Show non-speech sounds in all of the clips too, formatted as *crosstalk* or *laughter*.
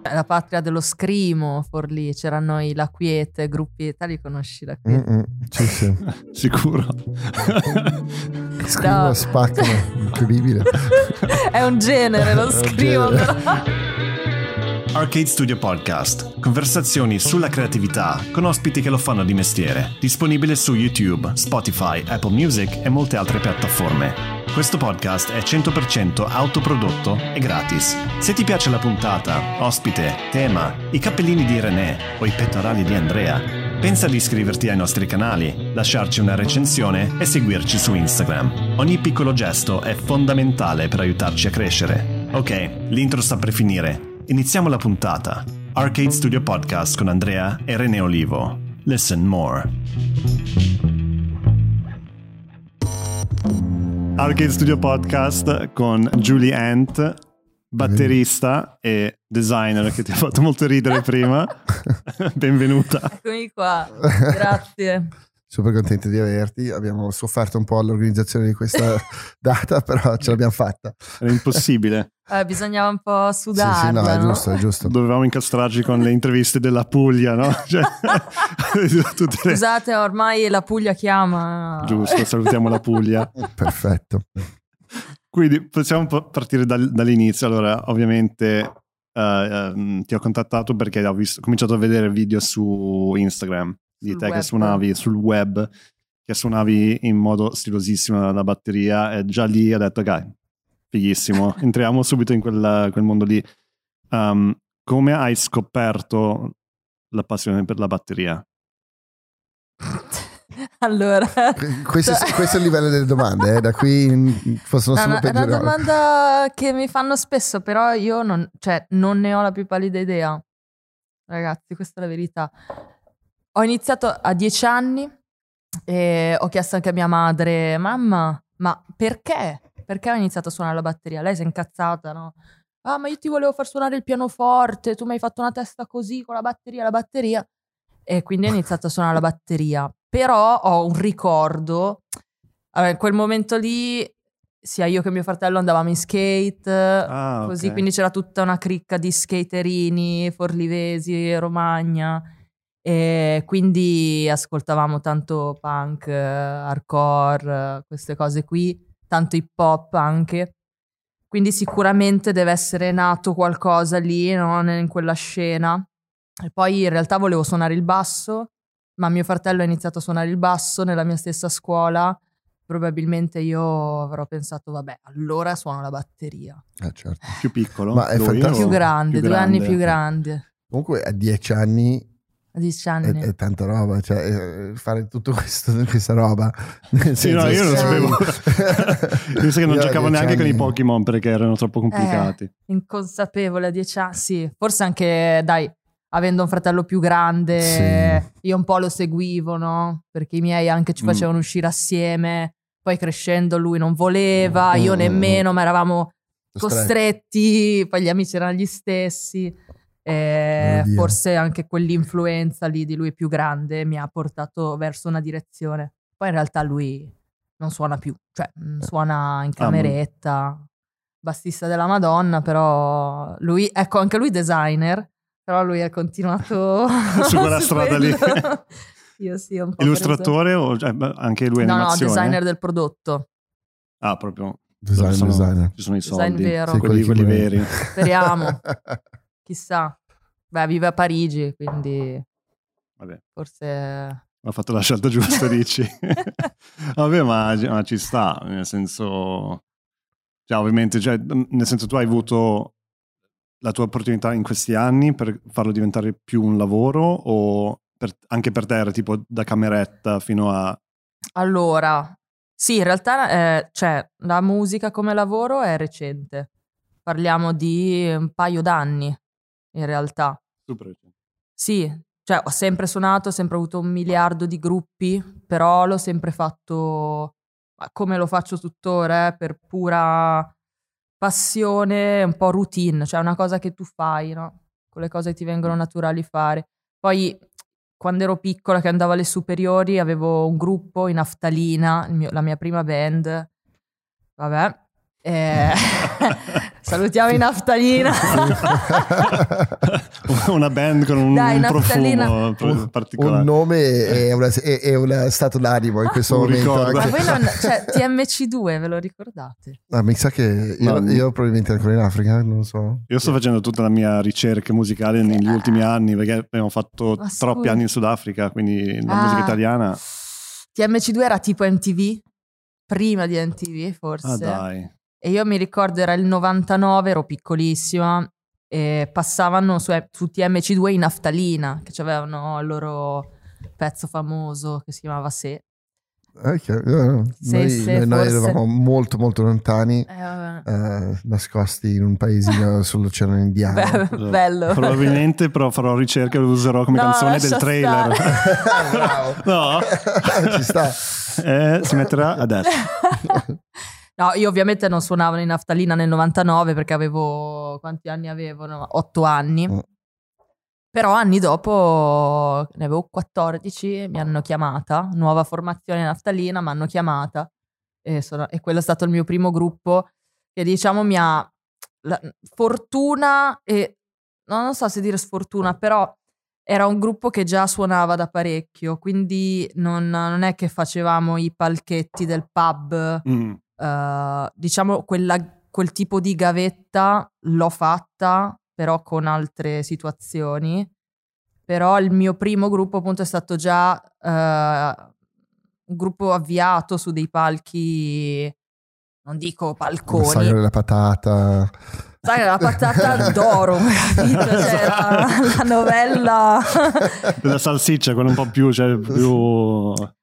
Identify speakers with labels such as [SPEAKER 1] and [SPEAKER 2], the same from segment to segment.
[SPEAKER 1] È la patria dello scrimo, Forlì, c'erano i La Quiete, gruppi, te li conosci La Quiete?
[SPEAKER 2] Mm-mm, sì, sì. *laughs*
[SPEAKER 3] Sicuro. *laughs*
[SPEAKER 2] Scrivo
[SPEAKER 1] No.
[SPEAKER 2] spaccano, incredibile. *laughs*
[SPEAKER 1] È un genere lo scrimo,
[SPEAKER 2] genere.
[SPEAKER 1] però.
[SPEAKER 3] Arcade Studio Podcast. Conversazioni sulla creatività con ospiti che lo fanno di mestiere. Disponibile su YouTube, Spotify, Apple Music e molte altre piattaforme. Questo podcast è 100% autoprodotto e gratis. Se ti piace la puntata, ospite, tema, i cappellini di René o i pettorali di Andrea, pensa di iscriverti ai nostri canali, lasciarci una recensione e seguirci su Instagram. Ogni piccolo gesto è fondamentale per aiutarci a crescere. Ok, l'intro sta per finire. Iniziamo la puntata. Arcade Studio Podcast con Andrea e René Olivo. Listen more. Arcade Studio Podcast con Julie Ant, batterista e designer che ti ha fatto molto ridere prima. *laughs* Benvenuta.
[SPEAKER 1] Eccomi qua, grazie.
[SPEAKER 2] Super contento di averti. Abbiamo sofferto un po' all'organizzazione di questa *laughs* data, però ce l'abbiamo fatta.
[SPEAKER 3] Era impossibile. *laughs*
[SPEAKER 1] Eh, bisognava un po'
[SPEAKER 2] Sì,
[SPEAKER 1] sudarla,
[SPEAKER 2] sì, no, è
[SPEAKER 1] no?
[SPEAKER 2] giusto, è giusto.
[SPEAKER 3] Dovevamo incastrarci con le interviste della Puglia, no? *laughs* Cioè, le-
[SPEAKER 1] Scusate, ormai la Puglia chiama.
[SPEAKER 3] Giusto, salutiamo la Puglia.
[SPEAKER 2] Perfetto.
[SPEAKER 3] Quindi possiamo partire dal- dall'inizio. Allora, ovviamente eh, ehm, ti ho contattato perché ho, visto- ho cominciato a vedere video su Instagram di
[SPEAKER 1] Sul
[SPEAKER 3] te che
[SPEAKER 1] web.
[SPEAKER 3] suonavi sul web, che suonavi in modo stilosissimo la batteria e già lì ho detto, dai, fighissimo, *laughs* entriamo subito in quel, quel mondo lì. Um, come hai scoperto la passione per la batteria? *laughs*
[SPEAKER 1] allora,
[SPEAKER 2] Questo, questo è il livello delle domande, eh. da qui possono
[SPEAKER 1] No,
[SPEAKER 2] solo
[SPEAKER 1] no, è una
[SPEAKER 2] peggiorare.
[SPEAKER 1] domanda che mi fanno spesso, però io non, cioè, non ne ho la più pallida idea. Ragazzi, questa è la verità. Ho iniziato a dieci anni e ho chiesto anche a mia madre, mamma, ma perché? Perché ho iniziato a suonare la batteria? Lei si è incazzata, no? Ah, ma io ti volevo far suonare il pianoforte, tu mi hai fatto una testa così con la batteria, la batteria. E quindi ho iniziato a suonare la batteria. Però ho un ricordo, allora, in quel momento lì, sia io che mio fratello andavamo in skate,
[SPEAKER 3] Ah,
[SPEAKER 1] così,
[SPEAKER 3] ok.
[SPEAKER 1] quindi c'era tutta una cricca di skaterini, forlivesi, Romagna. E quindi ascoltavamo tanto punk, hardcore, queste cose qui, tanto hip hop anche. Quindi sicuramente deve essere nato qualcosa lì, no? in quella scena. E poi in realtà volevo suonare il basso, ma mio fratello ha iniziato a suonare il basso nella mia stessa scuola. Probabilmente io avrò pensato, vabbè, allora suono la batteria.
[SPEAKER 2] Eh, certo.
[SPEAKER 3] Più piccolo?
[SPEAKER 2] Ma è fantastico.
[SPEAKER 1] Più grande,
[SPEAKER 3] più
[SPEAKER 1] due anni
[SPEAKER 3] grande?
[SPEAKER 1] più grande.
[SPEAKER 2] Comunque a dieci anni
[SPEAKER 1] 10
[SPEAKER 2] è,
[SPEAKER 1] anni.
[SPEAKER 2] è tanta roba, cioè eh, fare tutto questo, *laughs* questa roba. Nel
[SPEAKER 3] Sì, no, io non sapevo. *laughs* io so che non
[SPEAKER 2] Io
[SPEAKER 3] giocavo neanche con i
[SPEAKER 2] anni-
[SPEAKER 3] Pokémon perché erano troppo complicati.
[SPEAKER 1] Eh, inconsapevole a 10 anni. Sì, forse anche, dai, avendo un fratello più grande,
[SPEAKER 2] Sì.
[SPEAKER 1] io un po' lo seguivo, no? Perché i miei anche ci
[SPEAKER 3] Mm.
[SPEAKER 1] facevano uscire assieme. Poi crescendo lui non voleva,
[SPEAKER 2] Mm,
[SPEAKER 1] io
[SPEAKER 2] mm,
[SPEAKER 1] nemmeno, ma eravamo costretti, poi gli amici erano gli stessi. E
[SPEAKER 2] Oddio.
[SPEAKER 1] forse anche quell'influenza lì di lui più grande mi ha portato verso una direzione. Poi in realtà lui non suona più, cioè mm, suona in cameretta, bassista della Madonna, però lui, ecco anche lui designer, però lui ha continuato *laughs*
[SPEAKER 3] Su quella *laughs* strada lì. *laughs*
[SPEAKER 1] Io sì, un po'
[SPEAKER 3] Illustratore o cioè, anche lui
[SPEAKER 1] preso- No, no,
[SPEAKER 3] animazione?
[SPEAKER 1] designer del prodotto,
[SPEAKER 3] Ah, proprio.
[SPEAKER 2] Design,
[SPEAKER 3] Ci sono-
[SPEAKER 2] designer.
[SPEAKER 3] Ci sono i
[SPEAKER 1] Design
[SPEAKER 3] soldi.
[SPEAKER 1] vero.
[SPEAKER 2] Sì,
[SPEAKER 3] quelli,
[SPEAKER 2] quelli
[SPEAKER 3] quelli veri.
[SPEAKER 1] speriamo, chissà. Beh, vive a Parigi, quindi
[SPEAKER 3] Vabbè,
[SPEAKER 1] forse...
[SPEAKER 3] ho fatto la scelta giusta, *laughs* dici. Vabbè, ma, ma ci sta, nel senso... Cioè, ovviamente, cioè, nel senso tu hai avuto la tua opportunità in questi anni per farlo diventare più un lavoro o per- anche per te era tipo da cameretta fino a...
[SPEAKER 1] Allora, sì, in realtà eh, cioè, la musica come lavoro è recente. Parliamo di un paio d'anni, in realtà.
[SPEAKER 3] Super.
[SPEAKER 1] Sì, cioè ho sempre suonato, ho sempre avuto un miliardo di gruppi, però l'ho sempre fatto come lo faccio tuttora, eh, per pura passione, un po' routine, cioè una cosa che tu fai, no? Con le cose che ti vengono naturali fare. Poi quando ero piccola, che andavo alle superiori, avevo un gruppo in Aftalina, mio- la mia prima band, vabbè, Eh, *laughs* salutiamo i naftalina. *laughs*
[SPEAKER 3] Una band con un,
[SPEAKER 1] Dai,
[SPEAKER 3] un profumo pr- particolare.
[SPEAKER 2] un nome e una, e- e un stato d'animo in questo
[SPEAKER 3] Un
[SPEAKER 2] momento.
[SPEAKER 3] ricordo.
[SPEAKER 1] Ma voi non, cioè, TMC2 ve lo ricordate?
[SPEAKER 2] Ah, mi sa che io,
[SPEAKER 3] No.
[SPEAKER 2] io probabilmente ancora in Africa, non lo so.
[SPEAKER 3] Io sto facendo tutta la mia ricerca musicale negli ultimi anni perché abbiamo fatto
[SPEAKER 1] Ma
[SPEAKER 3] troppi
[SPEAKER 1] scusa.
[SPEAKER 3] anni in Sudafrica, quindi la
[SPEAKER 1] Ah.
[SPEAKER 3] musica italiana.
[SPEAKER 1] TMC2 era tipo MTV, prima di MTV forse.
[SPEAKER 3] Ah dai.
[SPEAKER 1] E io mi ricordo era il 99, ero piccolissima, e passavano su, su TMC2 in naftalina, che avevano il loro pezzo famoso che si chiamava Se.
[SPEAKER 2] No.
[SPEAKER 1] Sì,
[SPEAKER 2] noi,
[SPEAKER 1] sì,
[SPEAKER 2] noi- noi eravamo molto molto lontani,
[SPEAKER 1] Eh,
[SPEAKER 2] eh, nascosti in un paesino *laughs* sull'oceano indiano.
[SPEAKER 1] Beh, bello.
[SPEAKER 3] Probabilmente però farò ricerca e lo userò come
[SPEAKER 1] No,
[SPEAKER 3] canzone del trailer.
[SPEAKER 2] Bravo. *laughs*
[SPEAKER 3] no? *laughs*
[SPEAKER 2] Ci sta.
[SPEAKER 3] Eh, si metterà adesso.
[SPEAKER 1] No, io ovviamente non suonavo in naftalina nel 99 perché avevo... Quanti anni avevo? No, Otto anni.
[SPEAKER 2] Mm.
[SPEAKER 1] Però anni dopo, ne avevo 14, mi hanno chiamata, nuova formazione naftalina, mi hanno chiamata e, sono- e quello è stato il mio primo gruppo che diciamo mi ha... la- fortuna e... no, non so se dire sfortuna, però era un gruppo che già suonava da parecchio, quindi non, non è che facevamo i palchetti del pub
[SPEAKER 3] Mm.
[SPEAKER 1] Eh, diciamo quella- quel tipo di gavetta l'ho fatta però con altre situazioni però il mio primo gruppo appunto è stato già eh, un gruppo avviato su dei palchi non dico palconi
[SPEAKER 2] sagra della patata.
[SPEAKER 1] Sai la patata d'oro *laughs* capito? Cioè, la, la novella *laughs*
[SPEAKER 3] Della salsiccia, quella un po' più, cioè, più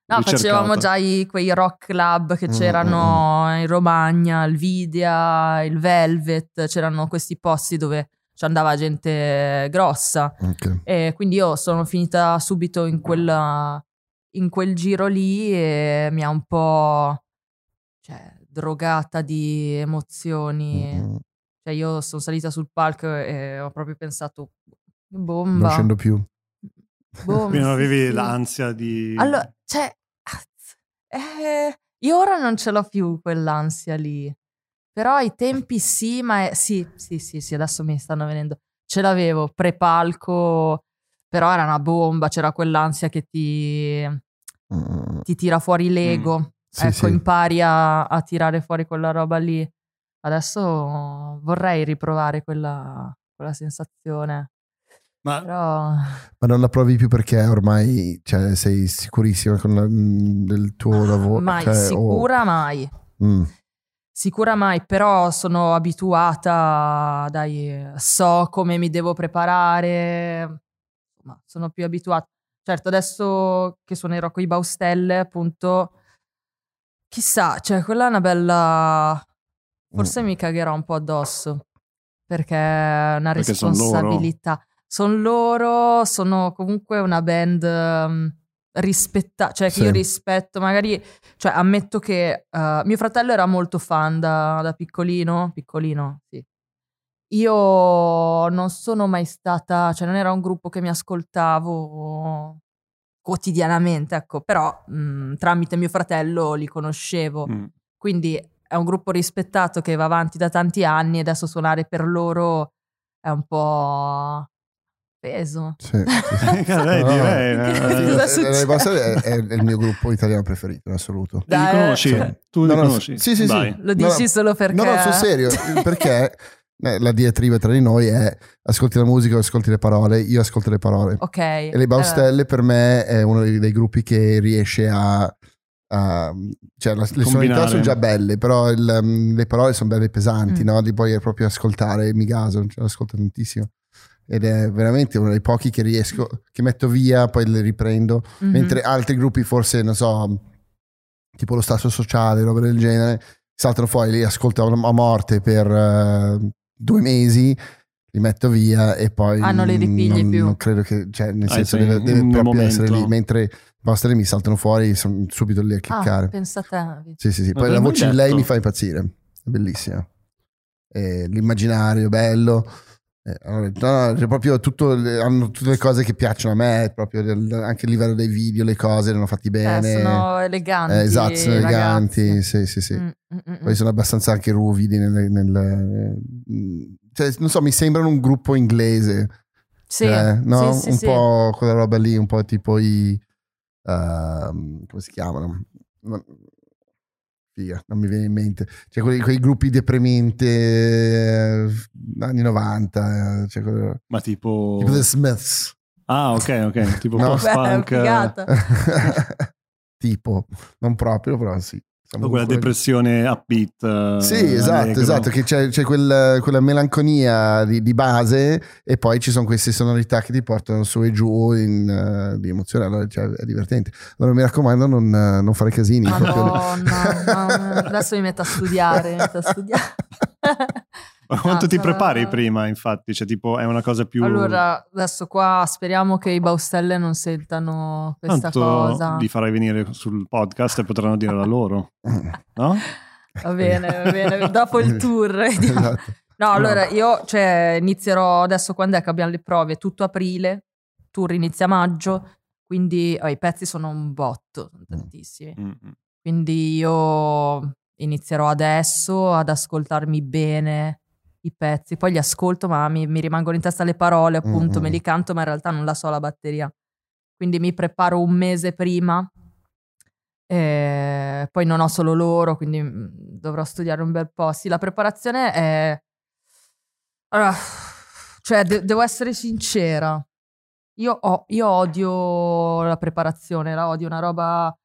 [SPEAKER 1] No,
[SPEAKER 3] ricercata.
[SPEAKER 1] facevamo già i- quei rock club che
[SPEAKER 2] Mm,
[SPEAKER 1] c'erano in Romagna, il Vidia, il Velvet, c'erano questi posti dove ci andava gente grossa.
[SPEAKER 2] Ok.
[SPEAKER 1] E quindi io sono finita subito in, quella- in quel giro lì e mi ha un po' cioè, drogata di emozioni.
[SPEAKER 2] Mm,
[SPEAKER 1] Cioè, io sono salita sul palco e ho proprio pensato,
[SPEAKER 2] Non
[SPEAKER 1] bomba.
[SPEAKER 2] scendo più.
[SPEAKER 1] bomba,
[SPEAKER 3] Quindi non avevi
[SPEAKER 1] sì.
[SPEAKER 3] l'ansia di...
[SPEAKER 1] Allora, cioè, eh, io ora non ce l'ho più quell'ansia lì. Però ai tempi sì, ma è- sì, sì, sì, sì, adesso mi stanno venendo. Ce l'avevo pre-palco, però era una bomba, c'era quell'ansia che ti,
[SPEAKER 2] Mm,
[SPEAKER 1] ti tira fuori l'ego.
[SPEAKER 2] Sì,
[SPEAKER 1] ecco,
[SPEAKER 2] sì.
[SPEAKER 1] impari a, a tirare fuori quella roba lì. Adesso vorrei riprovare quella, quella sensazione.
[SPEAKER 3] Ma
[SPEAKER 1] Però
[SPEAKER 2] Ma non la provi più perché ormai cioè, sei sicurissima con la- mm, del tuo lavoro?
[SPEAKER 1] mai
[SPEAKER 2] cioè, o-
[SPEAKER 1] sicura, mai.
[SPEAKER 2] Mm,
[SPEAKER 1] Sicura mai, però sono abituata, dai, so come mi devo preparare, insomma, sono più abituata. Certo, adesso che suonerò con i Baustelle, appunto, chissà, cioè quella è una bella... Forse
[SPEAKER 2] mm.
[SPEAKER 1] mi cagherò un po' addosso, perché è una
[SPEAKER 3] Perché loro.
[SPEAKER 1] responsabilità. Sono loro, sono comunque una band um, rispettata, cioè che
[SPEAKER 2] Sì.
[SPEAKER 1] io rispetto, magari, cioè ammetto che uh, mio fratello era molto fan da, da piccolino, piccolino, sì. Io non sono mai stata, cioè non era un gruppo che mi ascoltavo quotidianamente, ecco, però mh, tramite mio fratello li conoscevo.
[SPEAKER 3] mm.
[SPEAKER 1] Quindi è un gruppo rispettato che va avanti da tanti anni e adesso suonare per loro è un po' peso.
[SPEAKER 2] sì. *laughs*
[SPEAKER 3] Eh, direi, eh,
[SPEAKER 2] Eh, eh, è, è il mio gruppo italiano preferito in assoluto.
[SPEAKER 3] Li
[SPEAKER 1] Dai,
[SPEAKER 3] conosci?
[SPEAKER 1] cioè-
[SPEAKER 3] Tu li
[SPEAKER 2] No, no,
[SPEAKER 3] conosci?
[SPEAKER 2] sì, sì, sì.
[SPEAKER 1] Lo dici
[SPEAKER 2] no.
[SPEAKER 1] solo perché...
[SPEAKER 2] No, no, sul serio, perché eh, la diatriba tra di noi è ascolti la musica o ascolti le parole, io ascolto le parole.
[SPEAKER 1] Ok.
[SPEAKER 2] E le Baustelle per me è uno dei, dei gruppi che riesce a... a- cioè la- le sonorità sono già belle, però il, um, le parole sono belle pesanti,
[SPEAKER 1] Mm.
[SPEAKER 2] no? Li puoi proprio ascoltare, mi gaso, cioè, lo ascolto tantissimo. Ed è veramente uno dei pochi che riesco, che metto via, poi le riprendo.
[SPEAKER 1] Mhm.
[SPEAKER 2] Mentre altri gruppi, forse, non so, tipo lo stato sociale, roba del genere, saltano fuori, li ascolto a morte per eh, due mesi, li metto via e poi
[SPEAKER 1] Ah, non li ripigli
[SPEAKER 2] non,
[SPEAKER 1] più.
[SPEAKER 2] non credo che, cioè, nel
[SPEAKER 3] Ah,
[SPEAKER 2] senso,
[SPEAKER 3] sei
[SPEAKER 2] deve, deve proprio
[SPEAKER 3] momento.
[SPEAKER 2] essere lì. Mentre i vostri mi saltano fuori, sono subito lì a
[SPEAKER 1] Ah,
[SPEAKER 2] chiccare.
[SPEAKER 1] pensa a te.
[SPEAKER 2] sì, sì, sì. Poi la voce di lei mi fa impazzire, è bellissima. E l'immaginario bello. Eh, allora, no, no, c'è proprio tutto, hanno tutte le cose che piacciono a me, proprio anche il livello dei video, le cose, li hanno fatti
[SPEAKER 1] Eh,
[SPEAKER 2] bene.
[SPEAKER 1] sono eleganti.
[SPEAKER 2] Eh, esatto, sono eleganti,
[SPEAKER 1] ragazzi.
[SPEAKER 2] sì, sì, sì.
[SPEAKER 1] Mm, mm, mm,
[SPEAKER 2] Poi sono abbastanza anche ruvidi nel, nel- cioè, non so, mi sembrano un gruppo inglese.
[SPEAKER 1] Sì,
[SPEAKER 2] cioè, no?
[SPEAKER 1] sì, sì,
[SPEAKER 2] un
[SPEAKER 1] sì.
[SPEAKER 2] po' quella roba lì, un po' tipo i ehm, come si chiamano? No, Figa, non mi viene in mente. Cioè, quei, quei gruppi deprimente eh, anni 90, eh, cioè, quello-
[SPEAKER 3] Ma tipo...
[SPEAKER 2] tipo The Smiths.
[SPEAKER 3] Ah, ok, ok. Tipo
[SPEAKER 2] No.
[SPEAKER 3] post-punk.
[SPEAKER 1] Beh, *laughs*
[SPEAKER 2] tipo, non proprio, però sì.
[SPEAKER 3] O quella
[SPEAKER 2] comunque-
[SPEAKER 3] depressione upbeat. eh,
[SPEAKER 2] Sì, esatto,
[SPEAKER 3] allegro.
[SPEAKER 2] esatto, che c'è, c'è quel- quella melanconia di, di base e poi ci sono queste sonorità che ti portano su e giù in, eh, di emozione, allora cioè, è divertente. Allora mi raccomando non, eh, non fare casini. proprio-
[SPEAKER 1] Madonna, mamma, adesso mi metto a studiare, mi metto a studiare. *laughs*
[SPEAKER 3] Ma quanto
[SPEAKER 1] Ah,
[SPEAKER 3] ti prepari prima, infatti? Cioè, tipo, è una cosa più...
[SPEAKER 1] Allora, adesso qua speriamo che i Baustelle non sentano questa
[SPEAKER 3] Tanto
[SPEAKER 1] cosa.
[SPEAKER 3] li farai venire sul podcast e potranno dire la loro, no?
[SPEAKER 1] Va bene, va bene, dopo il tour. *laughs*
[SPEAKER 2] Esatto.
[SPEAKER 1] No, allora io cioè, inizierò adesso quando è che abbiamo le prove? Tutto aprile, tour inizia maggio, quindi oh, i pezzi sono un botto, sono tantissimi.
[SPEAKER 3] Mm, mm.
[SPEAKER 1] Quindi io inizierò adesso ad ascoltarmi bene i pezzi, poi li ascolto ma mi, mi rimangono in testa le parole, appunto,
[SPEAKER 2] Mm,
[SPEAKER 1] me li canto ma in realtà non la so la batteria. Quindi mi preparo un mese prima, e poi non ho solo loro, quindi mm, dovrò studiare un bel po'. Sì, la preparazione è... Allora, cioè, de- devo essere sincera. Io, ho- io odio la preparazione, la odio una roba,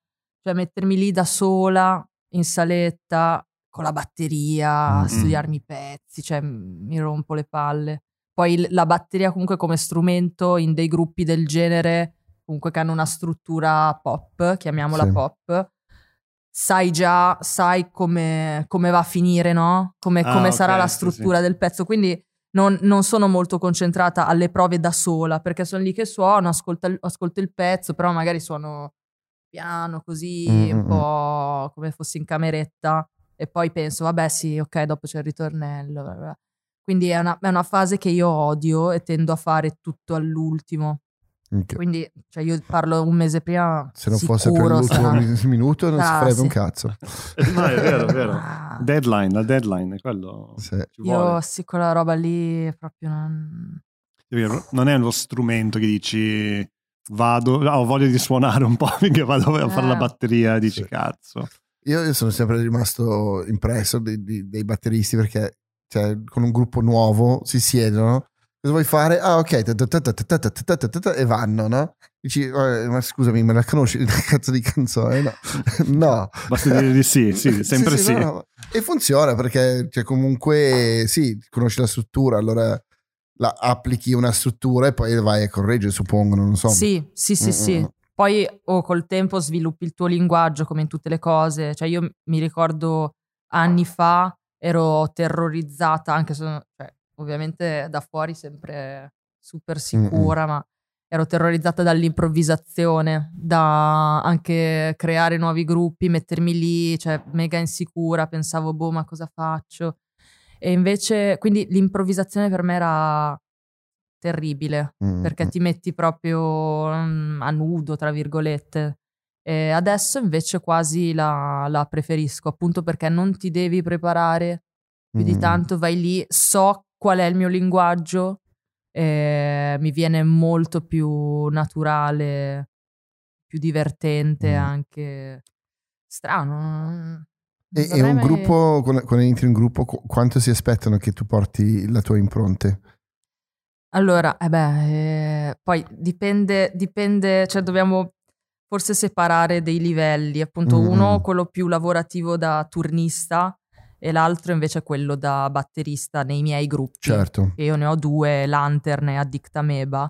[SPEAKER 1] cioè mettermi lì da sola in saletta con la batteria,
[SPEAKER 2] Mm.
[SPEAKER 1] studiarmi i pezzi, cioè mi rompo le palle. Poi la batteria comunque come strumento in dei gruppi del genere, comunque che hanno una struttura pop, chiamiamola
[SPEAKER 2] Sì.
[SPEAKER 1] pop, sai già, sai come, come va a finire, no? Come,
[SPEAKER 3] Ah,
[SPEAKER 1] come sarà
[SPEAKER 3] ok,
[SPEAKER 1] la
[SPEAKER 3] sì,
[SPEAKER 1] struttura del pezzo. Quindi non, non sono molto concentrata alle prove da sola, perché sono lì che suono, ascolto il, ascolto il pezzo, però magari suono piano, così,
[SPEAKER 2] Mm,
[SPEAKER 1] un
[SPEAKER 2] mm,
[SPEAKER 1] po' come fossi in cameretta, e poi penso, vabbè sì, ok, dopo c'è il ritornello. bla bla. Quindi è una, è una fase che io odio e tendo a fare tutto all'ultimo.
[SPEAKER 2] Ok.
[SPEAKER 1] Quindi cioè, io parlo un mese prima.
[SPEAKER 2] Se non fosse per l'ultimo
[SPEAKER 1] sarà-
[SPEAKER 2] mi- minuto non si
[SPEAKER 1] sarà,
[SPEAKER 2] farebbe un
[SPEAKER 1] sì.
[SPEAKER 2] cazzo. *laughs*
[SPEAKER 3] No, è vero, è vero. *laughs*
[SPEAKER 1] Ah,
[SPEAKER 3] Deadline, la deadline, è quello
[SPEAKER 2] Sì.
[SPEAKER 3] ci vuole.
[SPEAKER 1] io sì, quella roba lì proprio non...
[SPEAKER 3] È vero, Non è uno strumento che dici vado, ah, ho voglia di suonare un po' *laughs* finché vado a fare la
[SPEAKER 1] Eh.
[SPEAKER 3] batteria e dici
[SPEAKER 2] Sì.
[SPEAKER 3] cazzo.
[SPEAKER 2] Io, sono sempre rimasto impresso di, di, dei batteristi perché cioè, con un gruppo nuovo si siedono. Cosa vuoi fare? Ah, ok, e vanno, no? Dici, ma scusami, me la conosci la cazzo di canzone? No, no.
[SPEAKER 3] basta dire di sì, sì, sempre sì. sì, sì.
[SPEAKER 2] No, no. E funziona perché, cioè, comunque, sì, conosci la struttura, allora la applichi una struttura e poi vai a correggere, suppongo, non so.
[SPEAKER 1] Sì, sì, sì,
[SPEAKER 2] Mm-mm.
[SPEAKER 1] sì
[SPEAKER 2] mm, mm.
[SPEAKER 1] Poi o col tempo sviluppi il tuo linguaggio come in tutte le cose. Cioè io mi ricordo anni fa ero terrorizzata, anche se cioè, ovviamente da fuori sempre super sicura, ma ero terrorizzata dall'improvvisazione, da anche creare nuovi gruppi, mettermi lì, cioè mega insicura, pensavo boh, ma cosa faccio? E invece, quindi l'improvvisazione per me era terribile
[SPEAKER 2] Mm,
[SPEAKER 1] perché
[SPEAKER 2] mm.
[SPEAKER 1] ti metti proprio mm, a nudo, tra virgolette. E adesso invece quasi la, la preferisco, appunto perché non ti devi preparare più di
[SPEAKER 2] Mm.
[SPEAKER 1] tanto, vai lì, so qual è il mio linguaggio, e mi viene molto più naturale, più divertente
[SPEAKER 2] Mm.
[SPEAKER 1] anche. Strano.
[SPEAKER 2] E, e un
[SPEAKER 1] mai-
[SPEAKER 2] gruppo, quando, entri in gruppo, qu- quanto si aspettano che tu porti la tua impronte?
[SPEAKER 1] Allora, eh beh, eh, poi dipende, dipende, cioè dobbiamo forse separare dei livelli, appunto
[SPEAKER 2] Mm,
[SPEAKER 1] uno quello più lavorativo da turnista e l'altro invece quello da batterista nei miei gruppi.
[SPEAKER 2] Certo.
[SPEAKER 1] Che io ne ho due, Lantern e Addict Ameba,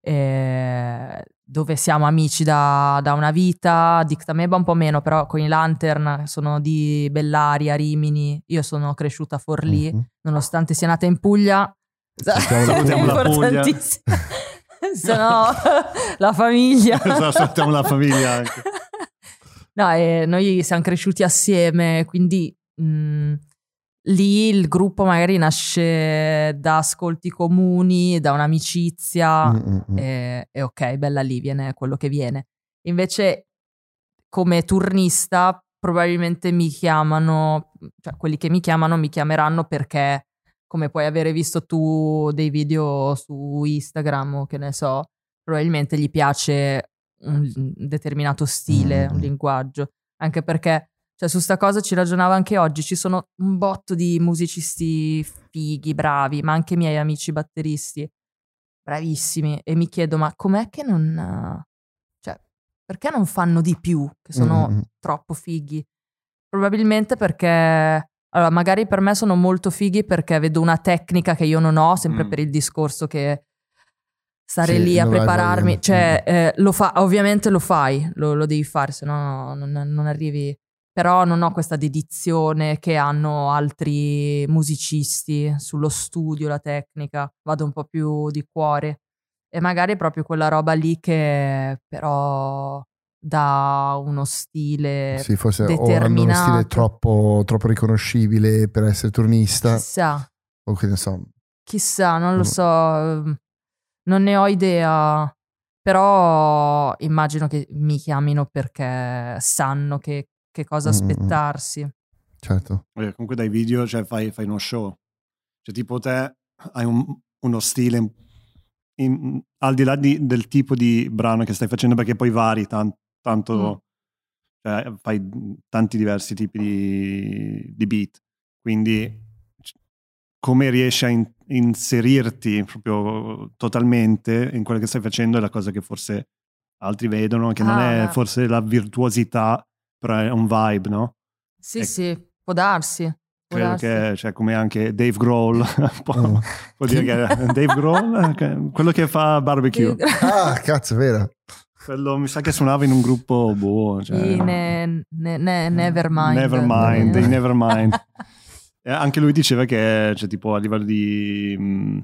[SPEAKER 1] eh, dove siamo amici da, da una vita, Addict Ameba un po' meno, però con i Lantern sono di Bellaria, Rimini, io sono cresciuta a Forlì,
[SPEAKER 2] Mhm.
[SPEAKER 1] nonostante sia nata in Puglia.
[SPEAKER 2] Salutiamo
[SPEAKER 3] la Puglia.
[SPEAKER 1] Se no, *laughs* la famiglia.
[SPEAKER 3] Salutiamo la famiglia anche.
[SPEAKER 1] No, e noi siamo cresciuti assieme, quindi mh, lì il gruppo magari nasce da ascolti comuni, da un'amicizia
[SPEAKER 2] Mm, mm, mm.
[SPEAKER 1] e, e ok, bella lì, viene quello che viene. Invece come turnista probabilmente mi chiamano, cioè quelli che mi chiamano mi chiameranno perché come puoi avere visto tu dei video su Instagram o che ne so, probabilmente gli piace un determinato stile,
[SPEAKER 2] Mm.
[SPEAKER 1] un linguaggio, anche perché cioè, su sta cosa ci ragionavo anche oggi, ci sono un botto di musicisti fighi, bravi, ma anche miei amici batteristi bravissimi e mi chiedo ma com'è che non cioè perché non fanno di più che sono
[SPEAKER 2] mm.
[SPEAKER 1] troppo fighi probabilmente perché allora magari per me sono molto fighi perché vedo una tecnica che io non ho sempre
[SPEAKER 3] Mm.
[SPEAKER 1] per il discorso che stare
[SPEAKER 2] Sì,
[SPEAKER 1] lì a prepararmi. cioè eh, lo fa ovviamente lo fai lo, lo devi fare se no non, non arrivi. Però non ho questa dedizione che hanno altri musicisti sullo studio, la tecnica, vado un po' più di cuore. E magari è proprio quella roba lì che però dà uno stile
[SPEAKER 2] Sì, forse hanno uno
[SPEAKER 1] determinato.
[SPEAKER 2] stile troppo, troppo riconoscibile per essere turnista,
[SPEAKER 1] chissà,
[SPEAKER 2] o che ne so.
[SPEAKER 1] chissà, non lo so, ehm, non ne ho idea, però immagino che mi chiamino perché sanno che, che cosa
[SPEAKER 2] Mm, mm, mm.
[SPEAKER 1] aspettarsi.
[SPEAKER 2] Certo.
[SPEAKER 3] Eh, Comunque dai video cioè, fai, fai uno show. Cioè tipo te hai un- uno stile in- al di là di- del tipo di brano che stai facendo perché poi vari tan- tanto, cioè, fai tanti diversi tipi di, di beat. Quindi c- come riesci a in- inserirti proprio totalmente in quello che stai facendo è la cosa che forse altri vedono, che non
[SPEAKER 1] Ah,
[SPEAKER 3] è
[SPEAKER 1] beh.
[SPEAKER 3] forse la virtuosità, però è un vibe, no?
[SPEAKER 1] Sì,
[SPEAKER 3] Ecco.
[SPEAKER 1] sì, può darsi.
[SPEAKER 3] Credo che, cioè, come anche Dave Grohl, *laughs* può,
[SPEAKER 2] Mm.
[SPEAKER 3] può dire che *laughs* Dave Grohl, quello che fa barbecue,
[SPEAKER 2] Ah, cazzo, è vero.
[SPEAKER 3] Quello mi sa che suonava in un gruppo boh, cioè,
[SPEAKER 1] Sì, ne- ne- ne- Nevermind.
[SPEAKER 3] Nevermind, *laughs*
[SPEAKER 2] Eh.
[SPEAKER 3] dei Nevermind. E anche lui diceva che, cioè, tipo, a livello di mh,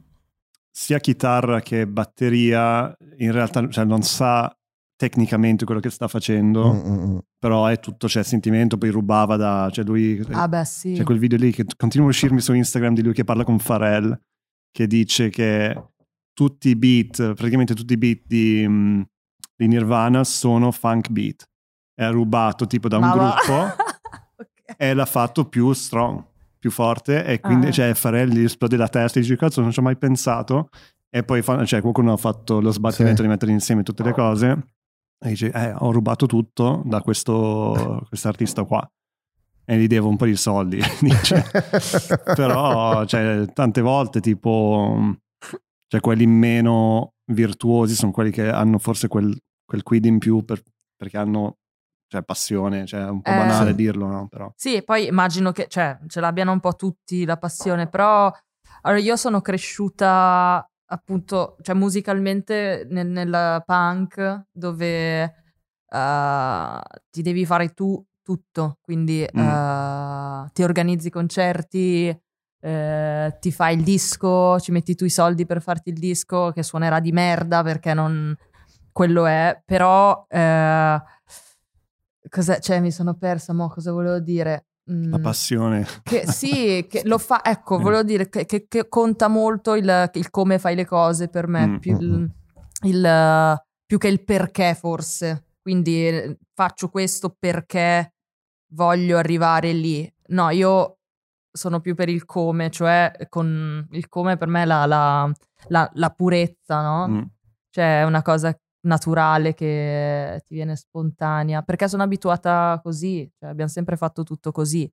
[SPEAKER 3] sia chitarra che batteria, in realtà cioè, non sa tecnicamente quello che sta facendo,
[SPEAKER 2] Mm, mm, mm.
[SPEAKER 3] però è tutto, cioè, sentimento, poi rubava da, cioè, lui,
[SPEAKER 1] Ah, beh, sì.
[SPEAKER 3] c'è quel video lì che continua a uscirmi su Instagram di lui che parla con Pharrell, che dice che tutti i beat, praticamente tutti i beat di, mh, di Nirvana sono funk beat. È rubato tipo da un
[SPEAKER 1] Ma
[SPEAKER 3] gruppo *laughs*
[SPEAKER 1] Ok.
[SPEAKER 3] e l'ha fatto più strong, più forte e quindi
[SPEAKER 1] Ah.
[SPEAKER 3] cioè, Pharrell gli esplode la testa e dice cazzo non ci ho mai pensato e poi fa- cioè, qualcuno ha fatto lo sbattimento
[SPEAKER 2] Sì.
[SPEAKER 3] di mettere insieme tutte le cose e dice eh, ho rubato tutto da questo *laughs* artista qua e gli devo un po' di soldi *laughs* dice. però cioè, tante volte tipo cioè, quelli meno virtuosi sono quelli che hanno forse quel, quel quid in più per- perché hanno cioè, passione cioè è un po'
[SPEAKER 1] Eh,
[SPEAKER 3] banale dirlo no? però.
[SPEAKER 1] Sì, e poi immagino che cioè, ce l'abbiano un po' tutti la passione, però allora, io sono cresciuta appunto, cioè musicalmente nel, nel punk dove eh, ti devi fare tu tutto, quindi eh, ti organizzi concerti, eh, ti fai il disco, ci metti tu i soldi per farti il disco che suonerà di merda perché non quello è, però eh, cos'è? Cioè mi sono persa, mo cosa volevo dire? Mm,
[SPEAKER 3] la passione
[SPEAKER 1] che sì, che lo fa, ecco, volevo dire che, che- che conta molto il, il come fai le cose per me,
[SPEAKER 3] Mm,
[SPEAKER 1] più,
[SPEAKER 2] mm,
[SPEAKER 1] il, il- più che il perché forse. Quindi faccio questo perché voglio arrivare lì. No, io sono più per il come, cioè con il come per me la, la- la- la purezza, no?
[SPEAKER 3] Mm.
[SPEAKER 1] Cioè è una cosa naturale che ti viene spontanea, perché sono abituata così, cioè abbiamo sempre fatto tutto così.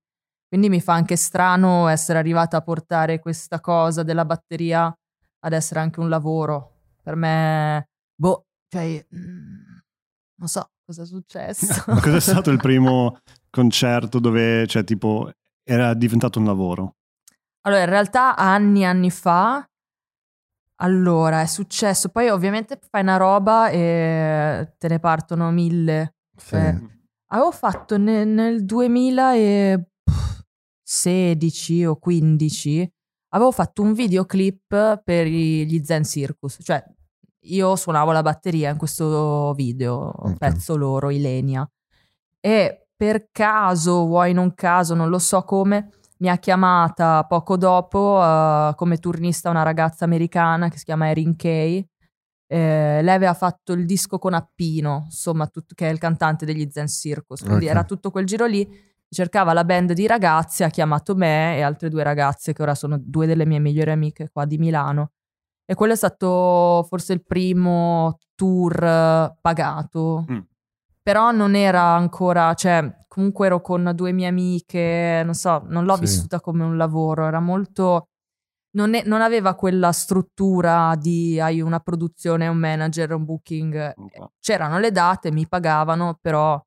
[SPEAKER 1] Quindi mi fa anche strano essere arrivata a portare questa cosa della batteria ad essere anche un lavoro. Per me, boh, cioè, mm, non so cosa è successo. *laughs*
[SPEAKER 3] Ma cos'è stato il primo *laughs* concerto dove, cioè, tipo, era diventato un lavoro?
[SPEAKER 1] Allora, in realtà anni e anni fa, allora è successo, poi ovviamente fai una roba e te ne partono mille.
[SPEAKER 2] Sì.
[SPEAKER 1] Eh, Avevo fatto ne- nel 2016 o 15, avevo fatto un videoclip per gli Zen Circus, cioè io suonavo la batteria in questo video,
[SPEAKER 2] Ok.
[SPEAKER 1] pezzo loro, Ilenia, e per caso, vuoi non caso, non lo so come, mi ha chiamata poco dopo uh, come turnista una ragazza americana che si chiama Erin Kay. Eh, lei aveva fatto il disco con Appino, insomma, tut- che è il cantante degli Zen Circus. Quindi
[SPEAKER 2] Ok.
[SPEAKER 1] era tutto quel giro lì. Cercava la band di ragazze, ha chiamato me e altre due ragazze che ora sono due delle mie migliori amiche qua di Milano. E quello è stato forse il primo tour eh, pagato.
[SPEAKER 3] Mm.
[SPEAKER 1] Però non era ancora, cioè, comunque ero con due mie amiche, non so, non l'ho
[SPEAKER 2] Sì.
[SPEAKER 1] vissuta come un lavoro, era molto. Non, è- non aveva quella struttura di hai una produzione, un manager, un booking. C'erano le date, mi pagavano, però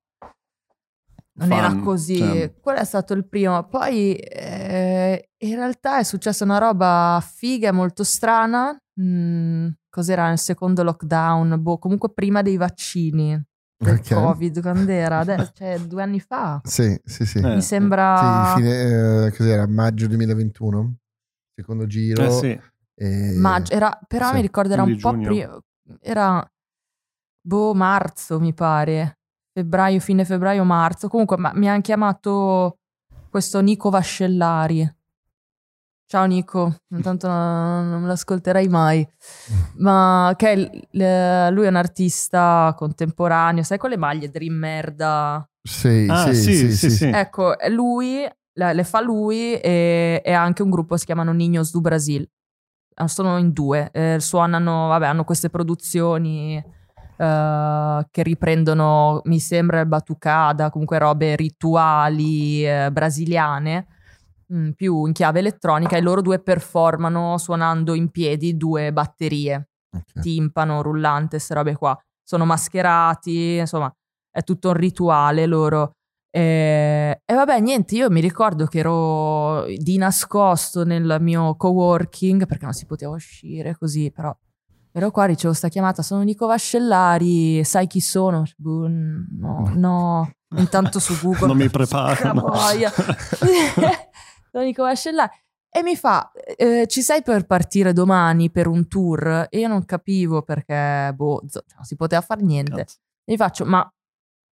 [SPEAKER 1] non
[SPEAKER 3] Fun,
[SPEAKER 1] era così.
[SPEAKER 3] cioè.
[SPEAKER 1] Quello è stato il primo. Poi eh, in realtà è successa una roba figa, molto strana. Mm, cos'era nel secondo lockdown? Boh, comunque prima dei vaccini del
[SPEAKER 2] Ok.
[SPEAKER 1] Covid, quando era? Adesso, *laughs* cioè due anni fa.
[SPEAKER 2] Sì, sì, sì.
[SPEAKER 3] Eh.
[SPEAKER 1] Mi sembra
[SPEAKER 2] Sì, fine, eh, cos'era? Maggio 2021? Secondo giro.
[SPEAKER 3] Eh sì.
[SPEAKER 2] e-
[SPEAKER 1] maggio. Era, però
[SPEAKER 2] sì,
[SPEAKER 1] mi ricordo era un
[SPEAKER 3] quindi
[SPEAKER 1] po'
[SPEAKER 3] giugno.
[SPEAKER 1] prima. Era boh, marzo, mi pare. Febbraio, fine febbraio, marzo. Comunque, ma- mi hanno chiamato questo Nico Vascellari. Ciao Nico, intanto non, non me l'ascolterai mai. Ma che il- lui è un artista contemporaneo, sai con le maglie Dream Merda?
[SPEAKER 2] Sì,
[SPEAKER 3] Ah,
[SPEAKER 2] sì,
[SPEAKER 3] sì,
[SPEAKER 2] sì,
[SPEAKER 3] sì, sì.
[SPEAKER 1] Ecco, è lui le, le fa lui e, e ha anche un gruppo, si chiamano Niños du Brasil. Eh, Sono in due, eh, suonano, vabbè, hanno queste produzioni eh, che riprendono, mi sembra, il batucada, comunque robe rituali eh, brasiliane, mm, più in chiave elettronica, e loro due performano suonando in piedi due batterie
[SPEAKER 2] Ok.
[SPEAKER 1] timpano, rullante, queste robe qua. Sono mascherati, insomma, è tutto un rituale loro. E, e vabbè, niente, io mi ricordo che ero di nascosto nel mio coworking perché non si poteva uscire così, però ero qua, ricevo sta chiamata, sono Nico Vascellari, sai chi sono? Boh, no, no. Intanto su Google. *laughs*
[SPEAKER 3] Non mi preparano.
[SPEAKER 1] Boia. *laughs* *laughs* sono Nico Vascellari. E mi fa, eh, ci sei per partire domani per un tour? E io non capivo perché, boh, zo- non si poteva fare niente.
[SPEAKER 3] Cazzo.
[SPEAKER 1] E gli faccio, ma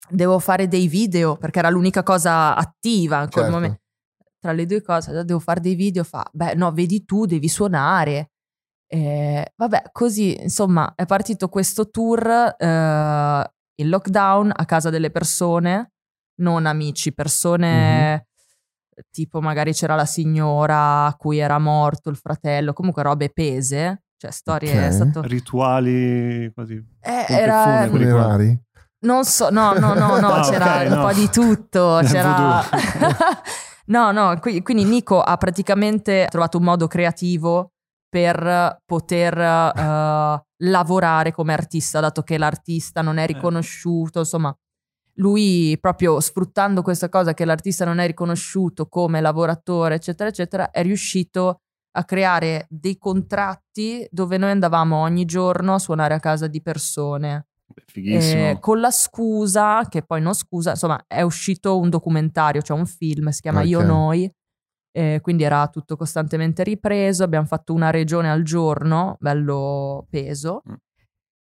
[SPEAKER 1] devo fare dei video perché era l'unica cosa attiva in quel
[SPEAKER 2] Certo.
[SPEAKER 1] momento. Tra le due cose, devo fare dei video. Fa, beh, no, vedi tu, devi suonare. Eh, vabbè, così insomma è partito questo tour eh, in lockdown a casa delle persone, non amici, persone tipo magari c'era la signora a cui era morto il fratello, comunque robe pese, cioè storie.
[SPEAKER 2] Ok.
[SPEAKER 1] È stato,
[SPEAKER 3] Rituali quasi.
[SPEAKER 1] eh, era.
[SPEAKER 2] Funerari?
[SPEAKER 1] non so, no, no, no, no, *laughs*
[SPEAKER 3] Ah,
[SPEAKER 1] c'era
[SPEAKER 3] ok,
[SPEAKER 1] un
[SPEAKER 3] no.
[SPEAKER 1] po' di tutto. *laughs* C'era... *laughs* no, no, qui- quindi Nico ha praticamente trovato un modo creativo per poter eh, lavorare come artista, dato che l'artista non è riconosciuto, insomma. Lui proprio sfruttando questa cosa che l'artista non è riconosciuto come lavoratore, eccetera, eccetera, è riuscito a creare dei contratti dove noi andavamo ogni giorno a suonare a casa di persone.
[SPEAKER 3] Fighissimo.
[SPEAKER 1] Eh, con la scusa, che poi non scusa, insomma, è uscito un documentario, cioè un film, si chiama Io
[SPEAKER 2] Ok.
[SPEAKER 1] Noi, eh, quindi era tutto costantemente ripreso, abbiamo fatto una regione al giorno, bello peso,
[SPEAKER 3] Mm.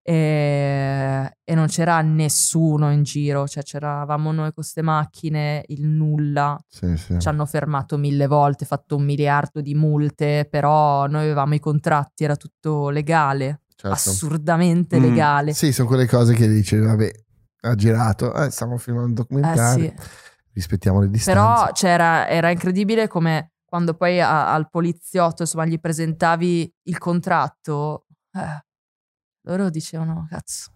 [SPEAKER 1] E, e non c'era nessuno in giro, cioè c'eravamo noi con queste macchine, il nulla,
[SPEAKER 2] Sì, sì.
[SPEAKER 1] ci hanno fermato mille volte, fatto un miliardo di multe, però noi avevamo i contratti, era tutto legale,
[SPEAKER 2] Certo.
[SPEAKER 1] assurdamente
[SPEAKER 3] Mm.
[SPEAKER 1] legale.
[SPEAKER 2] Sì, sono quelle cose che dici, vabbè, ha girato, eh, stiamo filmando un
[SPEAKER 1] Eh
[SPEAKER 2] documentario,
[SPEAKER 1] sì.
[SPEAKER 2] rispettiamo le distanze.
[SPEAKER 1] Però c'era, era incredibile come quando poi a- al poliziotto insomma, gli presentavi il contratto, eh, loro dicevano, cazzo,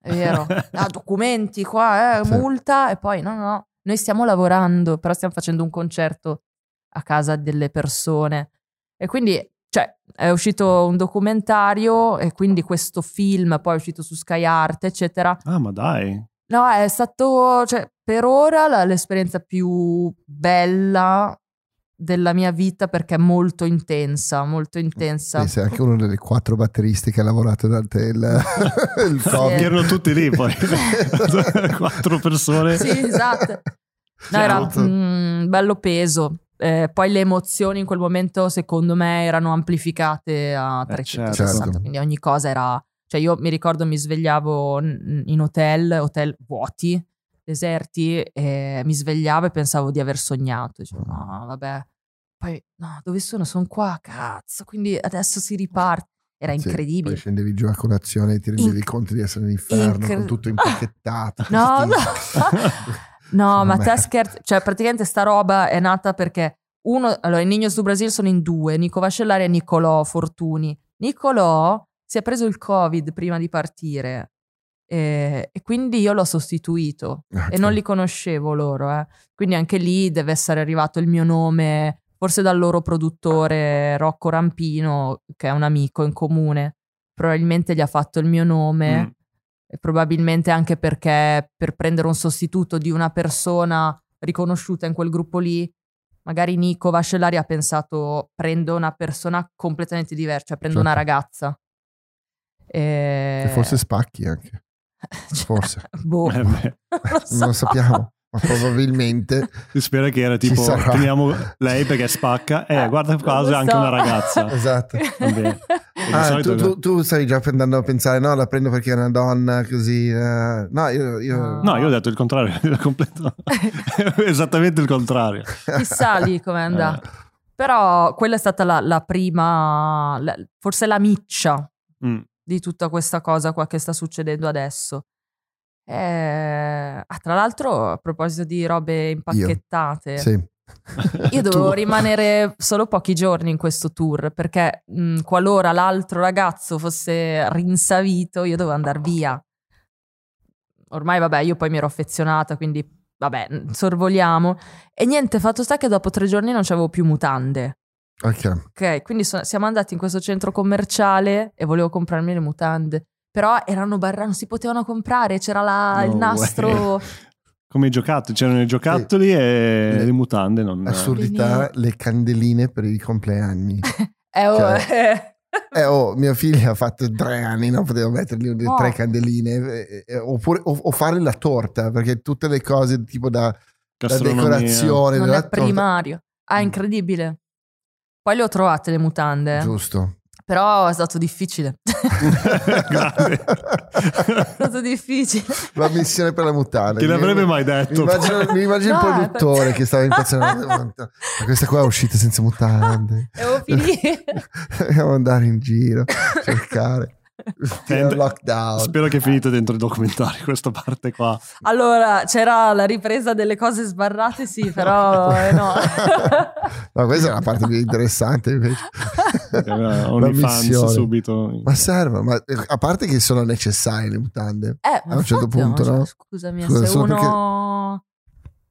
[SPEAKER 1] è *laughs* vero, ah, documenti qua, eh,
[SPEAKER 2] Sì.
[SPEAKER 1] multa, e poi no, no, noi stiamo lavorando, però stiamo facendo un concerto a casa delle persone. E quindi, cioè, è uscito un documentario e quindi questo film poi è uscito su Sky Art, eccetera.
[SPEAKER 3] Ah, ma dai.
[SPEAKER 1] No, è stato, cioè, per ora la- l'esperienza più bella della mia vita perché è molto intensa, molto intensa.
[SPEAKER 2] Sì, sei anche uno delle quattro batteristi che ha lavorato durante il, *laughs* il
[SPEAKER 1] Sì.
[SPEAKER 2] Covid.
[SPEAKER 3] Erano tutti lì poi. *laughs* *laughs* Quattro persone.
[SPEAKER 1] Sì, esatto. No, era
[SPEAKER 2] Certo.
[SPEAKER 1] mm, bello peso. Eh, poi le emozioni in quel momento, secondo me, erano amplificate a
[SPEAKER 3] Eh,
[SPEAKER 1] 360.
[SPEAKER 2] certo.
[SPEAKER 1] Quindi ogni cosa era. Cioè, io mi ricordo mi svegliavo in hotel, hotel vuoti, deserti, e mi svegliavo e pensavo di aver sognato. Dicevo, no, vabbè, poi, no, dove sono? Sono qua, cazzo. Quindi adesso si riparte. Era
[SPEAKER 2] Sì,
[SPEAKER 1] incredibile.
[SPEAKER 2] poi scendevi giù a colazione e ti rendevi
[SPEAKER 1] Inc-
[SPEAKER 2] conto di essere all'inferno
[SPEAKER 1] incre-
[SPEAKER 2] con tutto *laughs* impacchettato.
[SPEAKER 1] No, no. *laughs* No, ma te scherzi. Cioè, praticamente sta roba è nata perché uno, allora, i Niños du Brasil sono in due, Nico Vascellari e Nicolò Fortuni. Nicolò si è preso il Covid prima di partire e, e quindi io l'ho sostituito
[SPEAKER 2] Ah,
[SPEAKER 1] e non li conoscevo loro. eh. Quindi anche lì deve essere arrivato il mio nome, forse dal loro produttore Rocco Rampino, che è un amico in comune. Probabilmente gli ha fatto il mio nome.
[SPEAKER 3] Mm.
[SPEAKER 1] E probabilmente anche perché per prendere un sostituto di una persona riconosciuta in quel gruppo lì, magari Nico Vascellari ha pensato prendo una persona completamente diversa, cioè prendo una
[SPEAKER 2] Certo.
[SPEAKER 1] ragazza. E...
[SPEAKER 2] E forse spacchi anche.
[SPEAKER 1] Cioè,
[SPEAKER 2] forse. *laughs*
[SPEAKER 1] boh,
[SPEAKER 3] Eh
[SPEAKER 1] non lo so.
[SPEAKER 2] Non lo sappiamo, ma probabilmente *laughs*
[SPEAKER 3] si spera che era tipo teniamo lei perché spacca. *laughs* Eh, guarda c'è
[SPEAKER 1] lo
[SPEAKER 3] anche
[SPEAKER 1] so.
[SPEAKER 3] una ragazza.
[SPEAKER 2] esatto. Ah, tu, tu, tu stai già andando a pensare, no, la prendo perché è una donna, così. eh. No, io. io-
[SPEAKER 1] No.
[SPEAKER 3] No, io ho detto il contrario, esattamente il contrario.
[SPEAKER 1] Chissà lì com'è
[SPEAKER 3] Eh.
[SPEAKER 1] andata. Però quella è stata la, la prima, la- forse la miccia
[SPEAKER 3] Mm.
[SPEAKER 1] Di tutta questa cosa qua che sta succedendo adesso. Eh, ah, tra l'altro, a proposito di robe impacchettate,
[SPEAKER 2] Sì. *laughs*
[SPEAKER 1] io dovevo rimanere solo pochi giorni in questo tour perché mh, qualora l'altro ragazzo fosse rinsavito, io dovevo andare via. Ormai, vabbè, io poi mi ero affezionata, quindi vabbè, sorvoliamo. E niente, fatto sta che dopo tre giorni non c'avevo più mutande.
[SPEAKER 2] Ok.
[SPEAKER 1] Ok, quindi so- siamo andati in questo centro commerciale e volevo comprarmi le mutande. Però erano barra, non si potevano comprare, c'era la- il
[SPEAKER 3] No
[SPEAKER 1] nastro. *laughs*
[SPEAKER 3] Come i giocattoli, c'erano i giocattoli e
[SPEAKER 2] Le-
[SPEAKER 3] le mutande. Non...
[SPEAKER 2] Assurdità, le candeline per i compleanni. *laughs*
[SPEAKER 1] Eh, oh,
[SPEAKER 2] Cioè, Eh, oh, mio figlio ha fatto tre anni, non potevo mettergli le
[SPEAKER 1] Oh.
[SPEAKER 2] tre candeline. eh, eh, oppure, o, o fare la torta, perché tutte le cose tipo da, da
[SPEAKER 3] gastronomia.
[SPEAKER 2] decorazione
[SPEAKER 1] non
[SPEAKER 2] della
[SPEAKER 1] è
[SPEAKER 2] torta-
[SPEAKER 1] primario. Ah, incredibile. Poi le ho trovate le mutande.
[SPEAKER 2] Giusto.
[SPEAKER 1] però è stato difficile. *laughs* È stato difficile.
[SPEAKER 2] La missione per la mutanda.
[SPEAKER 3] Chi l'avrebbe
[SPEAKER 2] Mi-
[SPEAKER 3] mai
[SPEAKER 2] Mi
[SPEAKER 3] detto?
[SPEAKER 2] immagino, mi immagino
[SPEAKER 1] No,
[SPEAKER 2] il produttore che stava *laughs* impazzendo. Ma questa qua è uscita senza mutande.
[SPEAKER 1] Devo finire. *laughs*
[SPEAKER 2] Dobbiamo andare in giro, cercare.
[SPEAKER 3] Senti,
[SPEAKER 2] lockdown.
[SPEAKER 3] Spero che è finito dentro i documentari questa parte qua.
[SPEAKER 1] Allora, c'era la ripresa delle cose sbarrate, sì, però eh, no. *laughs*
[SPEAKER 2] Ma questa è la parte più interessante invece.
[SPEAKER 3] OnlyFans
[SPEAKER 2] missione.
[SPEAKER 3] subito.
[SPEAKER 2] Ma servono, ma a parte che sono necessarie le mutande.
[SPEAKER 1] Eh, ma
[SPEAKER 2] A un certo punto,
[SPEAKER 1] no,
[SPEAKER 2] no?
[SPEAKER 1] Scusami,
[SPEAKER 2] Scusa,
[SPEAKER 1] se uno...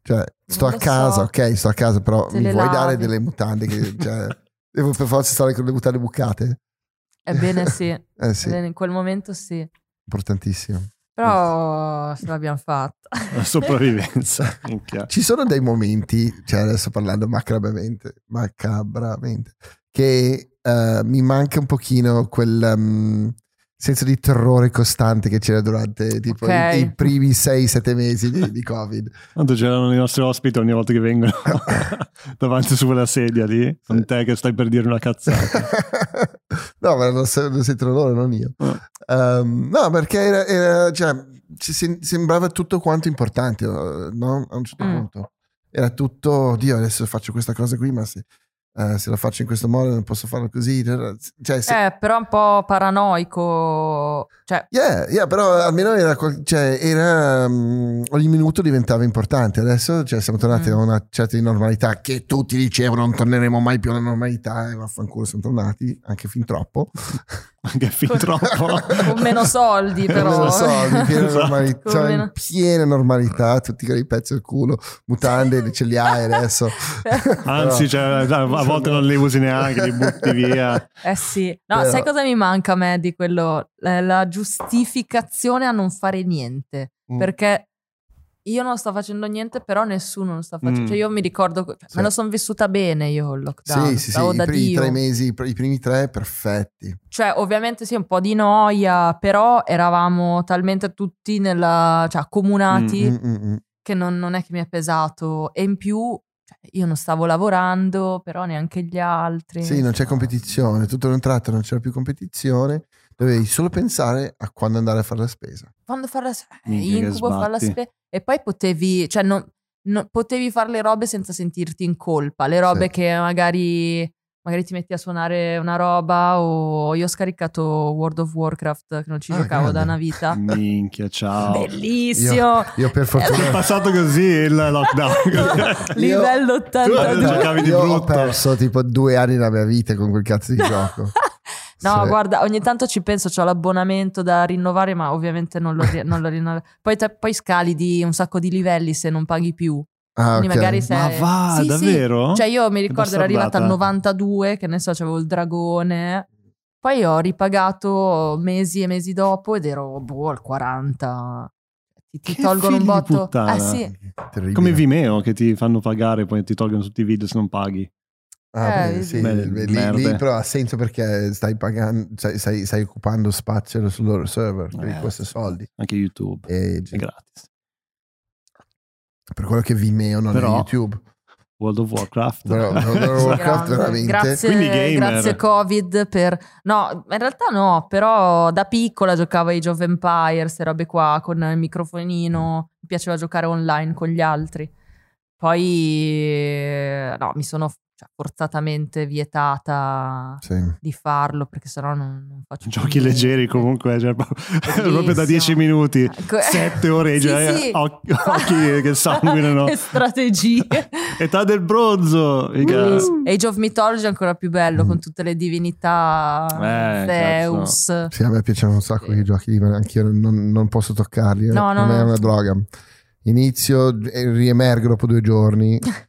[SPEAKER 2] Cioè, sto a casa,
[SPEAKER 1] so.
[SPEAKER 2] ok, sto a casa, però mi vuoi dare
[SPEAKER 1] lavi.
[SPEAKER 2] delle mutande che cioè, *laughs* devo per forza stare con le mutande bucate?
[SPEAKER 1] Ebbene sì, *laughs*
[SPEAKER 2] Eh sì,
[SPEAKER 1] in quel momento sì.
[SPEAKER 2] importantissimo.
[SPEAKER 1] Però ce l'abbiamo fatta.
[SPEAKER 3] La sopravvivenza. *laughs*
[SPEAKER 2] Ci sono dei momenti, cioè adesso parlando macabramente, macabramente che eh, mi manca un pochino quel um, senso di terrore costante che c'era durante tipo
[SPEAKER 1] Ok.
[SPEAKER 2] i, i primi 6-7 mesi di, di Covid.
[SPEAKER 3] Tanto c'erano i nostri ospiti ogni volta che vengono *laughs* davanti su quella sedia lì, con te che stai per dire una cazzata. *laughs*
[SPEAKER 2] no, ma lo, lo sentono loro, non io.
[SPEAKER 3] Oh.
[SPEAKER 2] Ehm, no, perché era, era- cioè, ci sem- sembrava tutto quanto importante, no? A un certo
[SPEAKER 1] Mm.
[SPEAKER 2] punto. Era tutto, oddio, adesso faccio questa cosa qui, ma se, eh, se la faccio in questo modo non posso farlo così. Cioè, se-
[SPEAKER 1] Eh, però un po' paranoico. Cioè,
[SPEAKER 2] Yeah, yeah, però almeno era, cioè, era mm, ogni minuto diventava importante. Adesso cioè, siamo tornati
[SPEAKER 1] Mm.
[SPEAKER 2] a una certa normalità che tutti dicevano non torneremo mai più alla normalità e vaffanculo siamo tornati, anche fin troppo. *laughs*
[SPEAKER 3] Anche fin troppo. *laughs*
[SPEAKER 1] con meno soldi, però.
[SPEAKER 2] Non lo so, di piena,
[SPEAKER 3] Esatto.
[SPEAKER 2] normalità,
[SPEAKER 1] Con
[SPEAKER 2] cioè,
[SPEAKER 1] meno-
[SPEAKER 2] in piena normalità, tutti con i pezzi al culo, mutande, *laughs* ce li hai adesso. *laughs*
[SPEAKER 3] Anzi, cioè, a volte non li usi neanche, li butti via.
[SPEAKER 1] Eh sì. No,
[SPEAKER 2] Però-
[SPEAKER 1] sai cosa mi manca a me di quello? La, la giustificazione a non fare niente.
[SPEAKER 2] Mm.
[SPEAKER 1] Perché io non sto facendo niente, però nessuno lo sta facendo.
[SPEAKER 3] Mm.
[SPEAKER 1] Cioè, io mi ricordo, cioè,
[SPEAKER 2] Sì.
[SPEAKER 1] me lo sono vissuta bene io il lockdown.
[SPEAKER 2] Sì, sì, sì, i, primi
[SPEAKER 1] Dio.
[SPEAKER 2] tre mesi, i pr- i primi tre perfetti.
[SPEAKER 1] Cioè, ovviamente sì, un po' di noia, però eravamo talmente tutti nella, cioè, accomunati
[SPEAKER 2] Mm, mm, mm.
[SPEAKER 1] che non, non è che mi è pesato. E in più, cioè, io non stavo lavorando, però neanche gli altri.
[SPEAKER 2] Sì, non c'è competizione, tutto d'un tratto non c'era più competizione, dovevi solo pensare a quando andare a fare la spesa.
[SPEAKER 1] Quando fare la spesa,
[SPEAKER 3] che
[SPEAKER 1] incubo fare la spesa. E poi potevi, cioè, non- no- potevi fare le robe senza sentirti in colpa. Le robe
[SPEAKER 2] Sì.
[SPEAKER 1] che magari, magari ti metti a suonare una roba o io ho scaricato World of Warcraft che non ci
[SPEAKER 2] Ah,
[SPEAKER 1] giocavo da
[SPEAKER 2] grande.
[SPEAKER 1] una vita.
[SPEAKER 3] Minchia, ciao.
[SPEAKER 1] Bellissimo!
[SPEAKER 2] Io per
[SPEAKER 3] È
[SPEAKER 2] fortuna...
[SPEAKER 3] passato così il lockdown. *laughs*
[SPEAKER 1] Livello
[SPEAKER 3] Tu
[SPEAKER 1] 82.
[SPEAKER 3] giocavi di
[SPEAKER 2] io ho
[SPEAKER 3] brutto.
[SPEAKER 2] perso tipo due anni della mia vita con quel cazzo di *laughs* gioco.
[SPEAKER 1] No,
[SPEAKER 2] Sì.
[SPEAKER 1] guarda, ogni tanto ci penso, ho l'abbonamento da rinnovare, ma ovviamente non lo, non lo rinnovo. Poi, te- poi scali di un sacco di livelli se non paghi più.
[SPEAKER 2] Ah,
[SPEAKER 1] Quindi
[SPEAKER 2] ok.
[SPEAKER 1] magari se...
[SPEAKER 3] Ma va,
[SPEAKER 1] Sì, sì.
[SPEAKER 3] davvero?
[SPEAKER 1] Cioè io mi ricordo ero arrivata al
[SPEAKER 3] bastardata.
[SPEAKER 1] 92, che ne so, avevo il dragone. Poi ho ripagato mesi e mesi dopo ed ero boh al 40. Ti, ti tolgono un
[SPEAKER 3] figli di
[SPEAKER 1] botto.
[SPEAKER 3] puttana.
[SPEAKER 1] Eh sì.
[SPEAKER 2] Terribile.
[SPEAKER 3] Come Vimeo che ti fanno pagare poi ti tolgono tutti i video se non paghi.
[SPEAKER 2] Ah,
[SPEAKER 1] Eh,
[SPEAKER 2] sì, lì, lì però ha senso perché stai pagando, stai, stai- stai occupando spazio sul loro server,
[SPEAKER 3] Eh,
[SPEAKER 2] questo soldi.
[SPEAKER 3] Anche YouTube.
[SPEAKER 2] E
[SPEAKER 3] È gratis.
[SPEAKER 2] per quello che Vimeo non
[SPEAKER 3] Però-
[SPEAKER 2] è YouTube.
[SPEAKER 3] World of Warcraft.
[SPEAKER 2] Però- *laughs* World of Warcraft veramente.
[SPEAKER 1] Grazie, grazie Covid per... No, in realtà no, però da piccola giocavo a Age of Empires, queste robe qua, con il microfonino, mi piaceva giocare online con gli altri. Poi, no, mi sono cioè, forzatamente vietata
[SPEAKER 2] Sì.
[SPEAKER 1] di farlo, perché sennò non, non faccio
[SPEAKER 3] Giochi
[SPEAKER 1] niente.
[SPEAKER 3] leggeri comunque, cioè, proprio da
[SPEAKER 1] Bellissimo.
[SPEAKER 3] 10 minuti,
[SPEAKER 1] Ecco.
[SPEAKER 3] 7 ore,
[SPEAKER 1] Sì,
[SPEAKER 3] cioè,
[SPEAKER 1] sì.
[SPEAKER 3] occhi, occhi che *laughs* sanguinano.
[SPEAKER 1] e strategie. *laughs*
[SPEAKER 3] Età del bronzo.
[SPEAKER 1] Bellissimo. Age of Mythology è ancora più bello,
[SPEAKER 2] Mm.
[SPEAKER 1] con tutte le divinità,
[SPEAKER 3] Eh,
[SPEAKER 1] Zeus.
[SPEAKER 2] Sì, a me piacciono un sacco
[SPEAKER 1] Sì.
[SPEAKER 2] i giochi ma anch'io non, non posso toccarli. eh.
[SPEAKER 1] No, no,
[SPEAKER 2] per me è
[SPEAKER 1] no.
[SPEAKER 2] una droga. Inizio e riemergo dopo due giorni. *laughs*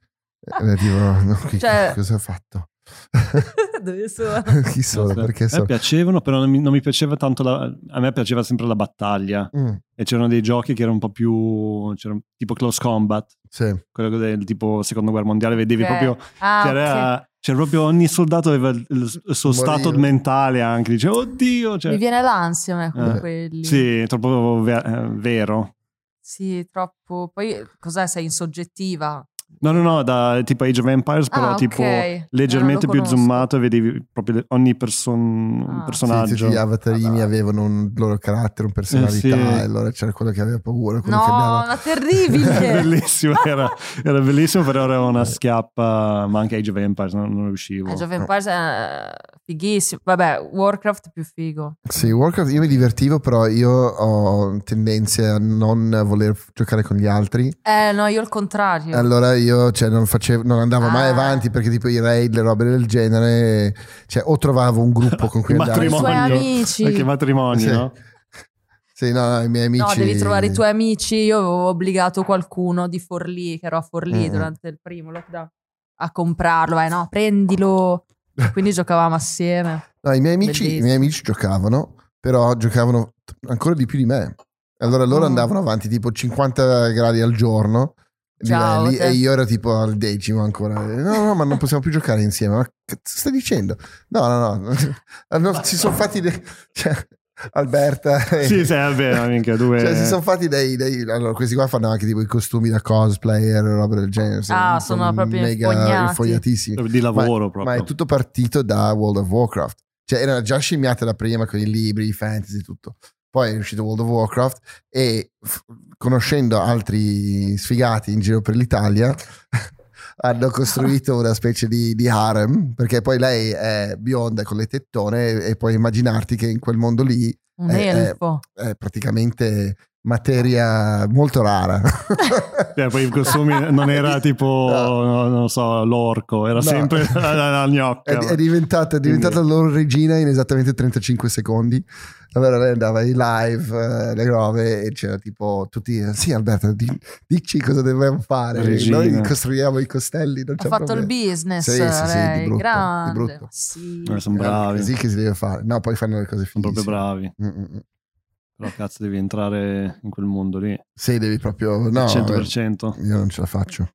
[SPEAKER 2] e tipo, no, *laughs* chi-
[SPEAKER 1] Cioè-
[SPEAKER 2] cosa ho fatto? *laughs*
[SPEAKER 1] Dove sono? *laughs*
[SPEAKER 2] Chi sono? Perché
[SPEAKER 3] a me
[SPEAKER 2] sono?
[SPEAKER 3] piacevano, però non mi, non mi piaceva tanto la, a me piaceva sempre la battaglia
[SPEAKER 2] Mm,
[SPEAKER 3] e c'erano dei giochi che erano un po' più c'era tipo Close Combat,
[SPEAKER 2] sì.
[SPEAKER 3] quello del tipo Seconda Guerra Mondiale, vedevi
[SPEAKER 1] Ok.
[SPEAKER 3] proprio
[SPEAKER 1] Ah,
[SPEAKER 3] c'era,
[SPEAKER 1] ok.
[SPEAKER 3] c'era proprio ogni soldato aveva il, il suo
[SPEAKER 2] Moriva.
[SPEAKER 3] stato mentale anche, diceva oddio, cioè,
[SPEAKER 1] Mi viene l'ansia a me con
[SPEAKER 3] Eh,
[SPEAKER 1] quelli.
[SPEAKER 3] sì, troppo ve- eh, vero.
[SPEAKER 1] Sì, troppo. Poi cos'è? Sei in soggettiva.
[SPEAKER 3] No, no, no, da tipo Age of Empires, però
[SPEAKER 1] Ah,
[SPEAKER 3] tipo
[SPEAKER 1] ok.
[SPEAKER 3] leggermente
[SPEAKER 1] Eh,
[SPEAKER 3] più zoomato e vedevi proprio ogni person-
[SPEAKER 1] Ah.
[SPEAKER 2] Sì,
[SPEAKER 3] personaggio.
[SPEAKER 2] tutti gli avatarini
[SPEAKER 1] Vabbè.
[SPEAKER 2] avevano un loro carattere, una personalità,
[SPEAKER 3] Eh, sì.
[SPEAKER 2] e allora c'era quello che aveva paura, quello
[SPEAKER 1] No,
[SPEAKER 2] che andava...
[SPEAKER 1] ma terribile. *laughs*
[SPEAKER 3] bellissimo, era, era bellissimo, però era una schiappa, ma anche Age of Empires non, non riuscivo.
[SPEAKER 1] Age of Empires è fighissimo. Vabbè, Warcraft più figo.
[SPEAKER 2] Sì, Warcraft io mi divertivo, però io ho tendenze a non voler giocare con gli altri.
[SPEAKER 1] Eh, no, io il contrario.
[SPEAKER 2] Allora io cioè, non, facevo, non andavo mai
[SPEAKER 1] Ah.
[SPEAKER 2] avanti perché tipo i raid, le robe del genere, cioè o trovavo un gruppo con cui *laughs* andare.
[SPEAKER 1] I
[SPEAKER 3] matrimonio.
[SPEAKER 1] amici.
[SPEAKER 3] Anche matrimonio,
[SPEAKER 2] Sì.
[SPEAKER 3] no?
[SPEAKER 2] Sì, no, no, i miei amici.
[SPEAKER 1] No, devi trovare i tuoi amici. Io avevo obbligato qualcuno di Forlì, che ero a Forlì
[SPEAKER 2] Mm.
[SPEAKER 1] durante il primo lockdown, a comprarlo. Vai, no, prendilo. Quindi giocavamo assieme. *laughs*
[SPEAKER 2] No, i miei amici, i miei amici giocavano, però giocavano ancora di più di me. Allora loro
[SPEAKER 1] Mm.
[SPEAKER 2] andavano avanti tipo 50 gradi al giorno
[SPEAKER 1] Ciao,
[SPEAKER 2] livelli, e io ero tipo al decimo ancora. No, no, ma non possiamo più giocare insieme. Ma che stai dicendo? No, no, no. *laughs* Si sono fatti dei- cioè, Alberta e-
[SPEAKER 3] Sì, sì, è vero, minchia, due...
[SPEAKER 2] Cioè, si sono fatti dei, dei- Allora, questi qua fanno anche tipo i costumi da cosplayer, roba del genere.
[SPEAKER 1] Ah, sono proprio
[SPEAKER 2] mega infogliatissimi.
[SPEAKER 3] di lavoro
[SPEAKER 2] Ma
[SPEAKER 3] proprio.
[SPEAKER 2] è tutto partito da World of Warcraft. Cioè, era già scimmiata da prima con i libri, i fantasy, tutto. Poi è uscito World of Warcraft e f- conoscendo altri sfigati in giro per l'Italia hanno costruito una specie di, di harem perché poi lei è bionda con le tettone e, e puoi immaginarti che in quel mondo lì
[SPEAKER 1] Un
[SPEAKER 2] eh,
[SPEAKER 1] elfo.
[SPEAKER 2] è praticamente materia molto rara. *laughs*
[SPEAKER 3] Cioè, poi i costumi non era *laughs* tipo,
[SPEAKER 2] No.
[SPEAKER 3] no, non so, l'orco, era
[SPEAKER 2] No.
[SPEAKER 3] sempre *laughs* la, la, gnocca.
[SPEAKER 2] È, è diventata, è diventata la loro regina in esattamente 35 secondi. Allora lei andava in live, eh, le robe, e c'era tipo tutti, sì Alberto, di- dici cosa dobbiamo fare.
[SPEAKER 3] Regina.
[SPEAKER 2] Noi costruiamo i costelli, non
[SPEAKER 1] Ha
[SPEAKER 2] c'è
[SPEAKER 1] fatto il
[SPEAKER 2] problema.
[SPEAKER 1] business.
[SPEAKER 2] Sì, sì, sì, di brutto,
[SPEAKER 1] grande.
[SPEAKER 2] di brutto.
[SPEAKER 1] Ma Sì.
[SPEAKER 3] Eh, sono
[SPEAKER 2] È
[SPEAKER 3] bravi,
[SPEAKER 2] così che si deve fare. No, poi fanno le cose
[SPEAKER 3] sono proprio bravi.
[SPEAKER 2] Mm, mm, mm.
[SPEAKER 3] Però cazzo devi entrare in quel mondo lì,
[SPEAKER 2] Sì, devi proprio... No,
[SPEAKER 3] al 100%.
[SPEAKER 2] eh, io non ce la faccio.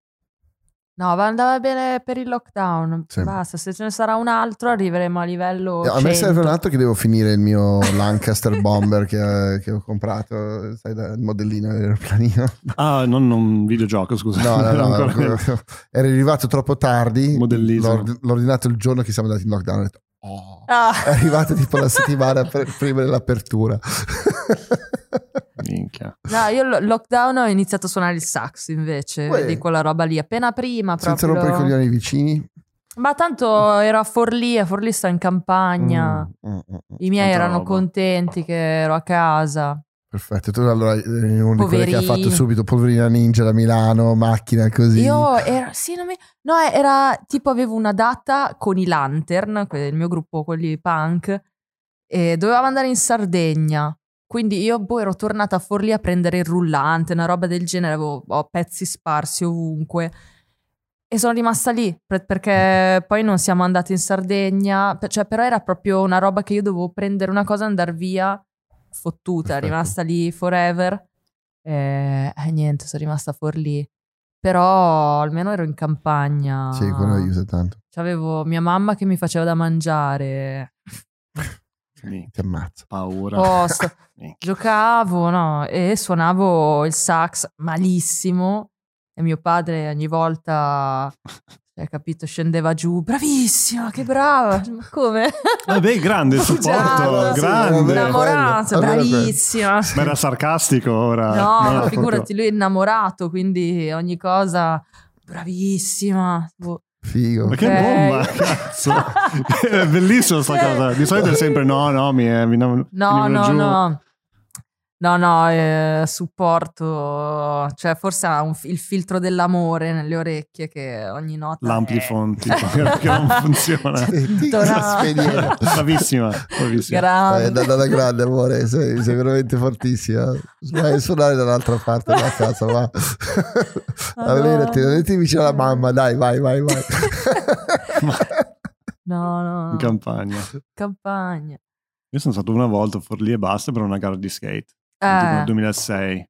[SPEAKER 1] No, ma andava bene per il lockdown.
[SPEAKER 2] Sì.
[SPEAKER 1] Basta, se ce ne sarà un altro arriveremo a livello.
[SPEAKER 2] A me
[SPEAKER 1] 100.
[SPEAKER 2] serve un altro che devo finire il mio *laughs* Lancaster Bomber che, che ho comprato, sai, da- il modellino dell'aeroplanino.
[SPEAKER 3] Ah, non un videogioco, scusa.
[SPEAKER 2] No, no, *laughs* no,
[SPEAKER 3] Ancora nel- *laughs*
[SPEAKER 2] era arrivato troppo tardi.
[SPEAKER 3] Modellino.
[SPEAKER 2] L'ho, l'ho ordinato il giorno che siamo andati in lockdown. Ho detto, oh.
[SPEAKER 1] Ah.
[SPEAKER 2] È arrivato tipo la settimana per- prima dell'apertura.
[SPEAKER 3] Minchia.
[SPEAKER 1] No, io lo- lockdown ho iniziato a suonare il sax invece,
[SPEAKER 2] Uè.
[SPEAKER 1] di quella roba lì, appena prima
[SPEAKER 2] Senza
[SPEAKER 1] proprio.
[SPEAKER 2] rompere i coglioni ai vicini.
[SPEAKER 1] Ma tanto ero a Forlì, a Forlì sto in campagna.
[SPEAKER 2] Mm, mm, mm, mm.
[SPEAKER 1] I miei
[SPEAKER 3] Tanta
[SPEAKER 1] erano
[SPEAKER 3] roba.
[SPEAKER 1] contenti che ero a casa.
[SPEAKER 2] Perfetto, tu allora eri uno di quelli che ha fatto subito Polverina Ninja da Milano, macchina così.
[SPEAKER 1] Io ero, sì, non mi- no, era tipo avevo una data con i Lantern, que- il mio gruppo, quelli punk, e dovevamo andare in Sardegna. Quindi io boh, ero tornata a Forlì a prendere il rullante, una roba del genere, avevo ho pezzi sparsi ovunque. E sono rimasta lì per- perché poi non siamo andati in Sardegna, per- cioè, però era proprio una roba che io dovevo prendere una cosa e andare via, fottuta,
[SPEAKER 2] Perfetto.
[SPEAKER 1] rimasta lì forever. E eh, niente, sono rimasta a Forlì. Però almeno ero in campagna.
[SPEAKER 2] Sì, quello aiuta tanto.
[SPEAKER 1] C'avevo mia mamma che mi faceva da mangiare.
[SPEAKER 2] Ti ammazza.
[SPEAKER 3] paura. *laughs*
[SPEAKER 1] Giocavo, no? E suonavo il sax malissimo. E mio padre ogni volta, hai capito, scendeva giù. Bravissima, che brava. *laughs* Ma come?
[SPEAKER 3] Vabbè, grande *laughs* il supporto, grande.
[SPEAKER 1] Innamorato, bravissima.
[SPEAKER 3] Ma era sarcastico ora.
[SPEAKER 1] No,
[SPEAKER 3] proprio-
[SPEAKER 1] figurati, lui è innamorato, quindi ogni cosa bravissima. Boh.
[SPEAKER 2] Figo.
[SPEAKER 3] Ma che bomba, *laughs* cazzo. *laughs* è bellissimo sta
[SPEAKER 1] Sì.
[SPEAKER 3] cosa. Di solito è sempre no, no, mi, mi, mi
[SPEAKER 1] No, no,
[SPEAKER 3] giù.
[SPEAKER 1] no. No, no, eh, supporto, cioè forse ha un il filtro dell'amore nelle orecchie che ogni nota è-
[SPEAKER 3] L'amplifon tipo, *laughs* che non funziona.
[SPEAKER 1] Cioè,
[SPEAKER 2] Ti
[SPEAKER 1] no.
[SPEAKER 3] Bravissima, bravissima.
[SPEAKER 2] Eh,
[SPEAKER 1] grande.
[SPEAKER 2] da, da, da grande amore, sei, sei veramente fortissima. Vai a suonare dall'altra parte della casa, va. *laughs* Allenati, allenati vicino alla mamma, dai, vai, vai, vai. *laughs*
[SPEAKER 1] No, no,
[SPEAKER 3] In campagna.
[SPEAKER 1] campagna.
[SPEAKER 3] Io sono stato una volta a Forlì e basta per una gara di skate. Tipo
[SPEAKER 1] Eh,
[SPEAKER 3] nel 2006.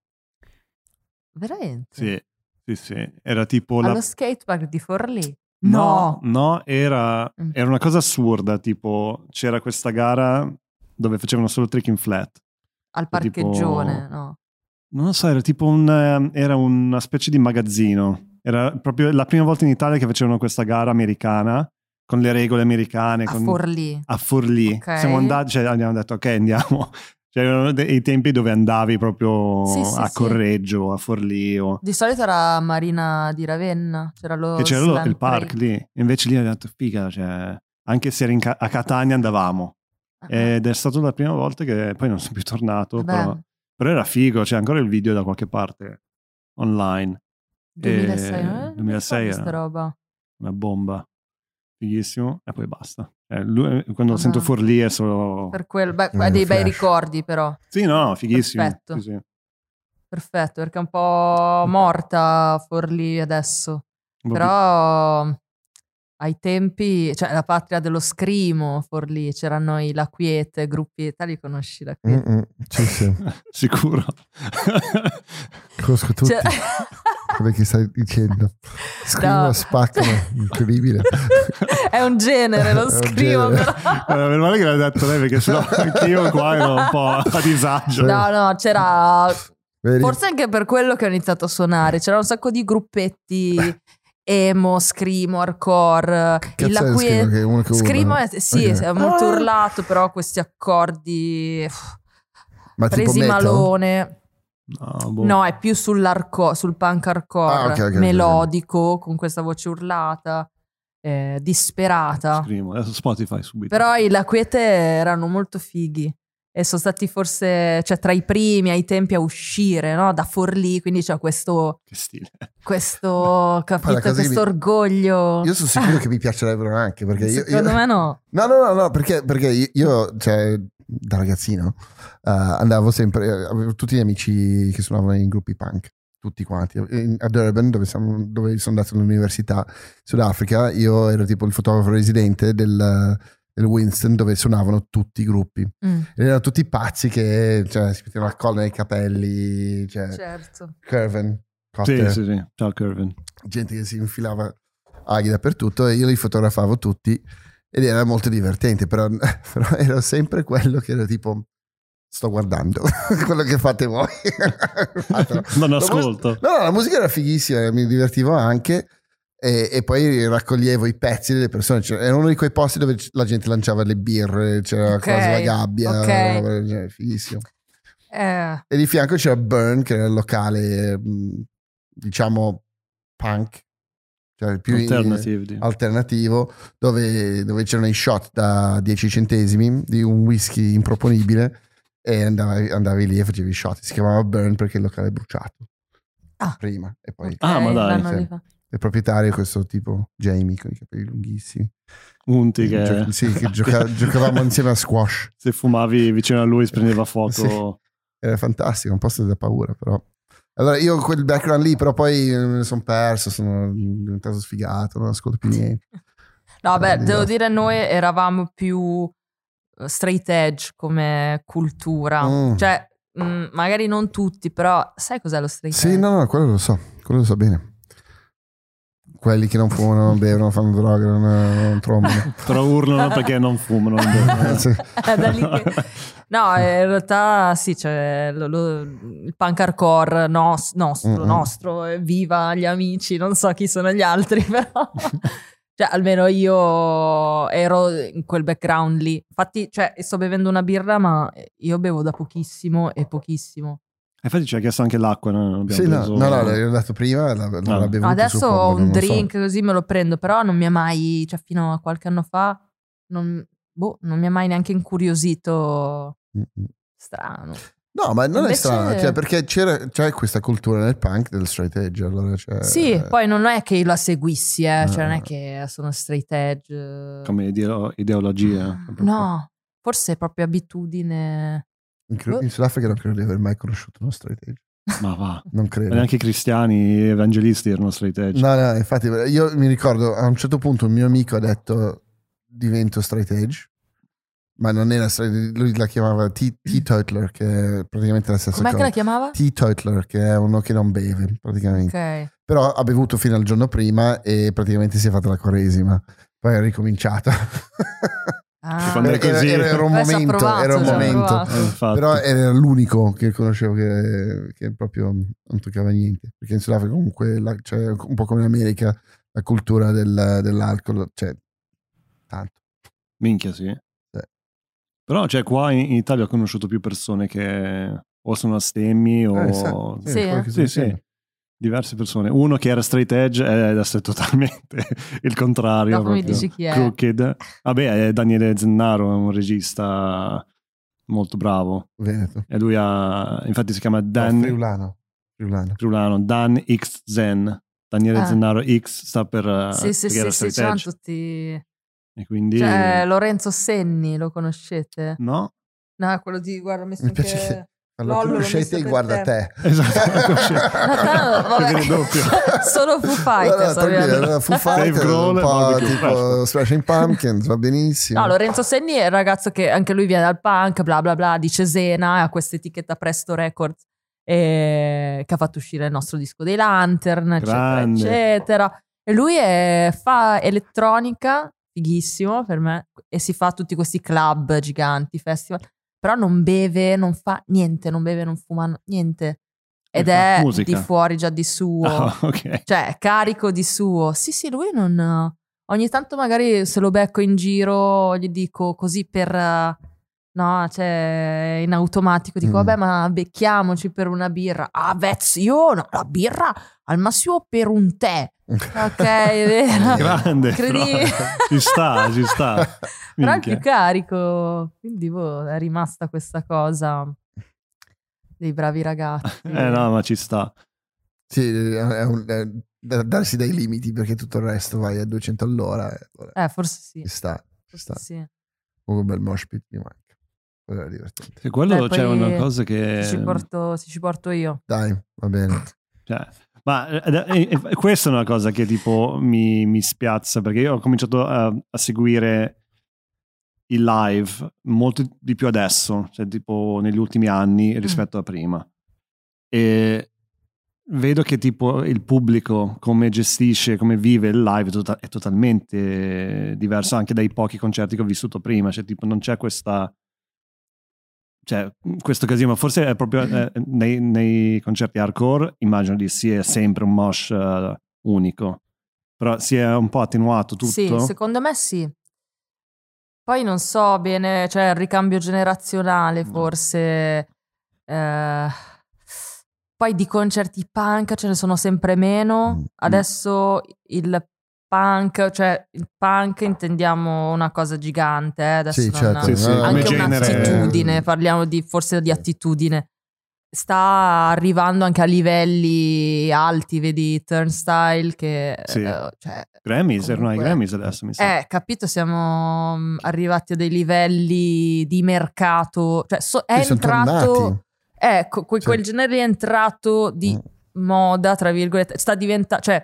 [SPEAKER 1] veramente?
[SPEAKER 3] Sì, sì, sì. Era tipo la...
[SPEAKER 1] Allo skatepark di Forlì?
[SPEAKER 3] No, no, era,
[SPEAKER 1] Mm.
[SPEAKER 3] era una cosa assurda. Tipo, c'era questa gara dove facevano solo trick in flat.
[SPEAKER 1] Al
[SPEAKER 3] tipo-
[SPEAKER 1] parcheggione, no.
[SPEAKER 3] Non lo so, era tipo un, eh, era una specie di magazzino. Era proprio la prima volta in Italia che facevano questa gara americana con le regole americane.
[SPEAKER 1] A
[SPEAKER 3] con-
[SPEAKER 1] Forlì.
[SPEAKER 3] a Forlì.
[SPEAKER 1] Ok.
[SPEAKER 3] Siamo andati, cioè abbiamo detto ok andiamo. Cioè, erano dei tempi dove andavi proprio
[SPEAKER 1] Sì, sì,
[SPEAKER 3] a
[SPEAKER 1] sì.
[SPEAKER 3] Correggio, a Forlì o...
[SPEAKER 1] Di solito era Marina di Ravenna, c'era lo
[SPEAKER 3] Che c'era lo- il park lì. Invece lì abbiamo detto figa, cioè, anche se in Ca- a Catania andavamo.
[SPEAKER 1] Ah,
[SPEAKER 3] Ed è stata la prima volta che poi non sono più tornato. Però, però era figo, c'è ancora il video da qualche parte online.
[SPEAKER 1] 2006,
[SPEAKER 3] eh,
[SPEAKER 1] eh, non mi
[SPEAKER 3] 2006
[SPEAKER 1] ricordo sta
[SPEAKER 3] era.
[SPEAKER 1] roba.
[SPEAKER 3] Una bomba. Fighissimo. E poi basta. Eh, lui- quando
[SPEAKER 1] Vabbè.
[SPEAKER 3] sento Forlì è solo...
[SPEAKER 1] Per quel, beh,
[SPEAKER 2] Mm,
[SPEAKER 1] hai dei bei ricordi però.
[SPEAKER 3] Sì, no, fighissimo.
[SPEAKER 1] Perfetto.
[SPEAKER 3] Sì, sì.
[SPEAKER 1] Perfetto, perché è un po' morta Forlì adesso.
[SPEAKER 3] Po'
[SPEAKER 1] Però ai tempi, cioè la patria dello scrimo, Forlì, c'erano i La Quiete, gruppi, te li conosci La Quiete?
[SPEAKER 2] Mm-mm, sì, sì. *laughs*
[SPEAKER 3] Sicuro.
[SPEAKER 2] Conosco tutti
[SPEAKER 1] Cioè- *laughs*
[SPEAKER 2] quello che stai dicendo. Scrivono,
[SPEAKER 1] No.
[SPEAKER 2] spaccano, incredibile.
[SPEAKER 1] è un genere lo
[SPEAKER 2] un
[SPEAKER 1] scrimo,
[SPEAKER 2] genere.
[SPEAKER 1] però.
[SPEAKER 3] Eh, Meno male che l'ha detto lei perché sennò *laughs* anch'io qua ero un po' a disagio.
[SPEAKER 1] No, no, c'era
[SPEAKER 2] Vedi?
[SPEAKER 1] Forse anche per quello che ho iniziato a suonare. C'era un sacco di gruppetti *laughs* emo, scrimo, hardcore.
[SPEAKER 2] Cazzo
[SPEAKER 1] il Lacue-
[SPEAKER 2] scrimo che uno che?
[SPEAKER 1] Scrimo è, sì,
[SPEAKER 2] Ok.
[SPEAKER 1] è molto
[SPEAKER 2] Ah!
[SPEAKER 1] urlato, però questi accordi
[SPEAKER 2] Ma
[SPEAKER 1] presi
[SPEAKER 2] metal?
[SPEAKER 1] malone.
[SPEAKER 3] No, boh.
[SPEAKER 1] No, è più sull'arco, sul punk hardcore,
[SPEAKER 2] Ah, ok, ok, ok.
[SPEAKER 1] melodico, con questa voce urlata, eh, disperata.
[SPEAKER 3] Scrivo. Adesso Spotify subito.
[SPEAKER 1] Però i Laquete erano molto fighi e sono stati forse, cioè tra i primi ai tempi a uscire, no? Da Forlì, quindi c'è questo,
[SPEAKER 3] Che stile.
[SPEAKER 1] questo, *laughs* capito, questo
[SPEAKER 2] mi-
[SPEAKER 1] orgoglio.
[SPEAKER 2] Io sono sicuro *laughs* che mi piacerebbero anche perché io,
[SPEAKER 1] Secondo
[SPEAKER 2] io-
[SPEAKER 1] me no. *laughs*
[SPEAKER 2] No, no, no, no, perché, perché io, io, cioè, da ragazzino eh, andavo sempre, avevo tutti gli amici che suonavano in gruppi punk, tutti quanti. In- a Durban, dove, siamo- dove sono andato all'università Sudafrica, io ero tipo il fotografo residente del, del Winston, dove suonavano tutti i gruppi.
[SPEAKER 1] Mm,
[SPEAKER 2] Ed erano tutti pazzi che cioè, si mettevano la colla nei capelli, cioè,
[SPEAKER 1] certo.
[SPEAKER 2] Curven,
[SPEAKER 3] Sì,
[SPEAKER 2] Cotter,
[SPEAKER 3] sì, sì. Ciao, Curvin.
[SPEAKER 2] gente che si infilava aghi dappertutto e io li fotografavo tutti ed era molto divertente, però, *laughs* però ero sempre quello che era tipo sto guardando *laughs* quello che fate voi. *laughs*
[SPEAKER 3] Non
[SPEAKER 2] La
[SPEAKER 3] ascolto.
[SPEAKER 2] No, no, la musica era fighissima, mi divertivo anche e, e poi raccoglievo i pezzi delle persone. Cioè, era uno di quei posti dove la gente lanciava le birre, c'era
[SPEAKER 1] Ok,
[SPEAKER 2] quasi la gabbia,
[SPEAKER 1] ok.
[SPEAKER 2] roba del genere, fighissimo.
[SPEAKER 1] Eh,
[SPEAKER 2] E di fianco c'era Burn, che era il locale, mh, diciamo, punk, cioè il più
[SPEAKER 3] Alternative. di-
[SPEAKER 2] alternativo, dove, dove c'erano i shot da 10 centesimi di un whisky improponibile e andavi, andavi lì e facevi i shot. Si chiamava Burn perché il locale è bruciato.
[SPEAKER 1] Ah.
[SPEAKER 2] Prima. E poi
[SPEAKER 3] Ah, ma dai,
[SPEAKER 2] sì.
[SPEAKER 1] rifatto.
[SPEAKER 2] il proprietario è questo tipo, Jamie, con i capelli lunghissimi.
[SPEAKER 3] Unti che
[SPEAKER 2] Gio- *laughs* sì, che gioca- giocavamo insieme a squash.
[SPEAKER 3] se fumavi vicino a lui prendeva *laughs* fuoco.
[SPEAKER 2] Sì. Era fantastico, un posto da paura però. Allora io quel background lì però poi me ne sono perso, sono diventato sfigato, non ascolto più niente.
[SPEAKER 1] No, beh,
[SPEAKER 2] Eh,
[SPEAKER 1] devo dire, noi eravamo più eh, straight edge come cultura.
[SPEAKER 2] Mm.
[SPEAKER 1] Cioè, mh, magari non tutti, però sai cos'è lo straight
[SPEAKER 2] Sì,
[SPEAKER 1] edge?
[SPEAKER 2] no, no, quello lo so, quello lo so bene. Quelli che non fumano, non bevono, fanno droga, non, non trombano. *laughs*
[SPEAKER 3] Però urlano perché non fumano. non bevono.
[SPEAKER 2] Eh, sì.
[SPEAKER 1] È *laughs* da lì che- No, eh, in realtà sì, cioè, lo- lo- il punk hardcore nos- nostro,
[SPEAKER 2] Mm-mm.
[SPEAKER 1] nostro, eh, viva gli amici, non so chi sono gli altri, *laughs* però... Cioè, almeno io ero in quel background lì. Infatti, cioè, sto bevendo una birra, ma io bevo da pochissimo e pochissimo.
[SPEAKER 3] Infatti ci ha chiesto anche l'acqua. No? Abbiamo
[SPEAKER 2] Sì, no,
[SPEAKER 3] preso-
[SPEAKER 2] no, no, l'ho dato prima, l'ha, l'ha
[SPEAKER 3] Ah.
[SPEAKER 2] bevuto.
[SPEAKER 1] Adesso ho un
[SPEAKER 2] lo so.
[SPEAKER 1] drink così me lo prendo, però non mi ha mai, cioè fino a qualche anno fa, non, boh, non mi ha mai neanche incuriosito. Strano.
[SPEAKER 2] No, ma non
[SPEAKER 1] Invece-
[SPEAKER 2] è strano, cioè, perché c'era, c'è questa cultura nel punk del straight edge. Allora, cioè,
[SPEAKER 1] Sì, poi non è che io la seguissi, eh, cioè
[SPEAKER 2] Ah.
[SPEAKER 1] non è che sono straight edge.
[SPEAKER 3] Come ideo- ideologia.
[SPEAKER 1] No, forse è proprio abitudine.
[SPEAKER 2] In, cre- in Sudafrica non credo di aver mai conosciuto uno straight edge.
[SPEAKER 3] Ma va.
[SPEAKER 2] Non credo.
[SPEAKER 3] neanche i cristiani evangelisti erano straight edge.
[SPEAKER 2] No, no, infatti io mi ricordo a un certo punto un mio amico ha detto divento straight edge, ma non era straight edge, lui la chiamava T- teetotaler, che è praticamente la stessa
[SPEAKER 1] Com'è che
[SPEAKER 2] cosa.
[SPEAKER 1] la chiamava?
[SPEAKER 2] Teetotaler, che è uno che non beve praticamente.
[SPEAKER 1] Ok.
[SPEAKER 2] Però ha bevuto fino al giorno prima e praticamente si è fatta la quaresima. Poi è ricominciata. *laughs*
[SPEAKER 1] Ah.
[SPEAKER 2] Era,
[SPEAKER 3] così.
[SPEAKER 2] era- era un momento,
[SPEAKER 1] provato,
[SPEAKER 2] era un momento.
[SPEAKER 3] Eh.
[SPEAKER 2] Però era l'unico che conoscevo che, che proprio non toccava niente. Perché in Sudafrica comunque la- c'è un po' come in America la cultura del- dell'alcol, cioè tanto.
[SPEAKER 3] Minchia, sì. Però, cioè, qua in, in Italia ho conosciuto più persone che o sono astemmi o...
[SPEAKER 2] Eh, sa-
[SPEAKER 1] Sì,
[SPEAKER 2] sto
[SPEAKER 3] Sì, sì. Diverse persone. Uno che era straight edge e adesso è totalmente *laughs* il contrario.
[SPEAKER 1] Dopo mi
[SPEAKER 3] proprio
[SPEAKER 1] dici chi è.
[SPEAKER 3] Crooked. Vabbè, è Daniele Zennaro, è un regista molto bravo.
[SPEAKER 2] Veneto.
[SPEAKER 3] E lui ha... Infatti si chiama
[SPEAKER 2] No,
[SPEAKER 3] Dan...
[SPEAKER 2] friulano. Friulano.
[SPEAKER 3] Friulano, Dan X Zen. Daniele
[SPEAKER 1] Ah.
[SPEAKER 3] Zennaro X sta per... eh,
[SPEAKER 1] Sì, sì, sì, sì, c'erano
[SPEAKER 3] edge.
[SPEAKER 1] tutti.
[SPEAKER 3] E quindi...
[SPEAKER 1] C'è Lorenzo Senni, lo conoscete?
[SPEAKER 3] No?
[SPEAKER 1] No, quello di guarda, ho messo
[SPEAKER 2] Mi
[SPEAKER 1] anche...
[SPEAKER 2] piace
[SPEAKER 1] Lollo
[SPEAKER 2] conoscete e guarda
[SPEAKER 1] te.
[SPEAKER 2] te.
[SPEAKER 3] Esatto. *laughs*
[SPEAKER 1] No, tanto, vabbè,
[SPEAKER 3] Perché doppio. *laughs*
[SPEAKER 1] Solo Foo Fighters.
[SPEAKER 2] Allora, Foo Fighters,
[SPEAKER 3] Grohl
[SPEAKER 2] un po' tipo. Smashing Pumpkins, va benissimo.
[SPEAKER 1] No, Lorenzo Senni è il ragazzo che anche lui viene dal punk, bla bla bla, di Cesena, ha questa etichetta Presto Records, e- che ha fatto uscire il nostro disco dei Lantern, eccetera,
[SPEAKER 3] Grande.
[SPEAKER 1] eccetera. E lui è- fa elettronica, fighissimo per me, e si fa tutti questi club giganti, festival, però non beve, non fa niente, non beve, non fuma, niente. Ed è
[SPEAKER 3] musica.
[SPEAKER 1] di fuori già di suo.
[SPEAKER 3] Ah, *laughs* ok.
[SPEAKER 1] Cioè, carico di suo. Sì, sì, lui non... Ogni tanto magari se lo becco in giro gli dico così per... No, cioè, in automatico dico,
[SPEAKER 2] Mm.
[SPEAKER 1] vabbè, ma becchiamoci per una birra. Ah, io no, la birra al massimo per un tè. *laughs* Ok, è vero.
[SPEAKER 3] Grande.
[SPEAKER 1] Incredibile.
[SPEAKER 3] però. Ci sta, ci sta. *laughs*
[SPEAKER 1] Però è
[SPEAKER 3] Minchia.
[SPEAKER 1] più carico. Quindi, boh, è rimasta questa cosa dei bravi ragazzi.
[SPEAKER 3] Eh no, ma ci sta.
[SPEAKER 2] Sì, è un- è da darsi dei limiti perché tutto il resto vai a 200 all'ora. allora
[SPEAKER 1] Eh, forse sì.
[SPEAKER 2] Ci sta, ci sta.
[SPEAKER 1] sì.
[SPEAKER 2] Un bel mosh pit mi manca. Quello era divertente.
[SPEAKER 3] E quello
[SPEAKER 1] Dai,
[SPEAKER 3] c'è una cosa che...
[SPEAKER 1] Se ci porto, se ci porto io.
[SPEAKER 2] Dai, va bene.
[SPEAKER 3] Cioè, ma eh, eh, eh, questa è una cosa che tipo mi, mi spiazza perché io ho cominciato a, a seguire il live molto di più adesso, cioè tipo negli ultimi anni rispetto a prima. E vedo che tipo il pubblico come gestisce, come vive il live è, tota- è totalmente diverso anche dai pochi concerti che ho vissuto prima, cioè tipo non c'è questa cioè, questo casino, ma forse è proprio eh, nei, nei concerti hardcore, immagino di sia sempre un mosh eh, unico, però si è un po' attenuato tutto.
[SPEAKER 1] Sì, secondo me sì. Poi non so bene, cioè il ricambio generazionale
[SPEAKER 3] Mm.
[SPEAKER 1] forse Eh, poi di concerti punk ce ne sono sempre meno.
[SPEAKER 2] Mm.
[SPEAKER 1] Adesso il punk, cioè il punk intendiamo una cosa gigante, eh, adesso
[SPEAKER 2] Sì,
[SPEAKER 1] non-
[SPEAKER 2] certo.
[SPEAKER 3] Sì, sì,
[SPEAKER 1] anche
[SPEAKER 3] genere-
[SPEAKER 1] un'attitudine, parliamo di, forse di attitudine. Sta arrivando anche a livelli alti, vedi Turnstile che...
[SPEAKER 3] Sì.
[SPEAKER 1] eh, cioè,
[SPEAKER 3] Grammys, erano ai
[SPEAKER 1] Comunque-
[SPEAKER 3] Grammys adesso mi sa.
[SPEAKER 1] eh, capito, siamo mm, arrivati a dei livelli di mercato, cioè so- è entrato... Ecco, que-
[SPEAKER 2] Sì.
[SPEAKER 1] quel genere è entrato di
[SPEAKER 2] Mm.
[SPEAKER 1] moda, tra virgolette, sta diventando, cioè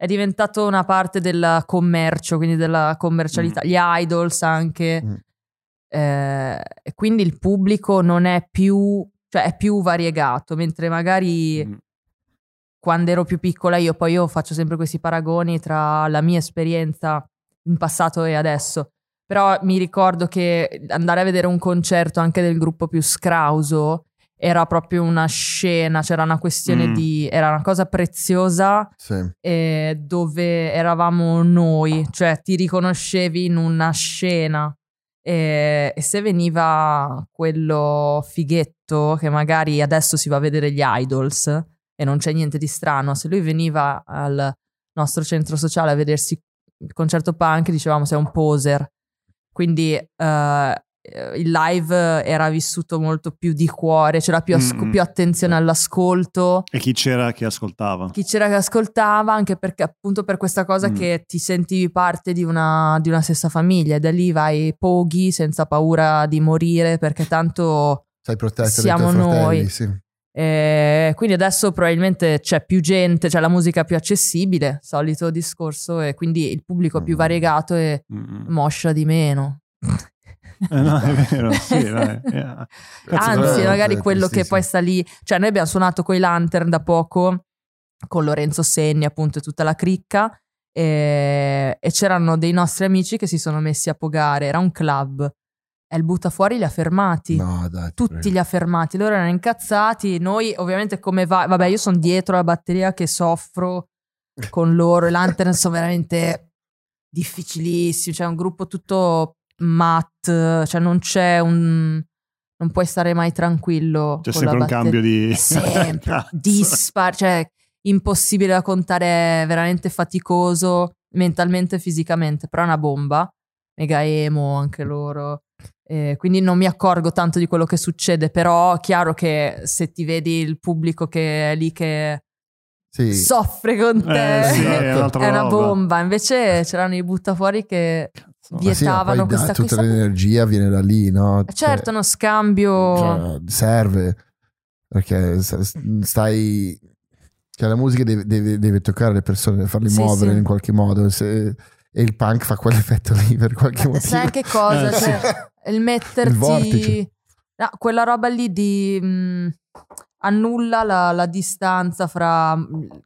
[SPEAKER 1] è diventato una parte del commercio, quindi della commercialità,
[SPEAKER 3] Mm.
[SPEAKER 1] gli idols anche,
[SPEAKER 2] Mm.
[SPEAKER 1] eh, e quindi il pubblico non è più, cioè è più variegato, mentre magari
[SPEAKER 3] Mm.
[SPEAKER 1] quando ero più piccola io, poi io faccio sempre questi paragoni tra la mia esperienza in passato e adesso, però mi ricordo che andare a vedere un concerto anche del gruppo più scrauso era proprio una scena, c'era una questione
[SPEAKER 3] Mm.
[SPEAKER 1] di, era una cosa preziosa
[SPEAKER 2] Sì.
[SPEAKER 1] eh, dove eravamo noi, cioè ti riconoscevi in una scena e, e se veniva quello fighetto che magari adesso si va a vedere gli idols e non c'è niente di strano, se lui veniva al nostro centro sociale a vedersi il concerto punk dicevamo sei un poser, quindi eh, il live era vissuto molto più di cuore, c'era più, asco-
[SPEAKER 3] Mm-mm.
[SPEAKER 1] più attenzione all'ascolto
[SPEAKER 3] E chi c'era che ascoltava?
[SPEAKER 1] chi c'era che ascoltava, anche perché appunto per questa cosa
[SPEAKER 3] Mm.
[SPEAKER 1] che ti sentivi parte di una, di una stessa famiglia e da lì vai poghi senza paura di morire perché tanto
[SPEAKER 2] Sei protetto
[SPEAKER 1] Siamo
[SPEAKER 2] fratelli,
[SPEAKER 1] noi.
[SPEAKER 2] sì.
[SPEAKER 1] eh, quindi adesso probabilmente c'è più gente, c'è la musica più accessibile, solito discorso e quindi il pubblico è più
[SPEAKER 2] Mm.
[SPEAKER 1] variegato e
[SPEAKER 3] Mm.
[SPEAKER 1] moscia di meno. *laughs*
[SPEAKER 3] Eh, no, è vero, sì, dai. *laughs* yeah. Cazzo,
[SPEAKER 1] Anzi, magari quello che poi sta lì, cioè noi abbiamo suonato con i Lantern da poco, con Lorenzo Senni appunto e tutta la cricca, e, e c'erano dei nostri amici che si sono messi a pogare, era un club, e il butta fuori li ha fermati.
[SPEAKER 2] No, dai. ti
[SPEAKER 1] Tutti
[SPEAKER 2] prego.
[SPEAKER 1] li ha fermati, loro erano incazzati, noi ovviamente come va, vabbè io sono dietro la batteria che soffro con loro, i Lantern *laughs* sono veramente difficilissimi, c'è un gruppo tutto mat, cioè non c'è un... non puoi stare mai tranquillo.
[SPEAKER 3] C'è
[SPEAKER 1] con la
[SPEAKER 3] sempre un
[SPEAKER 1] batteria.
[SPEAKER 3] cambio di... *laughs*
[SPEAKER 1] Sempre, *laughs* dispar, cioè impossibile da contare, è veramente faticoso mentalmente e fisicamente, però è una bomba, mega emo anche loro. Eh, quindi non mi accorgo tanto di quello che succede, però chiaro che se ti vedi il pubblico che è lì che
[SPEAKER 2] Sì.
[SPEAKER 1] soffre con te,
[SPEAKER 3] Eh, sì,
[SPEAKER 2] è *laughs*
[SPEAKER 3] è
[SPEAKER 1] è una
[SPEAKER 3] roba.
[SPEAKER 1] bomba. Invece c'erano i buttafuori che
[SPEAKER 3] Cazzo.
[SPEAKER 2] Sì,
[SPEAKER 1] vietavano
[SPEAKER 2] da-
[SPEAKER 1] questa
[SPEAKER 2] tutta
[SPEAKER 1] questa-
[SPEAKER 2] l'energia viene da lì, no?
[SPEAKER 1] Eh, Certo, uno scambio.
[SPEAKER 2] Cioè, serve perché stai cioè la musica deve, deve- deve toccare le persone farle
[SPEAKER 1] Sì,
[SPEAKER 2] muovere
[SPEAKER 1] sì.
[SPEAKER 2] in qualche modo se- e il punk fa quell'effetto lì per qualche motivo
[SPEAKER 1] Sai anche cosa?
[SPEAKER 3] Eh, sì.
[SPEAKER 1] cioè, il
[SPEAKER 2] Il
[SPEAKER 1] metterti.
[SPEAKER 2] vortice.
[SPEAKER 1] No, quella roba lì di. mh, annulla la, la distanza fra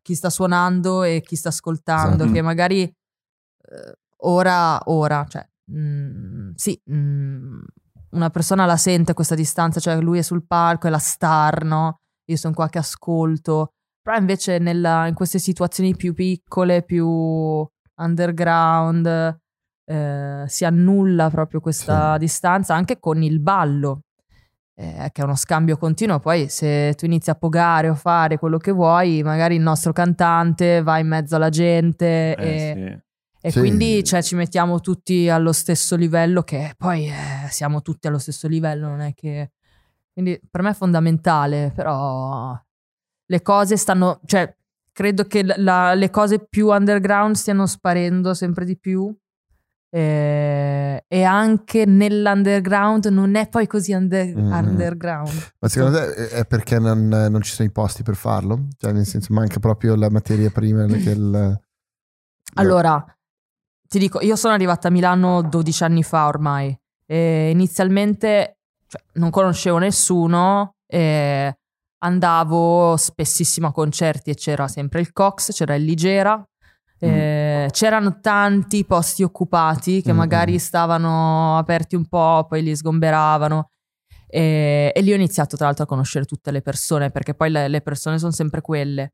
[SPEAKER 1] chi sta suonando e chi sta ascoltando,
[SPEAKER 3] Esatto.
[SPEAKER 1] che magari eh, ora, ora, cioè, mh, sì, mh, una persona la sente questa distanza, cioè lui è sul palco, è la star, no? Io sono qua che ascolto. Però invece nella- in queste situazioni più piccole, più underground, eh, si annulla proprio questa distanza anche con il ballo, eh, che è uno scambio continuo. Poi se tu inizi a pogare o fare quello che vuoi, magari il nostro cantante va in mezzo alla gente
[SPEAKER 3] Eh,
[SPEAKER 1] e
[SPEAKER 2] Sì.
[SPEAKER 1] quindi cioè, ci mettiamo tutti allo stesso livello, che poi eh, siamo tutti allo stesso livello, non è che... Quindi per me è fondamentale, però le cose stanno... Cioè, credo che la- le cose più underground stiano sparendo sempre di più. eh, e anche nell'underground non è poi così under-
[SPEAKER 2] Mm.
[SPEAKER 1] underground.
[SPEAKER 2] ma secondo te è- perché non, non ci sono i posti per farlo? cioè nel senso manca proprio la materia prima il-
[SPEAKER 1] Allora, ti dico, io sono arrivata a Milano 12 anni fa ormai. E inizialmente cioè, non conoscevo nessuno, e andavo spessissimo a concerti e c'era sempre il Cox, c'era il Ligera. eh, C'erano tanti posti occupati che
[SPEAKER 2] Mm,
[SPEAKER 1] magari stavano aperti un po', poi li sgomberavano. E, e lì ho iniziato tra l'altro a conoscere tutte le persone, perché poi le, le persone sono sempre quelle.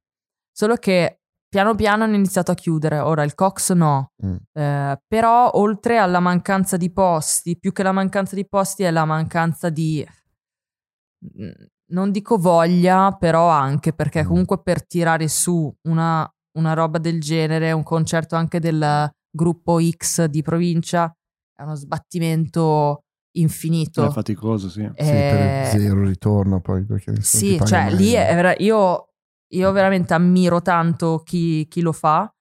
[SPEAKER 1] Solo che piano piano hanno iniziato a chiudere. Ora il Cox no,
[SPEAKER 2] Mm.
[SPEAKER 1] eh, però oltre alla mancanza di posti, più che la mancanza di posti è la mancanza di mm, non dico voglia, però anche perché
[SPEAKER 2] Mm.
[SPEAKER 1] comunque per tirare su una, una roba del genere, un concerto anche del gruppo X di provincia, è uno sbattimento infinito.
[SPEAKER 3] È faticoso, sì.
[SPEAKER 2] Sì, per
[SPEAKER 1] Eh,
[SPEAKER 2] zero ritorno poi perché
[SPEAKER 1] sì, cioè lì è vera- io, io veramente ammiro tanto chi, chi lo fa.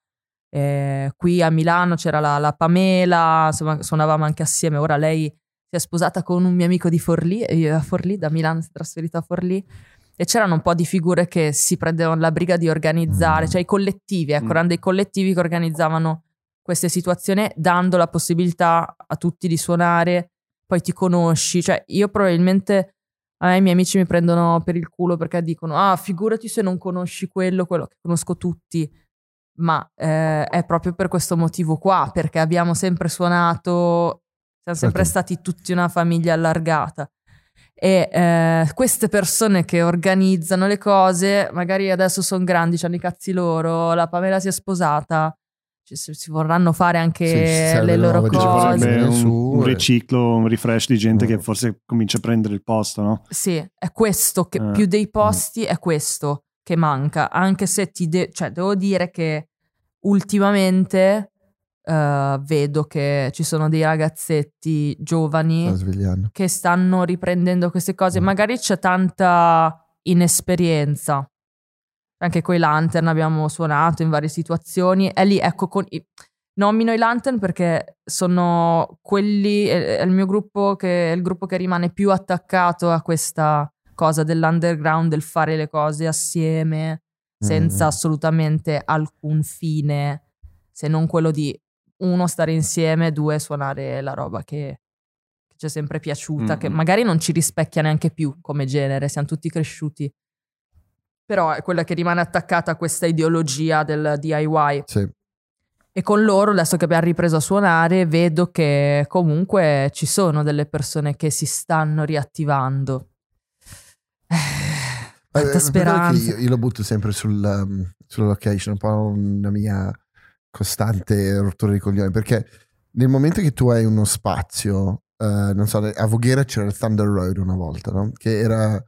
[SPEAKER 1] Eh, qui a Milano c'era la, la Pamela, insomma, suonavamo anche assieme. Ora lei si è sposata con un mio amico di Forlì, e io a Forlì, da Milano si è trasferita a Forlì. E c'erano un po' di figure che si prendevano la briga di organizzare,
[SPEAKER 2] Mm.
[SPEAKER 1] cioè i collettivi, ecco,
[SPEAKER 3] Mm.
[SPEAKER 1] erano dei collettivi che organizzavano queste situazioni dando la possibilità a tutti di suonare, poi ti conosci, cioè io probabilmente a me i miei amici mi prendono per il culo perché dicono ah figurati se non conosci quello, quello che conosco tutti, ma eh, è proprio per questo motivo qua, perché abbiamo sempre suonato, siamo sempre
[SPEAKER 2] Certo.
[SPEAKER 1] stati tutti una famiglia allargata. E eh, queste persone che organizzano le cose, magari adesso sono grandi, hanno i cazzi loro, la Pamela si è sposata, si, vorranno fare anche
[SPEAKER 2] Sì,
[SPEAKER 1] le loro
[SPEAKER 2] Cose.
[SPEAKER 3] un, un riciclo, un refresh di gente
[SPEAKER 2] Mm.
[SPEAKER 3] che forse comincia a prendere il posto, no?
[SPEAKER 1] Sì, è questo che
[SPEAKER 3] Eh.
[SPEAKER 1] più dei posti è questo che manca, anche se ti de- cioè, devo dire che ultimamente eh, vedo che ci sono dei ragazzetti giovani che stanno riprendendo queste cose,
[SPEAKER 2] Mm.
[SPEAKER 1] magari c'è tanta inesperienza. Anche con i Lantern abbiamo suonato in varie situazioni. E lì, ecco, con i- nomino i Lantern perché sono quelli, è, il mio gruppo che è il gruppo che rimane più attaccato a questa cosa dell'underground, del fare le cose assieme, senza
[SPEAKER 2] Mm.
[SPEAKER 1] assolutamente alcun fine, se non quello di uno stare insieme, due suonare la roba che, che ci è sempre piaciuta, che
[SPEAKER 3] Mm.
[SPEAKER 1] magari non ci rispecchia neanche più come genere, siamo tutti cresciuti. Però è quella che rimane attaccata a questa ideologia del DIY.
[SPEAKER 2] Sì.
[SPEAKER 1] E con loro, adesso che abbiamo ripreso a suonare, vedo che comunque ci sono delle persone che si stanno riattivando. Eh,
[SPEAKER 2] Eh,
[SPEAKER 1] Tanta
[SPEAKER 2] quello che
[SPEAKER 1] speranza.
[SPEAKER 2] Io, io lo butto sempre sul, um, sulla location, un po' una mia costante rottura di coglioni, perché nel momento che tu hai uno spazio, eh, non so, a Voghera c'era il Thunder Road una volta, no? che era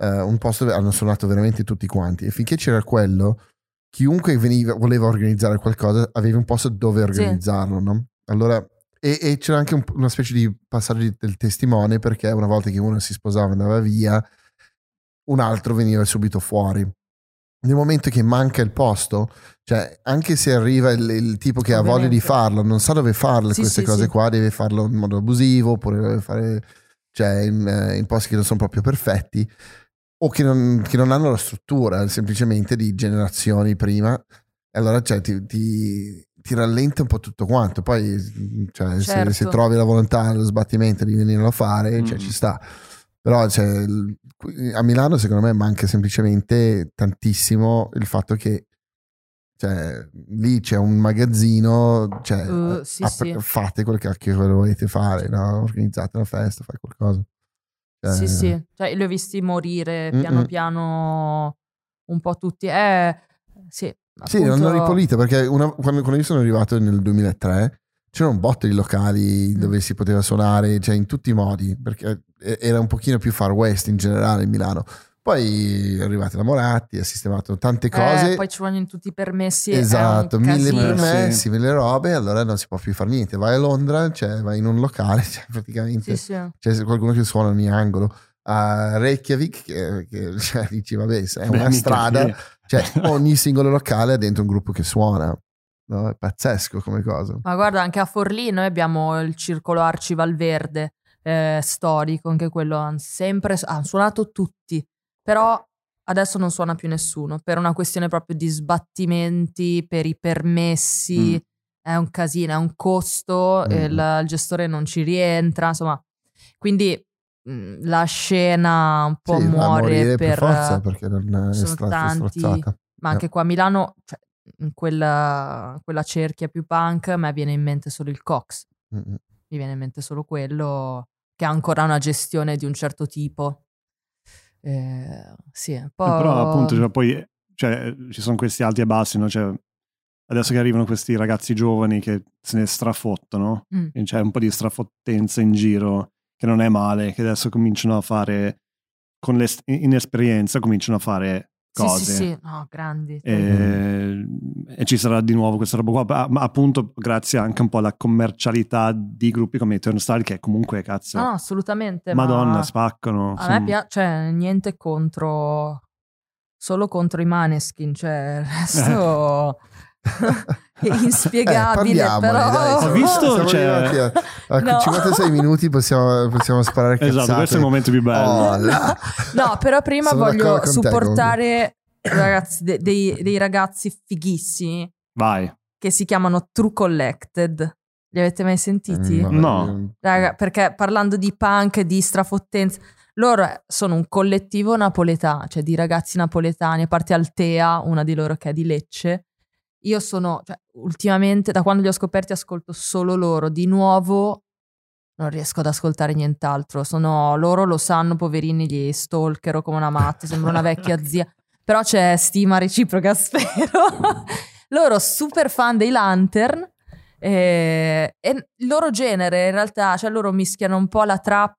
[SPEAKER 2] eh, un posto dove hanno suonato veramente tutti quanti e finché c'era quello, chiunque veniva, voleva organizzare qualcosa aveva un posto dove organizzarlo, no? Allora, e, e c'era anche un- una specie di passaggio del testimone perché una volta che uno si sposava e andava via, un altro veniva subito fuori. Nel momento che manca il posto, cioè anche se arriva il, il tipo che ha voglia di
[SPEAKER 1] Ovviamente.
[SPEAKER 2] farlo, non sa dove farle
[SPEAKER 1] Sì,
[SPEAKER 2] queste
[SPEAKER 1] sì,
[SPEAKER 2] cose
[SPEAKER 1] sì.
[SPEAKER 2] qua, deve farlo in modo abusivo oppure deve fare cioè, in, eh, in posti che non sono proprio perfetti o che non, che non hanno la struttura semplicemente di generazioni prima. E allora cioè, ti, ti- ti rallenta un po' tutto quanto. Poi cioè, se-
[SPEAKER 1] Certo.
[SPEAKER 2] se, trovi la volontà, lo sbattimento di venirlo a fare, cioè,
[SPEAKER 3] Mm.
[SPEAKER 2] ci sta. Però cioè, a Milano secondo me manca semplicemente tantissimo il fatto che cioè, lì c'è un magazzino, cioè,
[SPEAKER 1] Uh, sì,
[SPEAKER 2] apri-
[SPEAKER 1] sì.
[SPEAKER 2] fate quel cacchio che volete fare, no? organizzate una festa, fai qualcosa. Cioè,
[SPEAKER 1] Sì, sì, cioè, li ho visti morire piano
[SPEAKER 2] Mm-mm.
[SPEAKER 1] piano un po' tutti. Eh, sì,
[SPEAKER 2] Sì,
[SPEAKER 1] appunto-
[SPEAKER 2] l'hanno ripulita perché una- quando, quando io sono arrivato nel 2003 c'era un botto di locali
[SPEAKER 1] Mm.
[SPEAKER 2] dove si poteva suonare, cioè in tutti i modi, perché e- era un pochino più far west in generale Milano. Poi è arrivata la Moratti, ha sistemato tante
[SPEAKER 1] Eh,
[SPEAKER 2] cose.
[SPEAKER 1] poi ci vogliono tutti i permessi. è un
[SPEAKER 2] esatto, mille
[SPEAKER 1] casino.
[SPEAKER 2] permessi, mille robe, allora non si può più fare niente. Vai a Londra, cioè, vai in un locale, *laughs* cioè, praticamente
[SPEAKER 1] Sì, sì.
[SPEAKER 2] c'è qualcuno che suona ogni angolo. A Reykjavik, che, che *laughs* cioè, dici, vabbè, è
[SPEAKER 3] Beh,
[SPEAKER 2] una
[SPEAKER 3] mica
[SPEAKER 2] strada, cioè *laughs* ogni singolo locale ha dentro un gruppo che suona. No? È pazzesco come cosa.
[SPEAKER 1] Ma guarda, anche a Forlì noi abbiamo il circolo Arci Valverde eh, storico, anche quello hanno sempre hanno suonato tutti, però adesso non suona più nessuno per una questione proprio di sbattimenti, per i permessi,
[SPEAKER 3] Mm.
[SPEAKER 1] è un casino, è un costo,
[SPEAKER 2] Mm.
[SPEAKER 1] il, il gestore non ci rientra, insomma, quindi mh, la scena un po'
[SPEAKER 2] Sì,
[SPEAKER 1] muore
[SPEAKER 2] morire
[SPEAKER 1] per,
[SPEAKER 2] forza perché non è stata
[SPEAKER 1] tanti-
[SPEAKER 2] strozzata.
[SPEAKER 1] ma anche qua a Milano, cioè, in quella, quella cerchia più punk, a me viene in mente solo il Cox.
[SPEAKER 2] Mm, mm.
[SPEAKER 1] Mi viene in mente solo quello che ha ancora una gestione di un certo tipo. Eh, sì, un po'...
[SPEAKER 3] Però appunto cioè, poi cioè, ci sono questi alti e bassi, no? Cioè, adesso che arrivano questi ragazzi giovani che se ne strafottono,
[SPEAKER 1] Mm.
[SPEAKER 3] c'è un po' di strafottenza in giro che non è male, che adesso cominciano a fare con l'inesperienza cominciano a fare cose.
[SPEAKER 1] Sì, sì, sì, no, grandi.
[SPEAKER 3] E, e ci sarà di nuovo questa roba qua, ma appunto grazie anche un po' alla commercialità di gruppi come i Turnstile che comunque cazzo...
[SPEAKER 1] No, no, assolutamente.
[SPEAKER 3] Madonna,
[SPEAKER 1] ma
[SPEAKER 3] spaccano.
[SPEAKER 1] a me piace, cioè, niente contro, solo contro i Maneskin, cioè, il *laughs* resto è *laughs* inspiegabile,
[SPEAKER 2] Eh,
[SPEAKER 1] però...
[SPEAKER 2] dai,
[SPEAKER 3] Ho visto, cioè-
[SPEAKER 2] a,
[SPEAKER 1] No.
[SPEAKER 2] 56 minuti possiamo, possiamo sparare cazzate.
[SPEAKER 3] Esatto, questo è il momento più bello.
[SPEAKER 2] Oh.
[SPEAKER 1] No, però prima
[SPEAKER 2] Sono
[SPEAKER 1] voglio
[SPEAKER 2] con te,
[SPEAKER 1] supportare ragazzi, de- dei, dei ragazzi fighissimi
[SPEAKER 3] Vai.
[SPEAKER 1] che si chiamano True Collected. Li avete mai sentiti?
[SPEAKER 2] Mm,
[SPEAKER 3] No.
[SPEAKER 1] Raga, perché parlando di punk, di strafottenza, loro sono un collettivo napoletano, cioè di ragazzi napoletani, a parte Altea, una di loro che è di Lecce. Io sono, cioè, ultimamente, da quando li ho scoperti, ascolto solo loro. Di nuovo, non riesco ad ascoltare nient'altro. Sono, loro lo sanno, poverini, gli stalkero come una matta, sembra una *laughs* vecchia zia. Però c'è stima reciproca, *laughs* spero. loro super fan dei Lantern. E, e il loro genere, in realtà, cioè loro mischiano un po' la trap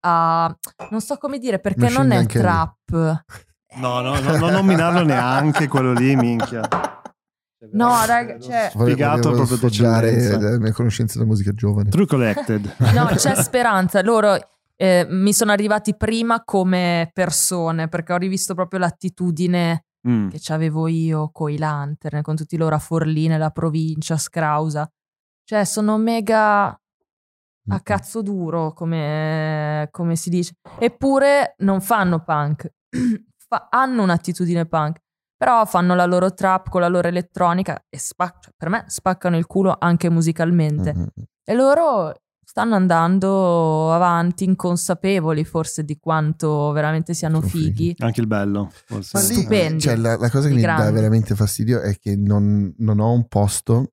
[SPEAKER 1] a... non so come dire, perché
[SPEAKER 2] Machine
[SPEAKER 1] non è trap.
[SPEAKER 3] No, no, no, non nominarlo neanche quello lì, minchia.
[SPEAKER 1] No, raga, cioè...
[SPEAKER 3] Spiegato proprio
[SPEAKER 2] sfoggiare le mie conoscenze della musica giovane.
[SPEAKER 3] True Collected. *laughs*
[SPEAKER 1] No, c'è *laughs* speranza. Loro eh, mi sono arrivati prima come persone perché ho rivisto proprio l'attitudine
[SPEAKER 3] Mm.
[SPEAKER 1] che avevo io con i lantern, con tutti loro a Forlì nella provincia, Scrausa. Cioè, sono mega a cazzo duro, come, come si dice. Eppure non fanno punk. *clears throat* Fa- hanno un'attitudine punk. Però fanno la loro trap con la loro elettronica e spac- cioè, per me spaccano il culo anche musicalmente.
[SPEAKER 2] Mm, mm.
[SPEAKER 1] E loro stanno andando avanti inconsapevoli forse di quanto veramente siano
[SPEAKER 2] Sono fighi.
[SPEAKER 3] Anche il bello. Forse.
[SPEAKER 1] Stupendi.
[SPEAKER 2] cioè, la, la cosa che mi dà
[SPEAKER 1] grandi.
[SPEAKER 2] veramente fastidio è che non, non ho un posto.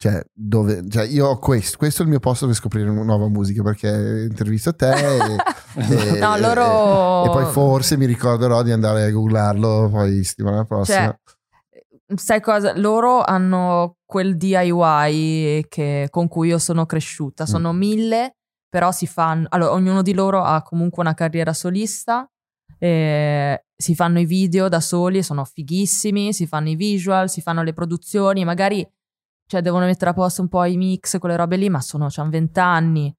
[SPEAKER 2] Cioè, dove. Cioè, io ho questo. Questo è il mio posto per scoprire nuova musica. Perché intervisto te. E, *laughs* e-
[SPEAKER 1] No, loro-
[SPEAKER 2] e, e poi forse mi ricorderò di andare a googlarlo. Poi settimana prossima.
[SPEAKER 1] Cioè, sai cosa? Loro hanno quel DIY che- con cui io sono cresciuta. Sono mille, però si fanno. Allora, ognuno di loro ha comunque una carriera solista. eh, si fanno i video da soli, sono fighissimi. Si fanno i visual, si fanno le produzioni. Magari cioè, devono mettere a posto un po' i mix, quelle robe lì, ma sono hanno 20 anni.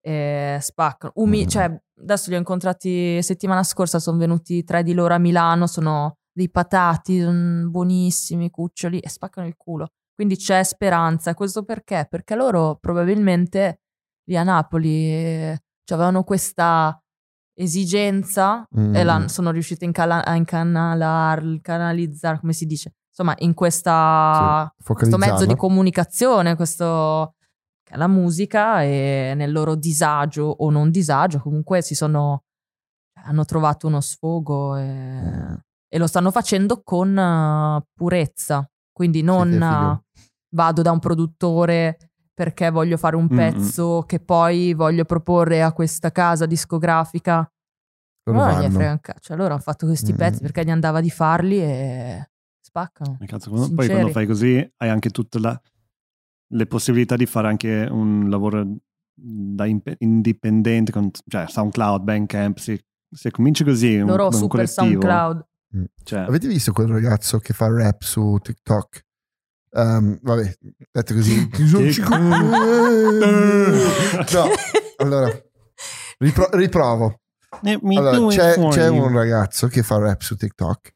[SPEAKER 1] eh, spaccano. Umi-
[SPEAKER 2] Mm.
[SPEAKER 1] cioè, adesso li ho incontrati settimana scorsa, sono venuti tre di loro a Milano, sono dei patati mm, buonissimi, cuccioli e spaccano il culo. Quindi c'è speranza. Questo perché? Perché loro probabilmente lì a Napoli eh, cioè, avevano questa esigenza
[SPEAKER 2] Mm.
[SPEAKER 1] e la, sono riusciti a, incala- a canalizzare, come si dice? Insomma, in questa,
[SPEAKER 2] Sì,
[SPEAKER 1] questo mezzo di comunicazione, questo che è la musica e nel loro disagio o non disagio, comunque si sono hanno trovato uno sfogo e, e lo stanno facendo con eh, purezza. Quindi non vado da un produttore perché voglio fare un
[SPEAKER 3] Mm-mm.
[SPEAKER 1] pezzo che poi voglio proporre a questa casa discografica.
[SPEAKER 2] Loro
[SPEAKER 1] un cazzo. Loro hanno fatto questi
[SPEAKER 2] Mm.
[SPEAKER 1] pezzi perché gli andava di farli e spaccano.
[SPEAKER 3] Cazzo, quando- poi quando fai così hai anche tutte la- le possibilità di fare anche un lavoro da impe- indipendente con cioè SoundCloud, Bandcamp, se, se cominci così un,
[SPEAKER 1] Loro
[SPEAKER 3] un
[SPEAKER 1] super
[SPEAKER 3] collettivo,
[SPEAKER 1] SoundCloud.
[SPEAKER 3] cioè,
[SPEAKER 2] Avete visto quel ragazzo che fa rap su TikTok? Ehm, vabbè, detto così. *laughs* no, *laughs* allora, ripro- riprovo.
[SPEAKER 3] Eh,
[SPEAKER 2] Allora, c'è, c'è un ragazzo che fa rap su TikTok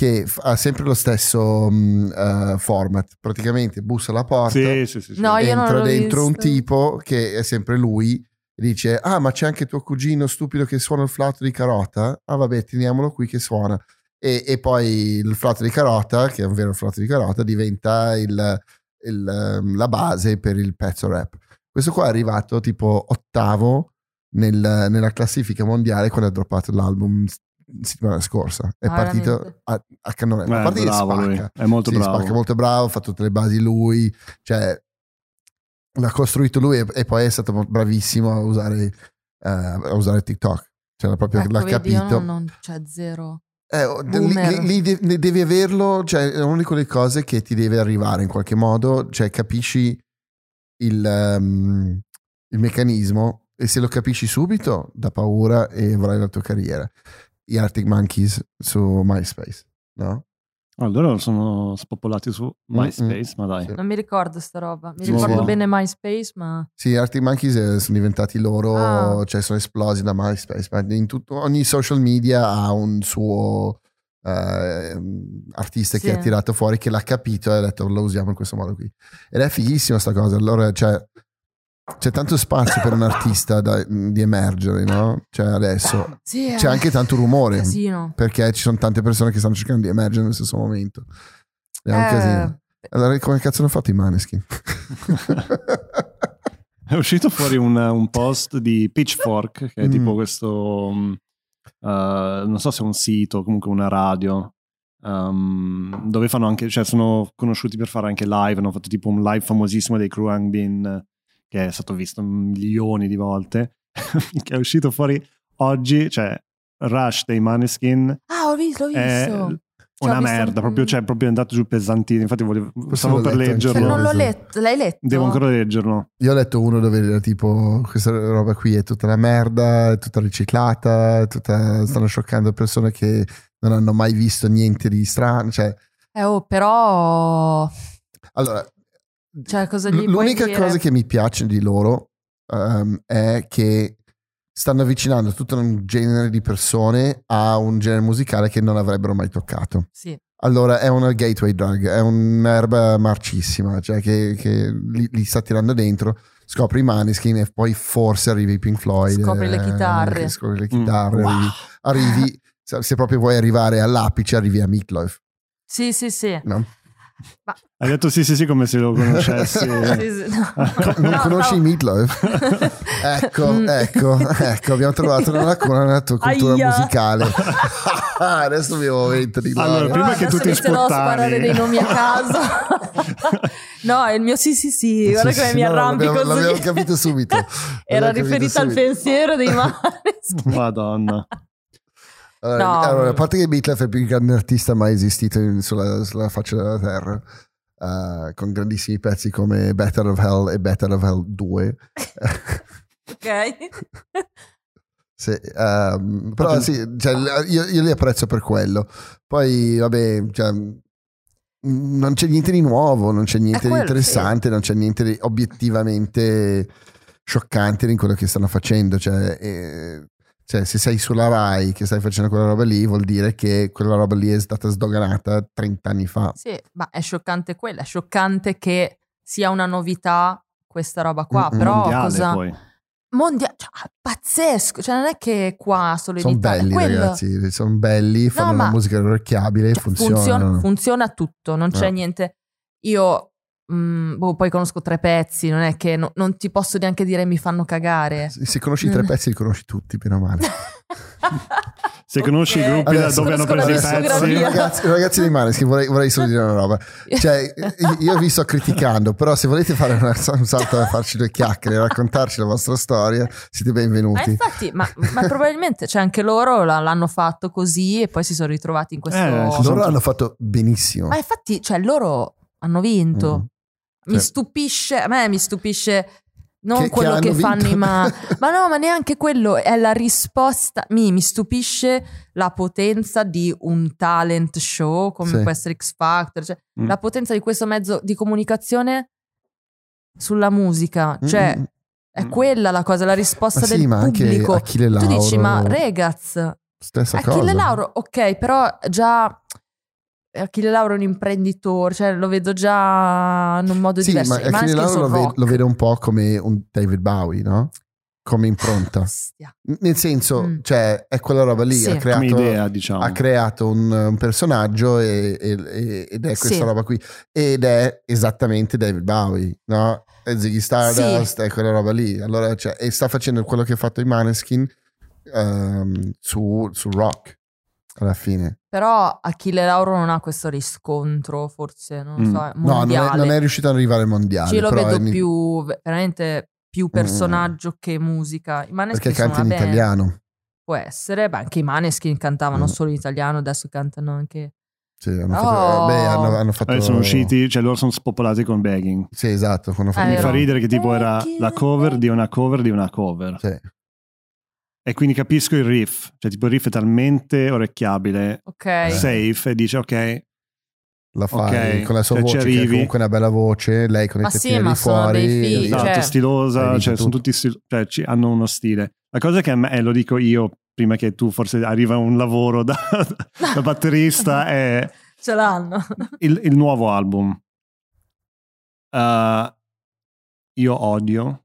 [SPEAKER 2] che f- ha sempre lo stesso mm, eh, format. Praticamente bussa alla porta,
[SPEAKER 3] Sì, sì, sì, sì.
[SPEAKER 1] No, io non
[SPEAKER 2] entra dentro un
[SPEAKER 1] visto.
[SPEAKER 2] tipo che è sempre lui. e Dice: Ah, ma c'è anche tuo cugino stupido che suona il flauto di carota? Ah, vabbè, teniamolo qui che suona. E, e poi il flauto di carota, che è un vero flauto di carota, diventa il- il, ehm, la base per il pezzo rap. Questo qua è arrivato tipo ottavo nel- nella classifica mondiale quando ha droppato l'album settimana scorsa. È
[SPEAKER 1] Ah,
[SPEAKER 2] partito a, a cannone.
[SPEAKER 3] Eh,
[SPEAKER 2] a
[SPEAKER 3] bravo lui,
[SPEAKER 2] spacca.
[SPEAKER 3] è molto
[SPEAKER 2] Sì,
[SPEAKER 3] bravo.
[SPEAKER 2] spacca molto bravo, ha fatto tutte le basi lui, cioè l'ha costruito lui e, e poi è stato bravissimo a usare, eh, a usare TikTok. Cioè, proprio
[SPEAKER 1] Ecco,
[SPEAKER 2] l'ha
[SPEAKER 1] vedi,
[SPEAKER 2] capito.
[SPEAKER 1] non, non c'è zero.
[SPEAKER 2] Eh, lì, lì- lì devi averlo, cioè è una di quelle cose che ti deve arrivare in qualche modo, cioè capisci il, ehm, il meccanismo E se lo capisci subito, dà paura e avrai la tua carriera. Gli Arctic Monkeys su MySpace, no?
[SPEAKER 3] Allora sono spopolati su MySpace, ma dai.
[SPEAKER 2] Sì.
[SPEAKER 1] Non mi ricordo sta roba. Mi
[SPEAKER 2] Sì,
[SPEAKER 1] ricordo
[SPEAKER 2] sì.
[SPEAKER 1] bene MySpace, ma...
[SPEAKER 2] Sì, Arctic Monkeys eh, sono diventati loro,
[SPEAKER 1] Ah.
[SPEAKER 2] cioè sono esplosi da MySpace, ma in tutto, ogni social media ha un suo eh, artista
[SPEAKER 1] Sì.
[SPEAKER 2] che ha tirato fuori, che l'ha capito e ha detto lo usiamo in questo modo qui. Ed è fighissima sta cosa, allora cioè, c'è tanto spazio per un artista da- di emergere, no? Cioè adesso
[SPEAKER 1] Sì,
[SPEAKER 2] c'è
[SPEAKER 1] eh,
[SPEAKER 2] anche tanto rumore,
[SPEAKER 1] casino.
[SPEAKER 2] perché ci sono tante persone che stanno cercando di emergere nello stesso momento. È un
[SPEAKER 1] Eh,
[SPEAKER 2] casino. Allora come cazzo hanno fatto i Maneskin?
[SPEAKER 3] È uscito fuori un, un post di Pitchfork, che è
[SPEAKER 2] Mm.
[SPEAKER 3] tipo questo, mm, eh, non so se è un sito o comunque una radio, um, dove fanno anche, cioè sono conosciuti per fare anche live, hanno fatto tipo un live famosissimo dei Crew Hang Bin, che è stato visto milioni di volte, *laughs* che è uscito fuori oggi, cioè Rush dei Maneskin
[SPEAKER 1] Ah, ho visto, l'ho
[SPEAKER 3] è
[SPEAKER 1] visto.
[SPEAKER 3] una
[SPEAKER 1] Cioè, ho visto
[SPEAKER 3] merda,
[SPEAKER 1] un-
[SPEAKER 3] proprio, cioè, proprio è andato giù pesantino, infatti volevo, stavo
[SPEAKER 2] l'ho
[SPEAKER 3] per
[SPEAKER 2] anch'io.
[SPEAKER 1] Cioè,
[SPEAKER 3] leggerlo,
[SPEAKER 1] non l'ho letto. L'hai letto?
[SPEAKER 3] devo ancora leggerlo.
[SPEAKER 2] Io ho letto uno dove era tipo questa roba qui è tutta una merda, è tutta riciclata, è tutta- stanno scioccando persone che non hanno mai visto niente di strano. Cioè,
[SPEAKER 1] Eh, oh, però...
[SPEAKER 2] allora,
[SPEAKER 1] Cioè, cosa gli
[SPEAKER 2] l-
[SPEAKER 1] puoi
[SPEAKER 2] l'unica
[SPEAKER 1] dire?
[SPEAKER 2] cosa che mi piace di loro ehm, è che stanno avvicinando tutto un genere di persone a un genere musicale che non avrebbero mai toccato.
[SPEAKER 1] Sì.
[SPEAKER 2] Allora è una gateway drug, è un'erba marcissima, cioè che, che li, li sta tirando dentro, scopri i Maneskin e poi forse arrivi Pink Floyd.
[SPEAKER 1] Scopri le
[SPEAKER 2] eh,
[SPEAKER 1] chitarre.
[SPEAKER 2] Scopri le
[SPEAKER 3] Mm.
[SPEAKER 2] chitarre,
[SPEAKER 3] Wow.
[SPEAKER 2] arrivi, se proprio vuoi arrivare all'apice arrivi a Meatloaf,
[SPEAKER 1] Sì, sì, sì.
[SPEAKER 2] no?
[SPEAKER 3] Hai detto sì sì sì come se lo conoscessi. *laughs*
[SPEAKER 1] Sì, sì, no.
[SPEAKER 2] Non
[SPEAKER 1] No,
[SPEAKER 2] conosci
[SPEAKER 1] no.
[SPEAKER 2] Meatloaf? *laughs* ecco,
[SPEAKER 1] Mm.
[SPEAKER 2] ecco, ecco, abbiamo trovato una lacuna nella tua cultura
[SPEAKER 1] Aia.
[SPEAKER 2] musicale. *laughs* Adesso mi momento di
[SPEAKER 3] Allora,
[SPEAKER 2] gloria.
[SPEAKER 3] prima
[SPEAKER 1] No,
[SPEAKER 3] che tu ti
[SPEAKER 1] inizierò a sparare dei nomi a caso. no, è il mio sì, sì, sì. Guarda
[SPEAKER 2] Sì,
[SPEAKER 1] come
[SPEAKER 2] sì,
[SPEAKER 1] mi
[SPEAKER 2] no,
[SPEAKER 1] arrampico
[SPEAKER 2] l'abbiamo, l'abbiamo
[SPEAKER 1] su-
[SPEAKER 2] capito subito.
[SPEAKER 1] Era
[SPEAKER 2] L'abbiamo
[SPEAKER 1] riferita al pensiero dei Maneskin.
[SPEAKER 3] Madonna.
[SPEAKER 2] Allora,
[SPEAKER 1] No.
[SPEAKER 2] allora, a parte che Meatloaf è il più grande artista mai esistito in- sulla, sulla faccia della terra, eh, con grandissimi pezzi come Better of Hell e Better of Hell 2. *laughs*
[SPEAKER 1] ok. *laughs*
[SPEAKER 2] Sì, ehm, però sì, cioè, io, io li apprezzo per quello. Poi, vabbè, cioè, non c'è niente di nuovo, non c'è niente di interessante, non c'è niente di obiettivamente scioccante in quello che stanno facendo. Cioè, eh, cioè, se sei sulla Rai che stai facendo quella roba lì, vuol dire che quella roba lì è stata sdoganata 30 anni fa.
[SPEAKER 1] Sì, ma è scioccante quella. È scioccante che sia una novità questa roba qua.
[SPEAKER 2] Mm,
[SPEAKER 1] però
[SPEAKER 3] Mondiale
[SPEAKER 1] cosa...
[SPEAKER 3] poi.
[SPEAKER 1] Mondiale, cioè, pazzesco. Cioè, non è che qua solo in
[SPEAKER 2] Sono
[SPEAKER 1] Italia.
[SPEAKER 2] belli,
[SPEAKER 1] Quello-
[SPEAKER 2] ragazzi. Sono belli, fanno una
[SPEAKER 1] ma-
[SPEAKER 2] musica orecchiabile,
[SPEAKER 1] Cioè, funziona, funziona tutto, non c'è
[SPEAKER 2] No.
[SPEAKER 1] niente. Io mm, boh, poi conosco tre pezzi, non è che no- non ti posso neanche dire mi fanno cagare.
[SPEAKER 2] Se se conosci i tre
[SPEAKER 1] Mm.
[SPEAKER 2] pezzi, li conosci tutti, o male.
[SPEAKER 3] Se conosci i gruppi da
[SPEAKER 2] Adesso-
[SPEAKER 3] dove hanno preso i pezzi,
[SPEAKER 2] ragazzi, ragazzi di Maneskin vorrei, vorrei solo dire una roba cioè io vi sto criticando però se volete fare una- un salto a farci due chiacchiere e raccontarci la vostra storia siete
[SPEAKER 1] Ma
[SPEAKER 2] benvenuti
[SPEAKER 1] infatti, ma, ma probabilmente cioè, anche loro l'hanno fatto così e poi si sono ritrovati in questo.
[SPEAKER 3] Eh,
[SPEAKER 2] loro hanno fatto benissimo
[SPEAKER 1] Ma infatti, cioè, loro hanno vinto.
[SPEAKER 2] Mm.
[SPEAKER 1] Mi
[SPEAKER 2] Cioè-
[SPEAKER 1] stupisce, a me mi stupisce non
[SPEAKER 2] Che- che
[SPEAKER 1] quello che,
[SPEAKER 2] hanno
[SPEAKER 1] fanno i ma... *laughs* ma no, ma neanche quello, è la risposta. Mi, mi stupisce la potenza di un talent show come
[SPEAKER 2] Sì.
[SPEAKER 1] può essere X Factor, cioè,
[SPEAKER 3] Mm.
[SPEAKER 1] la potenza di questo mezzo di comunicazione sulla musica, cioè
[SPEAKER 2] Mm,
[SPEAKER 1] è quella la cosa, la
[SPEAKER 2] ma
[SPEAKER 1] risposta
[SPEAKER 2] sì
[SPEAKER 1] del
[SPEAKER 2] ma anche
[SPEAKER 1] pubblico.
[SPEAKER 2] Achille
[SPEAKER 1] Tu dici, ma ragazzi,
[SPEAKER 2] stessa
[SPEAKER 1] Achille
[SPEAKER 2] cosa
[SPEAKER 1] Lauro, ok, però già Achille Lauro è un imprenditore, cioè lo vedo già in un modo
[SPEAKER 2] sì
[SPEAKER 1] diverso.
[SPEAKER 2] ma Achille Lauro lo, ve- lo vedo un po' come un David Bowie no? come impronta nel senso
[SPEAKER 1] Mm.
[SPEAKER 2] cioè è quella roba lì
[SPEAKER 1] Sì.
[SPEAKER 2] ha
[SPEAKER 3] come
[SPEAKER 2] creato
[SPEAKER 3] idea, diciamo.
[SPEAKER 2] ha creato un, un personaggio e- e- ed è questa
[SPEAKER 1] Sì.
[SPEAKER 2] roba qui ed è esattamente David Bowie no? è Ziggy Stardust è quella roba lì allora, cioè, e sta facendo quello che ha fatto i Maneskin ehm, su, su rock alla fine
[SPEAKER 1] Però Achille Lauro non ha questo riscontro, forse, non
[SPEAKER 3] Mm.
[SPEAKER 1] so, è
[SPEAKER 2] no non è,
[SPEAKER 1] mondiale.
[SPEAKER 2] non è riuscito ad arrivare al mondiale
[SPEAKER 1] Ci lo
[SPEAKER 2] però
[SPEAKER 1] vedo
[SPEAKER 2] in-
[SPEAKER 1] più, veramente più personaggio che musica. I Maneskin
[SPEAKER 2] perché canta in
[SPEAKER 1] band,
[SPEAKER 2] italiano
[SPEAKER 1] Può essere, beh, anche i Maneskin cantavano
[SPEAKER 2] Mm.
[SPEAKER 1] solo in italiano, adesso cantano anche
[SPEAKER 2] Sì, hanno
[SPEAKER 1] Oh.
[SPEAKER 2] fatto, beh, hanno, hanno fatto
[SPEAKER 3] Eh, sono usciti, cioè loro sono spopolati con begging.
[SPEAKER 2] Sì, esatto. Hanno fatto
[SPEAKER 3] Mi fa ridere che tipo era la cover di una cover di una cover.
[SPEAKER 2] Sì.
[SPEAKER 3] E quindi capisco il riff. Cioè, tipo il riff è talmente orecchiabile,
[SPEAKER 1] Ok.
[SPEAKER 3] safe, e dice ok,
[SPEAKER 2] La fai
[SPEAKER 3] Ok,
[SPEAKER 2] con la sua
[SPEAKER 3] se ci
[SPEAKER 2] voce, che comunque una bella voce. Lei con i
[SPEAKER 1] sì,
[SPEAKER 2] tettini
[SPEAKER 1] sono
[SPEAKER 2] fuori.
[SPEAKER 1] dei figli,
[SPEAKER 3] esatto,
[SPEAKER 1] cioè-
[SPEAKER 3] stilosa, cioè, sono tutti stil- cioè, ci- hanno uno stile. La cosa che a me, e lo dico io prima che tu forse arriva un lavoro da, *laughs* da batterista, è *laughs*
[SPEAKER 1] Ce l'hanno.
[SPEAKER 3] il, il nuovo album. Uh, io odio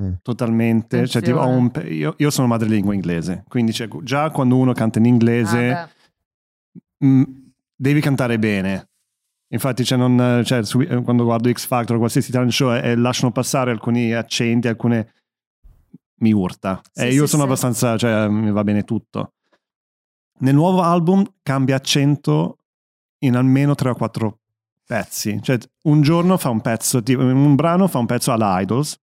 [SPEAKER 2] Mm.
[SPEAKER 3] totalmente. Cioè, tipo, un io, io sono madrelingua inglese, quindi cioè, già quando uno canta in inglese
[SPEAKER 1] Ah,
[SPEAKER 3] mm, devi cantare bene. Infatti, cioè, non- cioè, su- eh, quando guardo X Factor o qualsiasi talent show e lasciano passare alcuni accenti, alcune mi urta.
[SPEAKER 1] Sì,
[SPEAKER 3] e io
[SPEAKER 1] sì,
[SPEAKER 3] sono
[SPEAKER 1] sì.
[SPEAKER 3] abbastanza, cioè, mi va bene tutto. Nel nuovo album cambia accento in almeno 3 o 4 pezzi. Cioè, un giorno fa un pezzo, tipo, un brano fa un pezzo alla Idols,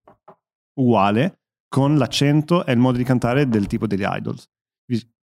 [SPEAKER 3] uguale, con l'accento e il modo di cantare del tipo degli Idols.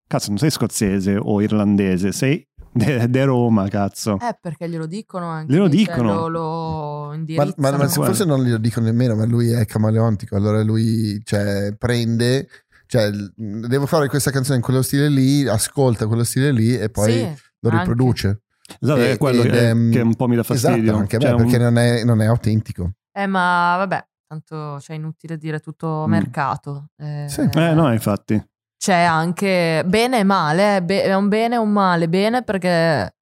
[SPEAKER 3] Cazzo, non sei scozzese o irlandese, sei *laughs* de, de Roma, cazzo.
[SPEAKER 1] Eh, perché glielo dicono anche.
[SPEAKER 3] Glielo
[SPEAKER 1] cioè,
[SPEAKER 3] dicono.
[SPEAKER 1] lo, lo
[SPEAKER 2] Ma, ma- ma forse non glielo dico nemmeno, ma lui è camaleontico. Allora lui cioè, prende, cioè, devo fare questa canzone in quello stile lì, ascolta quello stile lì e poi
[SPEAKER 1] Sì,
[SPEAKER 2] lo
[SPEAKER 1] anche.
[SPEAKER 2] riproduce.
[SPEAKER 3] Esatto,
[SPEAKER 2] E-
[SPEAKER 3] è quello
[SPEAKER 2] ed,
[SPEAKER 3] che,
[SPEAKER 2] ehm,
[SPEAKER 3] che un po' mi dà fastidio.
[SPEAKER 2] Esatto, anche a me,
[SPEAKER 3] Cioè, un-
[SPEAKER 2] perché non è, non è autentico.
[SPEAKER 1] Eh, ma vabbè, tanto cioè, inutile dire tutto
[SPEAKER 3] Mm.
[SPEAKER 1] mercato. Eh,
[SPEAKER 2] Sì.
[SPEAKER 3] Eh no, infatti.
[SPEAKER 1] C'è anche bene e male, eh, be- è un bene e un male. Bene perché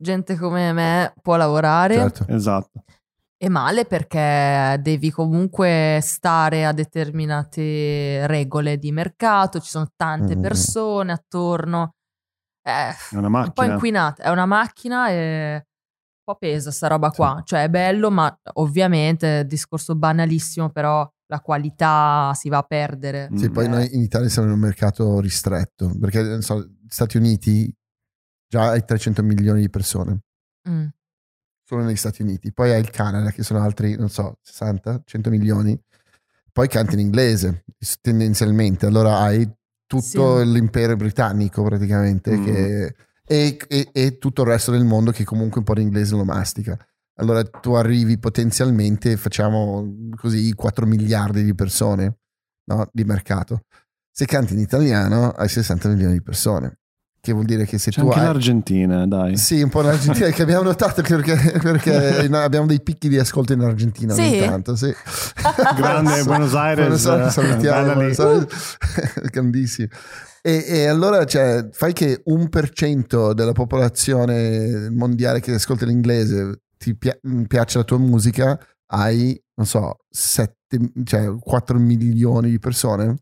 [SPEAKER 1] gente come me può lavorare
[SPEAKER 2] Certo.
[SPEAKER 3] Esatto.
[SPEAKER 1] e male perché devi comunque stare a determinate regole di mercato, ci sono tante
[SPEAKER 2] Mm.
[SPEAKER 1] persone attorno. È
[SPEAKER 3] È una
[SPEAKER 1] un po'
[SPEAKER 3] macchina.
[SPEAKER 1] inquinata, è una macchina e po' pesa sta roba qua. Cioè è bello, ma ovviamente discorso banalissimo, però la qualità si va a perdere.
[SPEAKER 3] Mm.
[SPEAKER 2] Sì, poi
[SPEAKER 1] Eh.
[SPEAKER 2] noi in Italia siamo in un mercato ristretto, perché non so, Stati Uniti già hai 300 milioni di persone,
[SPEAKER 1] Mm.
[SPEAKER 2] solo negli Stati Uniti. Poi hai il Canada, che sono altri, non so, 60, 100 milioni. Poi canti in inglese, tendenzialmente. Allora hai tutto
[SPEAKER 1] Sì.
[SPEAKER 2] l'impero britannico praticamente
[SPEAKER 3] Mm.
[SPEAKER 2] che- e, e- e tutto il resto del mondo che comunque un po' di inglese lo mastica. Allora tu arrivi potenzialmente, facciamo così 4 miliardi di persone no, di mercato. Se canti in italiano hai 60 milioni di persone, che vuol dire che se
[SPEAKER 3] C'è
[SPEAKER 2] tu
[SPEAKER 3] anche
[SPEAKER 2] hai...
[SPEAKER 3] l'Argentina, dai.
[SPEAKER 2] Sì, un po' in Argentina, che abbiamo notato perché, perché *laughs* abbiamo dei picchi di ascolto in Argentina ogni
[SPEAKER 1] Sì?
[SPEAKER 2] tanto, sì.
[SPEAKER 3] Grande *laughs* Buenos Aires,
[SPEAKER 2] Buenos Aires,
[SPEAKER 3] eh,
[SPEAKER 2] salutiamo. Buenos Aires. *laughs* grandissimo. E, e allora cioè, fai che un per cento della popolazione mondiale che ascolta l'inglese ti pia- piace la tua musica, hai, non so, 7, cioè 4 milioni di persone.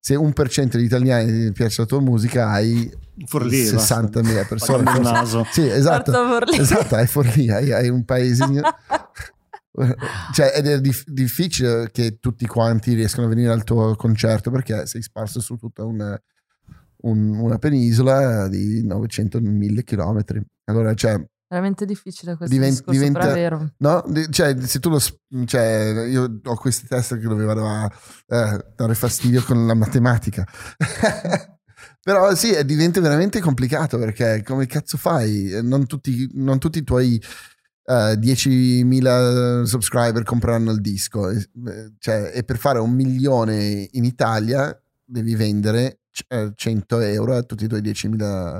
[SPEAKER 2] Se un per cento degli italiani ti piace la tua musica, hai
[SPEAKER 3] Forlì,
[SPEAKER 2] 60.000 persone. Forse.
[SPEAKER 3] naso.
[SPEAKER 2] Sì, esatto. Esatto, hai Forlì, hai, hai un paesino. *laughs* cioè, ed è dif- difficile che tutti quanti riescano a venire al tuo concerto perché sei sparso su tutta una, un- una penisola di 900-1000 chilometri. Allora, cioè,
[SPEAKER 1] Veramente difficile questo
[SPEAKER 2] Diven-
[SPEAKER 1] discorso,
[SPEAKER 2] diventa-
[SPEAKER 1] vero.
[SPEAKER 2] no? Cioè, se tu lo. Cioè, io ho questi test che dovevano eh, dare fastidio con la matematica. *laughs* Però sì, diventa veramente complicato perché come cazzo fai? Non tutti, non tutti i tuoi eh, 10.000 subscriber compreranno il disco. Eh, Cioè, e per fare un milione in Italia devi vendere 100 euro a tutti i tuoi 10.000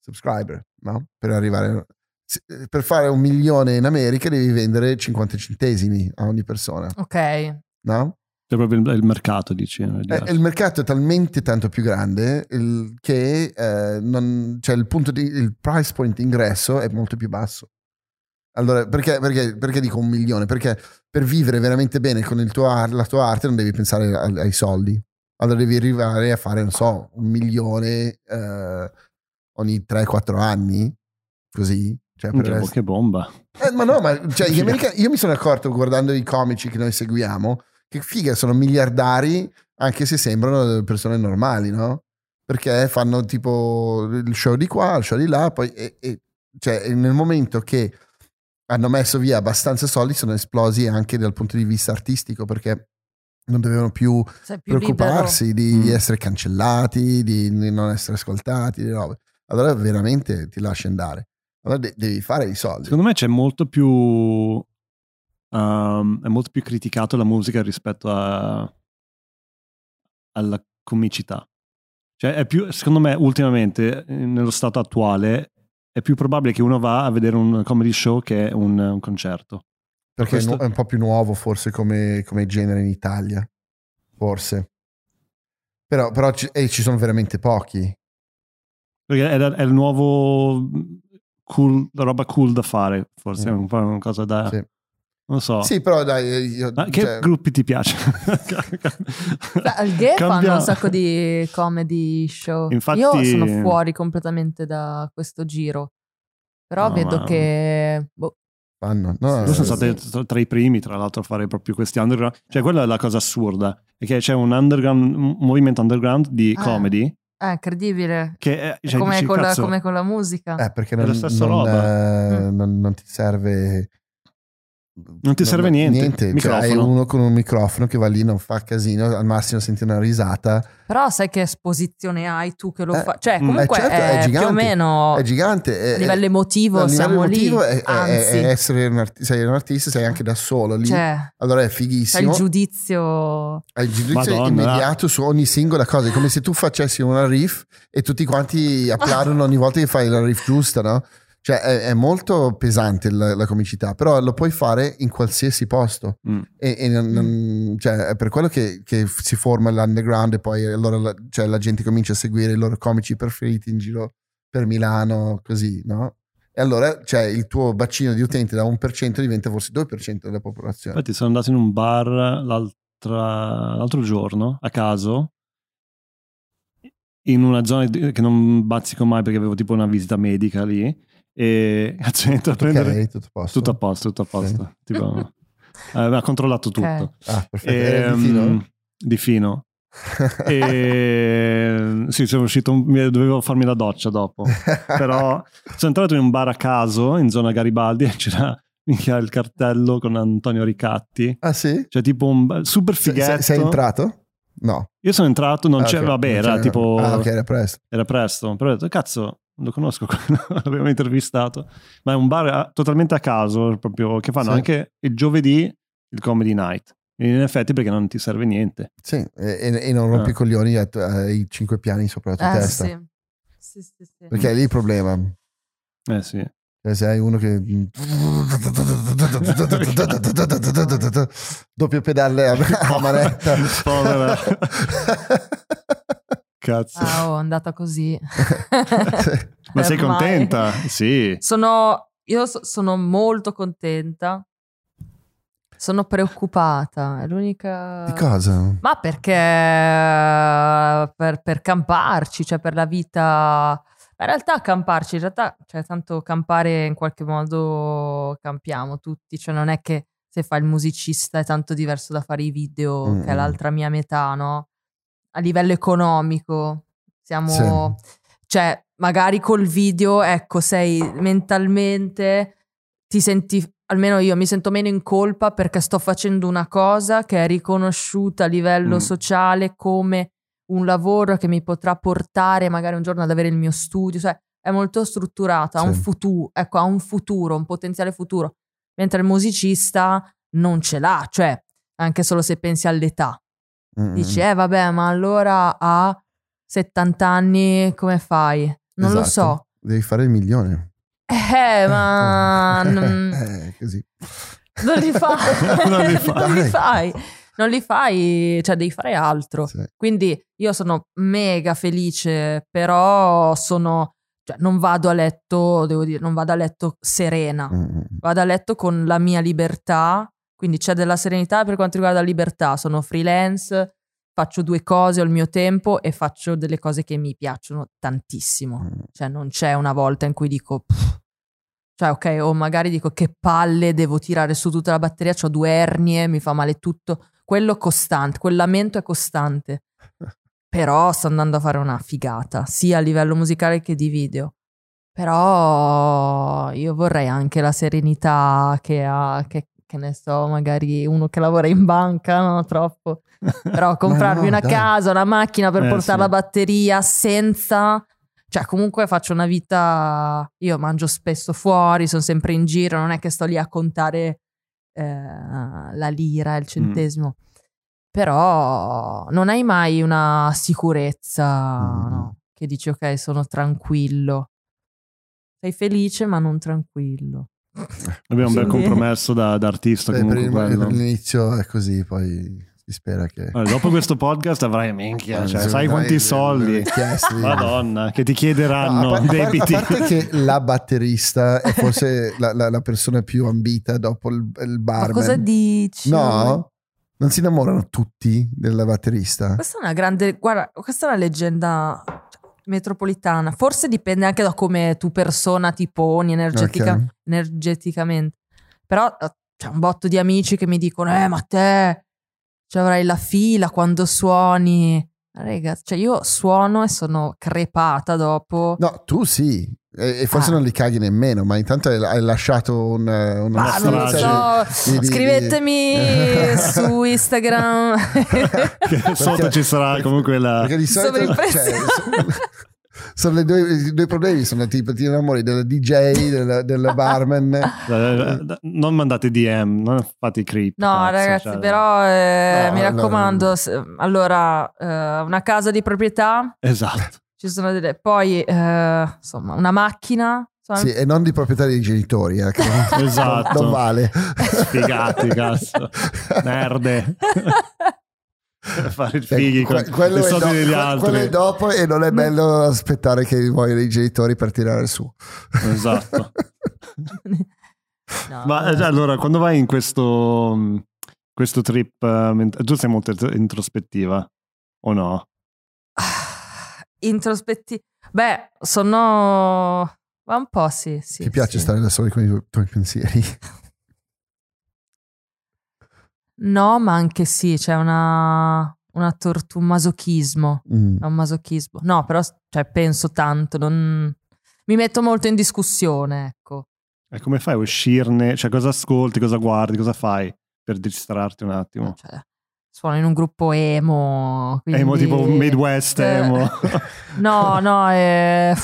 [SPEAKER 2] subscriber, no? Per arrivare se- per fare un milione in America devi vendere 50 centesimi a ogni persona,
[SPEAKER 1] Ok.
[SPEAKER 2] no?
[SPEAKER 3] C'è proprio il, il mercato, dici. è
[SPEAKER 2] Eh,
[SPEAKER 3] diverso.
[SPEAKER 2] il mercato è talmente tanto più grande il- che eh, non- cioè il, punto di, il price point ingresso è molto più basso. Allora, perché, perché- perché dico un milione? Perché per vivere veramente bene con il tuo ar- la tua arte non devi pensare ai, ai soldi. Allora devi arrivare a fare, non so, un milione eh, ogni 3-4 anni, così. Cioè, per
[SPEAKER 3] Minchia,
[SPEAKER 2] rest-
[SPEAKER 3] che bomba.
[SPEAKER 2] Eh, ma no, ma cioè, gli *laughs* americani, io mi sono accorto guardando i comici che noi seguiamo che figa sono miliardari anche se sembrano persone normali, no? Perché fanno tipo il show di qua, il show di là, poi e- e- cioè, nel momento che hanno messo via abbastanza soldi sono esplosi anche dal punto di vista artistico perché non dovevano più
[SPEAKER 1] più
[SPEAKER 2] preoccuparsi di,
[SPEAKER 3] Mm.
[SPEAKER 2] di essere cancellati, di, di non essere ascoltati, di robe. Allora veramente ti lasci andare. allora de- devi fare i soldi.
[SPEAKER 3] Secondo me c'è molto più. um, è molto più criticato la musica rispetto a, alla comicità. Cioè, è più, secondo me, ultimamente, nello stato attuale, è più probabile che uno va a vedere un comedy show che un, un concerto.
[SPEAKER 2] Perché è
[SPEAKER 3] questo-
[SPEAKER 2] è un po' più nuovo forse come, come genere in Italia. Forse. Però, però ci, e ci sono veramente pochi.
[SPEAKER 3] Perché è, è il nuovo cool, la roba cool da fare, forse è
[SPEAKER 2] Mm.
[SPEAKER 3] un po' una cosa da...
[SPEAKER 2] Sì.
[SPEAKER 3] Non so.
[SPEAKER 2] Sì, però dai, io,
[SPEAKER 3] Ma che
[SPEAKER 2] cioè,
[SPEAKER 3] gruppi ti piacciono?
[SPEAKER 1] Beh, al gay *laughs* fanno
[SPEAKER 3] Cambia-
[SPEAKER 1] un sacco di comedy show.
[SPEAKER 3] Infatti-
[SPEAKER 1] Io sono fuori completamente da questo giro. Però
[SPEAKER 3] No,
[SPEAKER 1] vedo
[SPEAKER 3] ma-
[SPEAKER 1] che... boh,
[SPEAKER 2] fanno. No,
[SPEAKER 3] Loro sono
[SPEAKER 2] eh,
[SPEAKER 3] stati tra- tra i primi, tra l'altro, a fare proprio questi underground. Cioè, quella è la cosa assurda. È che c'è un underground, un movimento underground di
[SPEAKER 1] Ah.
[SPEAKER 3] comedy
[SPEAKER 1] è incredibile.
[SPEAKER 3] che è,
[SPEAKER 1] È
[SPEAKER 3] cioè,
[SPEAKER 1] come,
[SPEAKER 3] dici,
[SPEAKER 1] con la, come con la musica.
[SPEAKER 2] Eh, perché
[SPEAKER 3] È
[SPEAKER 2] non,
[SPEAKER 3] la stessa
[SPEAKER 2] non,
[SPEAKER 3] roba.
[SPEAKER 2] eh,
[SPEAKER 1] Mm.
[SPEAKER 2] non- non ti serve.
[SPEAKER 3] Non ti serve niente.
[SPEAKER 2] Cioè, hai uno con un microfono che va lì, non fa casino, al massimo senti una risata.
[SPEAKER 1] Però sai che esposizione hai tu che lo
[SPEAKER 2] Eh,
[SPEAKER 1] fai? Cioè,
[SPEAKER 3] mm,
[SPEAKER 1] comunque
[SPEAKER 2] eh, certo, è
[SPEAKER 1] è, più
[SPEAKER 2] gigante,
[SPEAKER 1] o meno
[SPEAKER 2] È gigante. È,
[SPEAKER 1] a livello emotivo
[SPEAKER 2] a livello
[SPEAKER 1] siamo
[SPEAKER 2] emotivo
[SPEAKER 1] lì.
[SPEAKER 2] è, è-
[SPEAKER 1] Anzi,
[SPEAKER 2] è essere un artista, sei un artista, sei anche da solo lì.
[SPEAKER 1] cioè,
[SPEAKER 2] allora è
[SPEAKER 1] c'è il
[SPEAKER 2] fighissimo.
[SPEAKER 1] giudizio...
[SPEAKER 2] Hai il giudizio
[SPEAKER 3] Madonna.
[SPEAKER 2] immediato su ogni singola cosa. È come se tu facessi una riff e tutti quanti applaudono ogni volta che fai la riff giusta, no? Cioè è, è molto pesante la, la comicità, però lo puoi fare in qualsiasi posto.
[SPEAKER 3] Mm.
[SPEAKER 2] E, e non- non- cioè, è per quello che, che si forma l'underground e poi allora la, cioè, la gente comincia a seguire i loro comici preferiti in giro per Milano, così, no? E allora cioè, il tuo bacino di utenti da 1% diventa forse 2% della popolazione.
[SPEAKER 3] Infatti sono andato in un bar l'altra- l'altro giorno, a caso, in una zona che non bazzico mai perché avevo tipo una visita medica lì e *laughs* cazzo entro a
[SPEAKER 2] Tutto
[SPEAKER 3] prendere...
[SPEAKER 2] ok, tutto a posto.
[SPEAKER 3] Tutto a posto, tutto a posto. *laughs* Tipo, eh, ha controllato tutto.
[SPEAKER 1] Ok.
[SPEAKER 2] Ah. Era di fino?
[SPEAKER 3] Ehm, di fino. *laughs* E sì, sono uscito, dovevo farmi la doccia dopo. Però sono entrato in un bar a caso in zona Garibaldi e c'era il cartello con Antonio Ricatti.
[SPEAKER 2] ah sì?
[SPEAKER 3] Cioè, tipo un super fighetto.
[SPEAKER 2] se- sei entrato? No.
[SPEAKER 3] Io sono entrato, non
[SPEAKER 2] Ah,
[SPEAKER 3] c'era,
[SPEAKER 2] ok,
[SPEAKER 3] vabbè,
[SPEAKER 2] non
[SPEAKER 3] era
[SPEAKER 2] c'era-
[SPEAKER 3] tipo.
[SPEAKER 2] Ah, ok, era presto.
[SPEAKER 3] Era presto. Però ho detto, cazzo, lo conosco, *laughs* l'abbiamo intervistato. Ma è un bar a- totalmente a caso, proprio che fanno
[SPEAKER 2] Sì.
[SPEAKER 3] anche il giovedì il comedy night. In effetti, perché non ti serve niente.
[SPEAKER 2] Sì, e, e- non rompi
[SPEAKER 3] Ah.
[SPEAKER 2] i coglioni ai ai cinque piani sopra la tua
[SPEAKER 1] Eh
[SPEAKER 2] testa.
[SPEAKER 1] sì. Sì, sì, sì.
[SPEAKER 2] Perché è lì il problema.
[SPEAKER 3] Eh sì.
[SPEAKER 2] Cioè, se hai uno che *laughs* doppio pedale a, a manetta
[SPEAKER 3] Povera. *laughs* Cazzo.
[SPEAKER 1] Oh, è andata così. *laughs* *laughs*
[SPEAKER 3] Ma sei contenta? Sì.
[SPEAKER 1] Sono, io so- sono molto contenta. Sono preoccupata. È l'unica.
[SPEAKER 2] di cosa?
[SPEAKER 1] Ma perché per, per camparci, cioè per la vita. In realtà camparci, in realtà, cioè tanto campare in qualche modo campiamo tutti, cioè non è che se fai il musicista è tanto diverso da fare i video,
[SPEAKER 2] Mm,
[SPEAKER 1] che è l'altra mia metà, no? A livello economico siamo, cioè magari col video, ecco, sei mentalmente, ti senti, almeno io mi sento meno in colpa perché sto facendo una cosa che è riconosciuta a livello
[SPEAKER 3] Mm.
[SPEAKER 1] sociale come un lavoro che mi potrà portare magari un giorno ad avere il mio studio, cioè è molto strutturata, ha un
[SPEAKER 2] Sì.
[SPEAKER 1] futuro, ecco, ha un futuro, un potenziale futuro, mentre il musicista non ce l'ha, cioè anche solo se pensi all'età.
[SPEAKER 2] Mm,
[SPEAKER 1] Dici, eh vabbè, ma allora a 70 anni come fai? Non lo
[SPEAKER 2] Esatto.
[SPEAKER 1] so.
[SPEAKER 2] Devi fare il milione.
[SPEAKER 1] Eh, ma *laughs*
[SPEAKER 2] Eh, così.
[SPEAKER 1] non li fai. *laughs*
[SPEAKER 3] Non li fai.
[SPEAKER 1] non li fai. Non li fai, cioè devi fare altro.
[SPEAKER 2] Sì.
[SPEAKER 1] Quindi io sono mega felice, però sono, cioè non vado a letto, devo dire, non vado a letto serena.
[SPEAKER 2] Mm.
[SPEAKER 1] Vado a letto con la mia libertà, quindi c'è della serenità per quanto riguarda la libertà. Sono freelance, faccio due cose, ho il mio tempo e faccio delle cose che mi piacciono tantissimo.
[SPEAKER 2] Mm.
[SPEAKER 1] Cioè non c'è una volta in cui dico... "Pff". Cioè ok, o magari dico che palle, devo tirare su tutta la batteria, ho due ernie, mi fa male tutto. Quello costante, quel lamento è costante. *laughs* Però sto andando a fare una figata, sia a livello musicale che di video. Però io vorrei anche la serenità che ha, che, che ne so, magari uno che lavora in banca, no? Troppo. *laughs* Però comprarmi
[SPEAKER 2] no,
[SPEAKER 1] una
[SPEAKER 2] dai.
[SPEAKER 1] casa, una macchina per
[SPEAKER 3] Eh,
[SPEAKER 1] portare
[SPEAKER 3] sì.
[SPEAKER 1] la batteria senza cioè comunque faccio una vita, io mangio spesso fuori, sono sempre in giro, non è che sto lì a contare eh, la lira, il centesimo. Però non hai mai una sicurezza,
[SPEAKER 2] Mm.
[SPEAKER 1] no? Che dici ok, sono tranquillo. Sei felice ma non tranquillo.
[SPEAKER 3] Abbiamo un bel compromesso da, da artista
[SPEAKER 2] Beh, per,
[SPEAKER 3] comunque
[SPEAKER 2] il-
[SPEAKER 3] quello.
[SPEAKER 2] per l'inizio è così, poi si spera che...
[SPEAKER 3] Allora, dopo questo podcast avrai minchia, cioè, sai quanti soldi?
[SPEAKER 2] Chiesti.
[SPEAKER 3] Madonna, che ti chiederanno
[SPEAKER 2] No, a, par- a par-
[SPEAKER 3] debiti.
[SPEAKER 2] a parte che la batterista è forse la, la- la persona più ambita dopo il, il
[SPEAKER 1] Ma
[SPEAKER 2] barman.
[SPEAKER 1] cosa dici?
[SPEAKER 2] No? Non si innamorano tutti della batterista?
[SPEAKER 1] Questa è una grande, guarda, questa è una leggenda metropolitana. Forse dipende anche da come tu persona ti poni energetica-
[SPEAKER 2] Ok.
[SPEAKER 1] energeticamente. Però eh, c'è un botto di amici che mi dicono, eh, ma te ci avrai la fila quando suoni. Raga, cioè io suono e sono crepata dopo.
[SPEAKER 2] No, tu sì. E, e forse
[SPEAKER 1] Ah.
[SPEAKER 2] non li caghi nemmeno, ma intanto hai, hai lasciato un, una
[SPEAKER 1] Ma non lo so,
[SPEAKER 2] di- di- di-
[SPEAKER 1] scrivetemi *laughs* su Instagram. *laughs*
[SPEAKER 3] Sotto ci sarà comunque la...
[SPEAKER 2] Perché di solito
[SPEAKER 1] Sovraimpressione.
[SPEAKER 2] cioè, *laughs* sono le due, i due problemi sono tipo ti innamori del DJ, del, del barman.
[SPEAKER 3] la- Non mandate DM, non fate creep.
[SPEAKER 1] No,
[SPEAKER 3] cazzo,
[SPEAKER 1] ragazzi,
[SPEAKER 3] cioè-
[SPEAKER 1] però eh,
[SPEAKER 2] No,
[SPEAKER 1] mi
[SPEAKER 2] no,
[SPEAKER 1] raccomando,
[SPEAKER 2] no.
[SPEAKER 1] se- allora, eh, una casa di proprietà,
[SPEAKER 3] Esatto.
[SPEAKER 1] Ci sono delle... Poi, eh, insomma, una macchina. insomma,
[SPEAKER 2] Sì, e non di proprietà dei genitori, eh, che non-
[SPEAKER 3] Esatto.
[SPEAKER 2] non vale.
[SPEAKER 3] Sfigati, cazzo. *laughs* Merde. Fare il fighi con
[SPEAKER 2] Que- quello,
[SPEAKER 3] i
[SPEAKER 2] è
[SPEAKER 3] soldi
[SPEAKER 2] do-
[SPEAKER 3] degli altri.
[SPEAKER 2] quello è dopo e non è bello aspettare che muoiono i genitori per tirare su.
[SPEAKER 3] Esatto. *laughs*
[SPEAKER 1] no,
[SPEAKER 3] Ma eh, allora, quando vai in questo, questo trip, ment- tu sei molto int- introspettiva o no?
[SPEAKER 1] Introspetti... Beh, sono... Ma un po' sì, sì.
[SPEAKER 2] Ti piace
[SPEAKER 1] sì.
[SPEAKER 2] stare da soli con i tuoi, tuoi pensieri? *laughs*
[SPEAKER 1] No, ma anche sì, c'è una... una tortu- un masochismo.
[SPEAKER 2] Mm.
[SPEAKER 1] È un masochismo. No, però cioè, penso tanto, non... mi metto molto in discussione, ecco.
[SPEAKER 3] E come fai a uscirne? Cioè, cosa ascolti, cosa guardi, cosa fai per distrarti un attimo?
[SPEAKER 1] Cioè, suono in un gruppo emo. Quindi...
[SPEAKER 3] Emo tipo Midwest,
[SPEAKER 1] Eh,
[SPEAKER 3] emo. *laughs*
[SPEAKER 1] No, no, eh,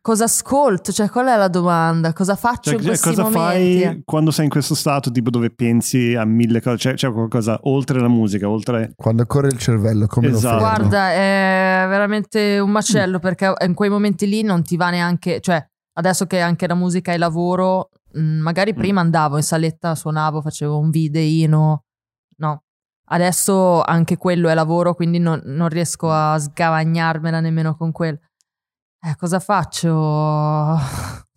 [SPEAKER 1] cosa ascolto? Cioè, qual è la domanda? Cosa faccio
[SPEAKER 3] Cioè,
[SPEAKER 1] in
[SPEAKER 3] cioè,
[SPEAKER 1] questi
[SPEAKER 3] cosa
[SPEAKER 1] momenti?
[SPEAKER 3] fai quando sei in questo stato tipo dove pensi a mille cose? C'è, c'è qualcosa oltre la musica, oltre...
[SPEAKER 2] Quando corre il cervello, come
[SPEAKER 3] Esatto.
[SPEAKER 2] lo fermo?
[SPEAKER 1] Guarda, è veramente un macello perché in quei momenti lì non ti va neanche, cioè adesso che anche la musica è lavoro, mh, magari
[SPEAKER 3] Mm.
[SPEAKER 1] prima andavo in saletta, suonavo, facevo un videino, no. Adesso anche quello è lavoro, quindi non, non riesco a sgavagnarmela nemmeno con quello. Eh, cosa faccio?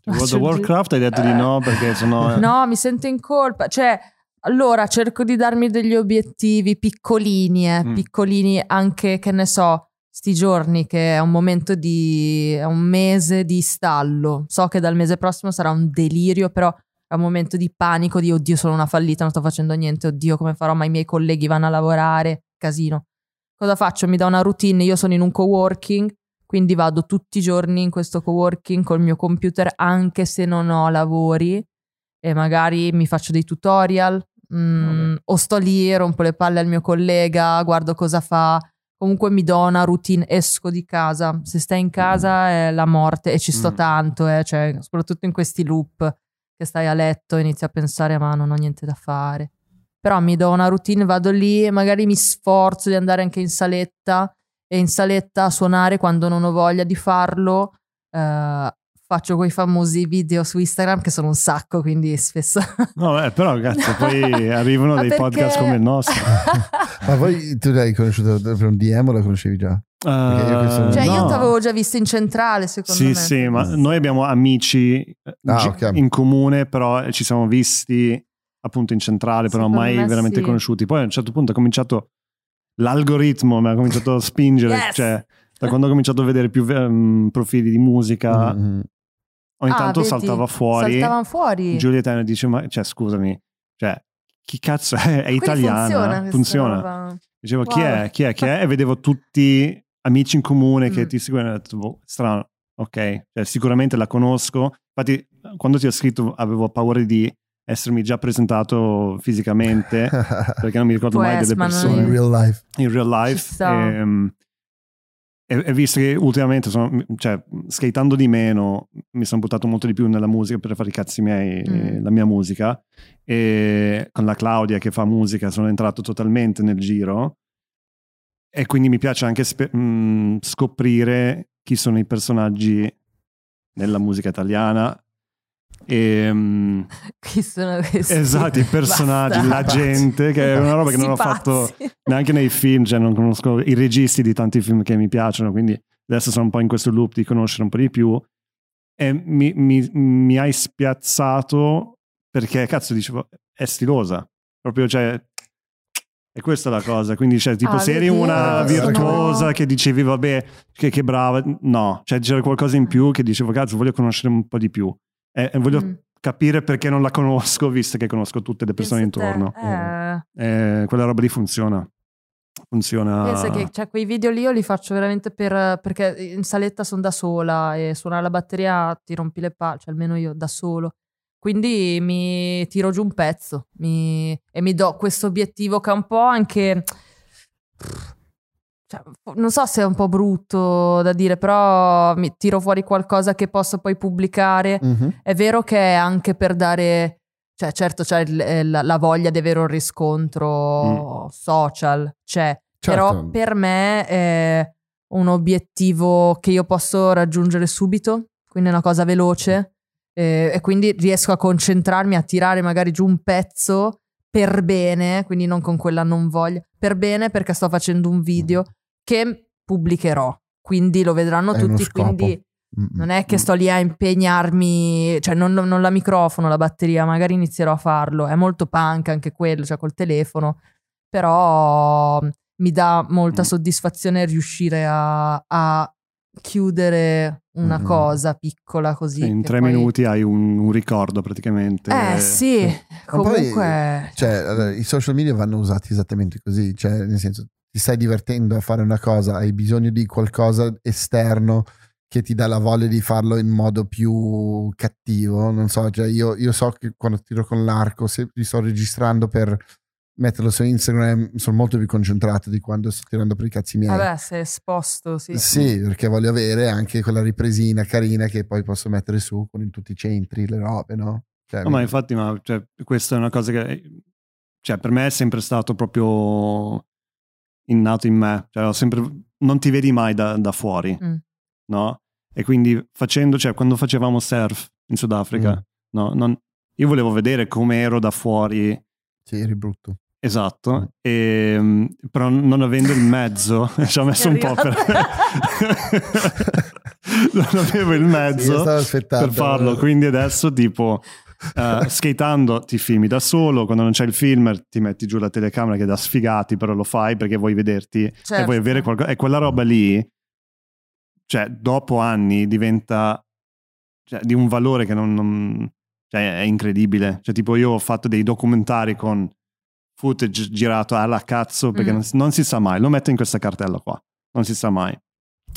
[SPEAKER 3] Cioè, World of Warcraft hai detto di no perché sennò...
[SPEAKER 1] No, mi sento in colpa. Cioè, allora cerco di darmi degli obiettivi piccolini, eh,
[SPEAKER 3] Mm.
[SPEAKER 1] piccolini anche, che ne so, sti giorni che è un momento di... è un mese di stallo. So che dal mese prossimo sarà un delirio, però è un momento di panico, di oddio sono una fallita, non sto facendo niente, oddio come farò, ma i miei colleghi vanno a lavorare, casino. Cosa faccio? Mi do una routine, io sono in un coworking, quindi vado tutti i giorni in questo coworking col mio computer anche se non ho lavori e magari mi faccio dei tutorial mm, o sto lì, rompo le palle al mio collega, guardo cosa fa. Comunque mi do una routine, esco di casa. Se stai in casa è la morte e ci sto
[SPEAKER 3] Mm.
[SPEAKER 1] tanto, eh, cioè, soprattutto in questi loop che stai a letto e inizi a pensare ma non ho niente da fare. Però mi do una routine, vado lì e magari mi sforzo di andare anche in saletta e in saletta a suonare quando non ho voglia di farlo. eh, faccio quei famosi video su Instagram che sono un sacco, quindi spesso.
[SPEAKER 3] No, beh, però cazzo, poi *laughs* arrivano dei
[SPEAKER 1] perché-
[SPEAKER 3] podcast come il nostro. *laughs*
[SPEAKER 2] Ma voi tu l'hai conosciuto per un DM o la conoscevi già? Io questo-
[SPEAKER 1] Cioè, io
[SPEAKER 3] no.
[SPEAKER 1] ti avevo già visto in centrale, secondo
[SPEAKER 3] Sì,
[SPEAKER 1] me.
[SPEAKER 3] sì, ma noi abbiamo amici eh,
[SPEAKER 2] Ah,
[SPEAKER 3] gi-
[SPEAKER 2] ok.
[SPEAKER 3] in comune, però ci siamo visti appunto in centrale, però
[SPEAKER 1] Secondo
[SPEAKER 3] mai
[SPEAKER 1] me
[SPEAKER 3] veramente
[SPEAKER 1] sì.
[SPEAKER 3] conosciuti. Poi a un certo punto ha cominciato l'algoritmo, mi ha cominciato a spingere,
[SPEAKER 1] Yes!
[SPEAKER 3] cioè da quando ho cominciato a vedere più ehm, profili di musica,
[SPEAKER 2] Mm, mm.
[SPEAKER 3] ogni
[SPEAKER 1] Ah,
[SPEAKER 3] tanto
[SPEAKER 1] vedi?
[SPEAKER 3] saltava fuori.
[SPEAKER 1] Saltavano fuori.
[SPEAKER 3] Giulietta dice, ma cioè scusami, cioè chi cazzo è? È
[SPEAKER 1] Quindi
[SPEAKER 3] italiana?
[SPEAKER 1] Funziona.
[SPEAKER 3] Funziona. Dicevo chi
[SPEAKER 1] Wow.
[SPEAKER 3] è? Chi è? Chi è? E vedevo tutti amici in comune che
[SPEAKER 1] Mm.
[SPEAKER 3] ti seguono e ho detto, boh, strano, ok, cioè, sicuramente la conosco. Infatti, quando ti ho scritto avevo paura di essermi già presentato fisicamente *laughs* perché non mi ricordo
[SPEAKER 1] Può
[SPEAKER 3] mai
[SPEAKER 1] essere,
[SPEAKER 3] delle
[SPEAKER 1] non-
[SPEAKER 2] in
[SPEAKER 3] persone
[SPEAKER 2] real life.
[SPEAKER 3] in real life. E, e, e visto che ultimamente sono, cioè, skateando di meno, mi sono buttato molto di più nella musica per fare i cazzi miei,
[SPEAKER 1] Mm.
[SPEAKER 3] la mia musica. E con la Claudia che fa musica sono entrato totalmente nel giro. E quindi mi piace anche spe- mh, scoprire chi sono i personaggi nella musica italiana. E, mh, *laughs*
[SPEAKER 1] Chi sono questi?
[SPEAKER 3] esatto, i personaggi, la
[SPEAKER 1] Bastardi.
[SPEAKER 3] gente, che è una roba che non ho fatto neanche nei film, cioè non conosco i registi di tanti film che mi piacciono, quindi adesso sono un po' in questo loop di conoscere un po' di più e mi, mi- mi hai spiazzato perché cazzo dicevo è stilosa, proprio cioè e questa è la cosa, quindi cioè, tipo
[SPEAKER 1] Ah,
[SPEAKER 3] se eri una virtuosa
[SPEAKER 1] sono-
[SPEAKER 3] che dicevi vabbè che, che brava, no, cioè c'era qualcosa in più che dicevo cazzo voglio conoscere un po' di più e, e voglio
[SPEAKER 1] Mm.
[SPEAKER 3] capire perché non la conosco visto che conosco tutte le persone
[SPEAKER 1] Pensa te,
[SPEAKER 3] intorno.
[SPEAKER 1] eh.
[SPEAKER 3] Eh, quella roba lì funziona. Funziona.
[SPEAKER 1] Pensa che cioè, quei video lì io li faccio veramente per, perché in saletta sono da sola e suonare la batteria ti rompi le palle, cioè almeno io da solo. Quindi mi tiro giù un pezzo mi- e mi do questo obiettivo che è un po' anche... cioè, non so se è un po' brutto da dire, però mi tiro fuori qualcosa che posso poi pubblicare.
[SPEAKER 2] Mhm.
[SPEAKER 1] È vero che è anche per dare, cioè certo c'è il- eh, la, la voglia di avere un riscontro social, c'è, però
[SPEAKER 2] Certo.
[SPEAKER 1] per me è un obiettivo che io posso raggiungere subito, quindi è una cosa veloce eh, e quindi riesco a concentrarmi, a tirare magari giù un pezzo per bene, quindi non con quella non voglia, per bene perché sto facendo un video che pubblicherò, quindi lo vedranno
[SPEAKER 2] È
[SPEAKER 1] tutti, quindi
[SPEAKER 2] Mm,
[SPEAKER 1] non è che sto lì a impegnarmi, cioè non, non la microfono, la batteria, magari inizierò a farlo. È molto punk anche quello, cioè col telefono, però mi dà molta
[SPEAKER 3] Mm.
[SPEAKER 1] soddisfazione riuscire a, a chiudere una
[SPEAKER 2] Mm.
[SPEAKER 1] cosa piccola così.
[SPEAKER 3] in tre
[SPEAKER 1] poi-
[SPEAKER 3] minuti hai un, un ricordo praticamente.
[SPEAKER 1] Eh sì,
[SPEAKER 2] poi-
[SPEAKER 1] comunque...
[SPEAKER 2] Cioè, allora, i social media vanno usati esattamente così, cioè, nel senso, ti stai divertendo a fare una cosa, hai bisogno di qualcosa esterno che ti dà la voglia di farlo in modo più cattivo, non so, cioè io, io so che quando tiro con l'arco, se mi sto registrando per metterlo su Instagram, sono molto più concentrato di quando sto tirando per i cazzi miei.
[SPEAKER 1] Vabbè, se è esposto, sì.
[SPEAKER 2] Sì, perché voglio avere anche quella ripresina carina che poi posso mettere su con in tutti i centri, le robe, no? Cioè,
[SPEAKER 3] No, ma infatti, ma, cioè, questa è una cosa che cioè, per me è sempre stato proprio innato in me. Cioè, ho sempre, non ti vedi mai da, da fuori,
[SPEAKER 1] Mm.
[SPEAKER 3] no? E quindi facendo, cioè, quando facevamo surf in Sudafrica,
[SPEAKER 2] Mm.
[SPEAKER 3] no? Non- io volevo vedere come ero da fuori.
[SPEAKER 2] Sì, eri brutto.
[SPEAKER 3] Mm. Esatto, e, mm, però non avendo il mezzo *laughs* ci ho messo un po' per... *laughs* non avevo il
[SPEAKER 2] Sì,
[SPEAKER 3] mezzo
[SPEAKER 2] aspettando.
[SPEAKER 3] per farlo, quindi adesso tipo eh, skateando ti filmi da solo, quando non c'è il filmer ti metti giù la telecamera che è da sfigati, però lo fai perché vuoi vederti e
[SPEAKER 1] Certo.
[SPEAKER 3] vuoi avere qualcosa. E quella roba lì, cioè dopo anni diventa cioè, di un valore che non... non- cioè, è incredibile. Cioè tipo io ho fatto dei documentari con footage girato alla cazzo perché
[SPEAKER 1] Mm.
[SPEAKER 3] non, si- non si sa mai, lo metto in questa cartella qua, non si sa mai.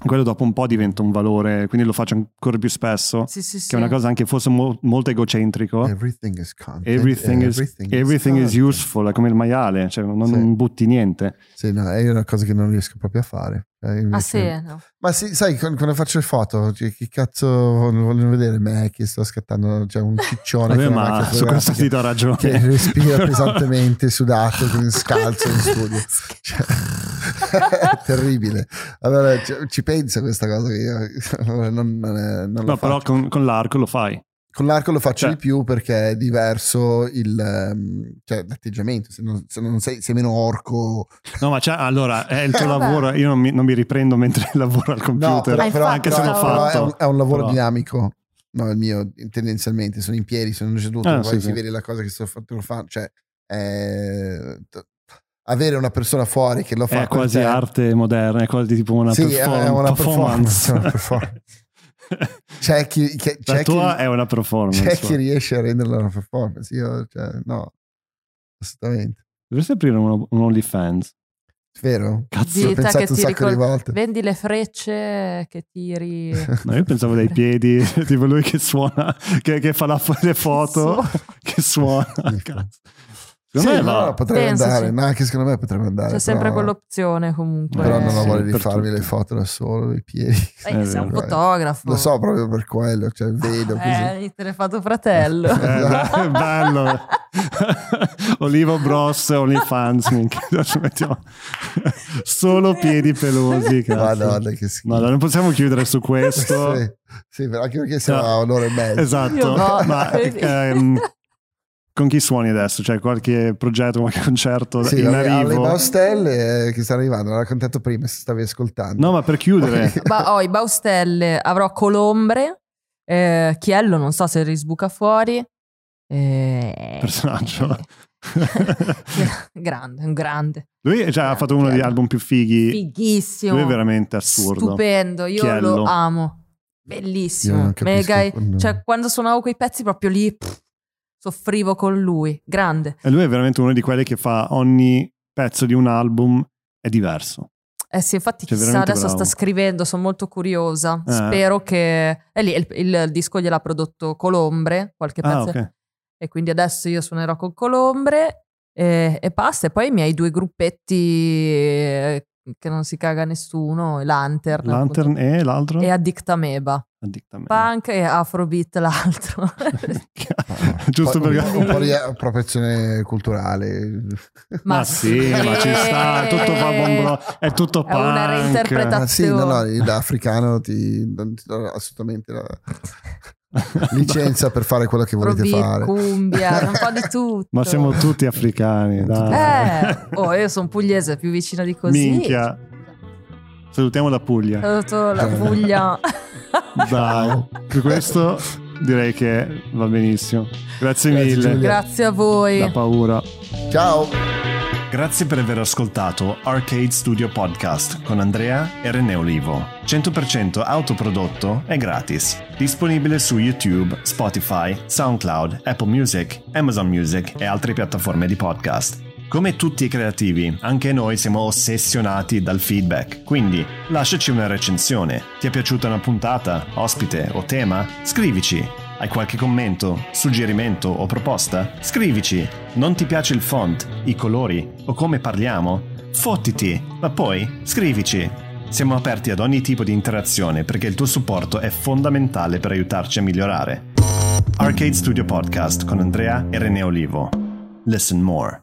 [SPEAKER 3] Quello dopo un po' diventa un valore, quindi lo faccio ancora più spesso
[SPEAKER 1] Sì, sì, sì.
[SPEAKER 3] che è una cosa anche forse mo- molto egocentrico.
[SPEAKER 2] Everything is content.
[SPEAKER 3] Everything, is, everything is
[SPEAKER 2] content.
[SPEAKER 3] useful, è come il maiale, cioè non,
[SPEAKER 2] Sì.
[SPEAKER 3] non butti niente.
[SPEAKER 2] Sì, no, è una cosa che non riesco proprio a fare. Cioè,
[SPEAKER 1] Ah sì, no.
[SPEAKER 2] Ma sì, sai, quando quando faccio le foto, cioè, chi cazzo vogliono vedere me che sto scattando, c'è un *laughs* ciccione
[SPEAKER 3] Vabbè, ma su questo sito ha ragione.
[SPEAKER 2] che respira *laughs* pesantemente, sudato, scalzo in studio. *laughs* Cioè, è terribile. Allora ci- ci pensa questa cosa che io *laughs* allora, non, non, è- non lo
[SPEAKER 3] No, però con, con l'arco lo fai.
[SPEAKER 2] Con l'arco lo faccio
[SPEAKER 3] Cioè-
[SPEAKER 2] di più perché è diverso il, ehm, cioè, l'atteggiamento. Se non, se non sei, sei meno orco,
[SPEAKER 3] No, ma c'è, allora è il tuo *laughs* lavoro. Io non mi, non mi riprendo mentre *laughs* lavoro al computer,
[SPEAKER 2] No, però, però-
[SPEAKER 1] infatti,
[SPEAKER 3] anche se l'ho
[SPEAKER 1] però-
[SPEAKER 2] però
[SPEAKER 3] fatto.
[SPEAKER 2] è un, è un lavoro
[SPEAKER 3] Però-
[SPEAKER 2] dinamico. No, il mio tendenzialmente sono in piedi, sono seduto,
[SPEAKER 3] Ah,
[SPEAKER 2] poi
[SPEAKER 3] sì,
[SPEAKER 2] si
[SPEAKER 3] sì.
[SPEAKER 2] vede la cosa che sto facendo. Cioè, è- t- avere una persona fuori che lo fa
[SPEAKER 3] È quasi
[SPEAKER 2] te-
[SPEAKER 3] arte moderna, è quasi tipo una,
[SPEAKER 2] Sì,
[SPEAKER 3] perform-
[SPEAKER 2] è una
[SPEAKER 3] performance. *laughs*
[SPEAKER 2] una performance. C'è chi, che-
[SPEAKER 3] La
[SPEAKER 2] c'è
[SPEAKER 3] tua
[SPEAKER 2] chi-
[SPEAKER 3] è una performance.
[SPEAKER 2] c'è chi riesce a renderla una performance. Io, cioè, no, assolutamente.
[SPEAKER 3] Dovresti aprire un, un OnlyFans.
[SPEAKER 2] Vero?
[SPEAKER 3] Cazzo.
[SPEAKER 2] Ho pensato
[SPEAKER 1] che
[SPEAKER 2] un
[SPEAKER 1] ti
[SPEAKER 2] sacco di
[SPEAKER 1] ricor-
[SPEAKER 2] volte.
[SPEAKER 1] Vendi le frecce che tiri. *laughs*
[SPEAKER 3] No, io pensavo dai piedi, *laughs* tipo lui che suona, che, che fa la- le foto, che suona. Cazzo. Secondo
[SPEAKER 2] Sì,
[SPEAKER 3] me va.
[SPEAKER 2] no, potrebbe
[SPEAKER 1] Pensaci.
[SPEAKER 2] andare, ma anche secondo me potrebbe andare.
[SPEAKER 1] C'è sempre
[SPEAKER 2] però-
[SPEAKER 1] quell'opzione comunque.
[SPEAKER 2] Però non ho
[SPEAKER 3] Sì,
[SPEAKER 2] voglia di farmi
[SPEAKER 3] tutti.
[SPEAKER 2] le foto da solo, dei piedi.
[SPEAKER 1] Eh, sei un
[SPEAKER 3] vero.
[SPEAKER 1] fotografo.
[SPEAKER 2] Lo so proprio per quello, cioè vedo così. *laughs*
[SPEAKER 1] Eh, te ne fa tuo fratello.
[SPEAKER 3] Eh, bello. *laughs* Olivo Bros, OnlyFans. *laughs* mettiamo solo piedi pelosi. cazzo.
[SPEAKER 2] Madonna, che schifo.
[SPEAKER 3] Madonna, non possiamo chiudere su questo.
[SPEAKER 2] Sì, sì, però anche perché siamo
[SPEAKER 3] No.
[SPEAKER 2] a un'ora e mezza.
[SPEAKER 3] Esatto.
[SPEAKER 1] Io no.
[SPEAKER 3] Ma ehm, con chi suoni adesso? C'è qualche progetto, qualche *laughs* concerto
[SPEAKER 2] Sì,
[SPEAKER 3] in
[SPEAKER 2] alle, alle
[SPEAKER 3] arrivo?
[SPEAKER 2] Baustelle eh, che stanno arrivando, l'ho raccontato prima se stavi ascoltando.
[SPEAKER 3] No, ma per chiudere.
[SPEAKER 1] Ba- ho i Baustelle, avrò Colombre, eh, Chiello, non so se risbuca fuori. Eh,
[SPEAKER 3] Personaggio. *laughs*
[SPEAKER 1] grande, un grande.
[SPEAKER 3] Lui cioè, ha fatto uno degli album più fighi.
[SPEAKER 1] Fighissimo.
[SPEAKER 3] Lui è veramente assurdo.
[SPEAKER 1] Stupendo, io
[SPEAKER 3] Chiello.
[SPEAKER 1] lo amo. Bellissimo. Mega,
[SPEAKER 2] quando-
[SPEAKER 1] cioè, quando suonavo quei pezzi proprio lì pff, soffrivo con lui. Grande.
[SPEAKER 3] E lui è veramente uno di quelli che fa ogni pezzo di un album è diverso.
[SPEAKER 1] Eh sì, infatti
[SPEAKER 3] Cioè,
[SPEAKER 1] chissà adesso
[SPEAKER 3] bravo.
[SPEAKER 1] sta scrivendo, sono molto curiosa.
[SPEAKER 3] Eh.
[SPEAKER 1] Spero che... E lì il, il disco gliel'ha prodotto Colombre, qualche
[SPEAKER 3] Ah,
[SPEAKER 1] pezzo.
[SPEAKER 3] ok.
[SPEAKER 1] E quindi adesso io suonerò con Colombre e, e basta. E poi i miei due gruppetti eh, che non si caga nessuno, Lantern,
[SPEAKER 3] Lantern
[SPEAKER 1] appunto,
[SPEAKER 3] e l'altro?
[SPEAKER 1] e Addictameba.
[SPEAKER 3] Addictamente.
[SPEAKER 1] Punk e Afrobeat l'altro. *laughs* *laughs*
[SPEAKER 3] Giusto
[SPEAKER 2] po'-
[SPEAKER 3] perché...
[SPEAKER 2] un po' di appropriazione culturale.
[SPEAKER 3] Ma sì, ma ci sta, è tutto fa bombro, è tutto
[SPEAKER 1] È una
[SPEAKER 3] punk.
[SPEAKER 1] reinterpretazione.
[SPEAKER 2] Ah, sì, no, no, da africano ti, non ti do assolutamente la *laughs* *laughs* licenza per fare quello che volete
[SPEAKER 1] Afrobeat,
[SPEAKER 2] fare.
[SPEAKER 1] cumbia, un po' di *laughs* tutto.
[SPEAKER 3] Ma siamo tutti africani, dai.
[SPEAKER 1] Eh, oh, io sono pugliese, più vicina di così.
[SPEAKER 3] Minchia. Salutiamo la Puglia.
[SPEAKER 1] Saluto la Puglia. *laughs*
[SPEAKER 3] Dai, per questo direi che va benissimo. Grazie
[SPEAKER 2] Grazie,
[SPEAKER 3] mille.
[SPEAKER 2] Giulia.
[SPEAKER 1] Grazie a voi.
[SPEAKER 3] Da paura.
[SPEAKER 2] Ciao!
[SPEAKER 3] Grazie per aver ascoltato Arcade Studio Podcast con Andrea e René Olivo. 100% autoprodotto e gratis. Disponibile su YouTube, Spotify, SoundCloud, Apple Music, Amazon Music e altre piattaforme di podcast. Come tutti i creativi, anche noi siamo ossessionati dal feedback, quindi lasciaci una recensione. Ti è piaciuta una puntata, ospite o tema? Scrivici. Hai qualche commento, suggerimento o proposta? Scrivici. Non ti piace il font, i colori o come parliamo? Fottiti, ma poi scrivici. Siamo aperti ad ogni tipo di interazione perché il tuo supporto è fondamentale per aiutarci a migliorare. Arcade Studio Podcast con Andrea e René Olivo. Listen more.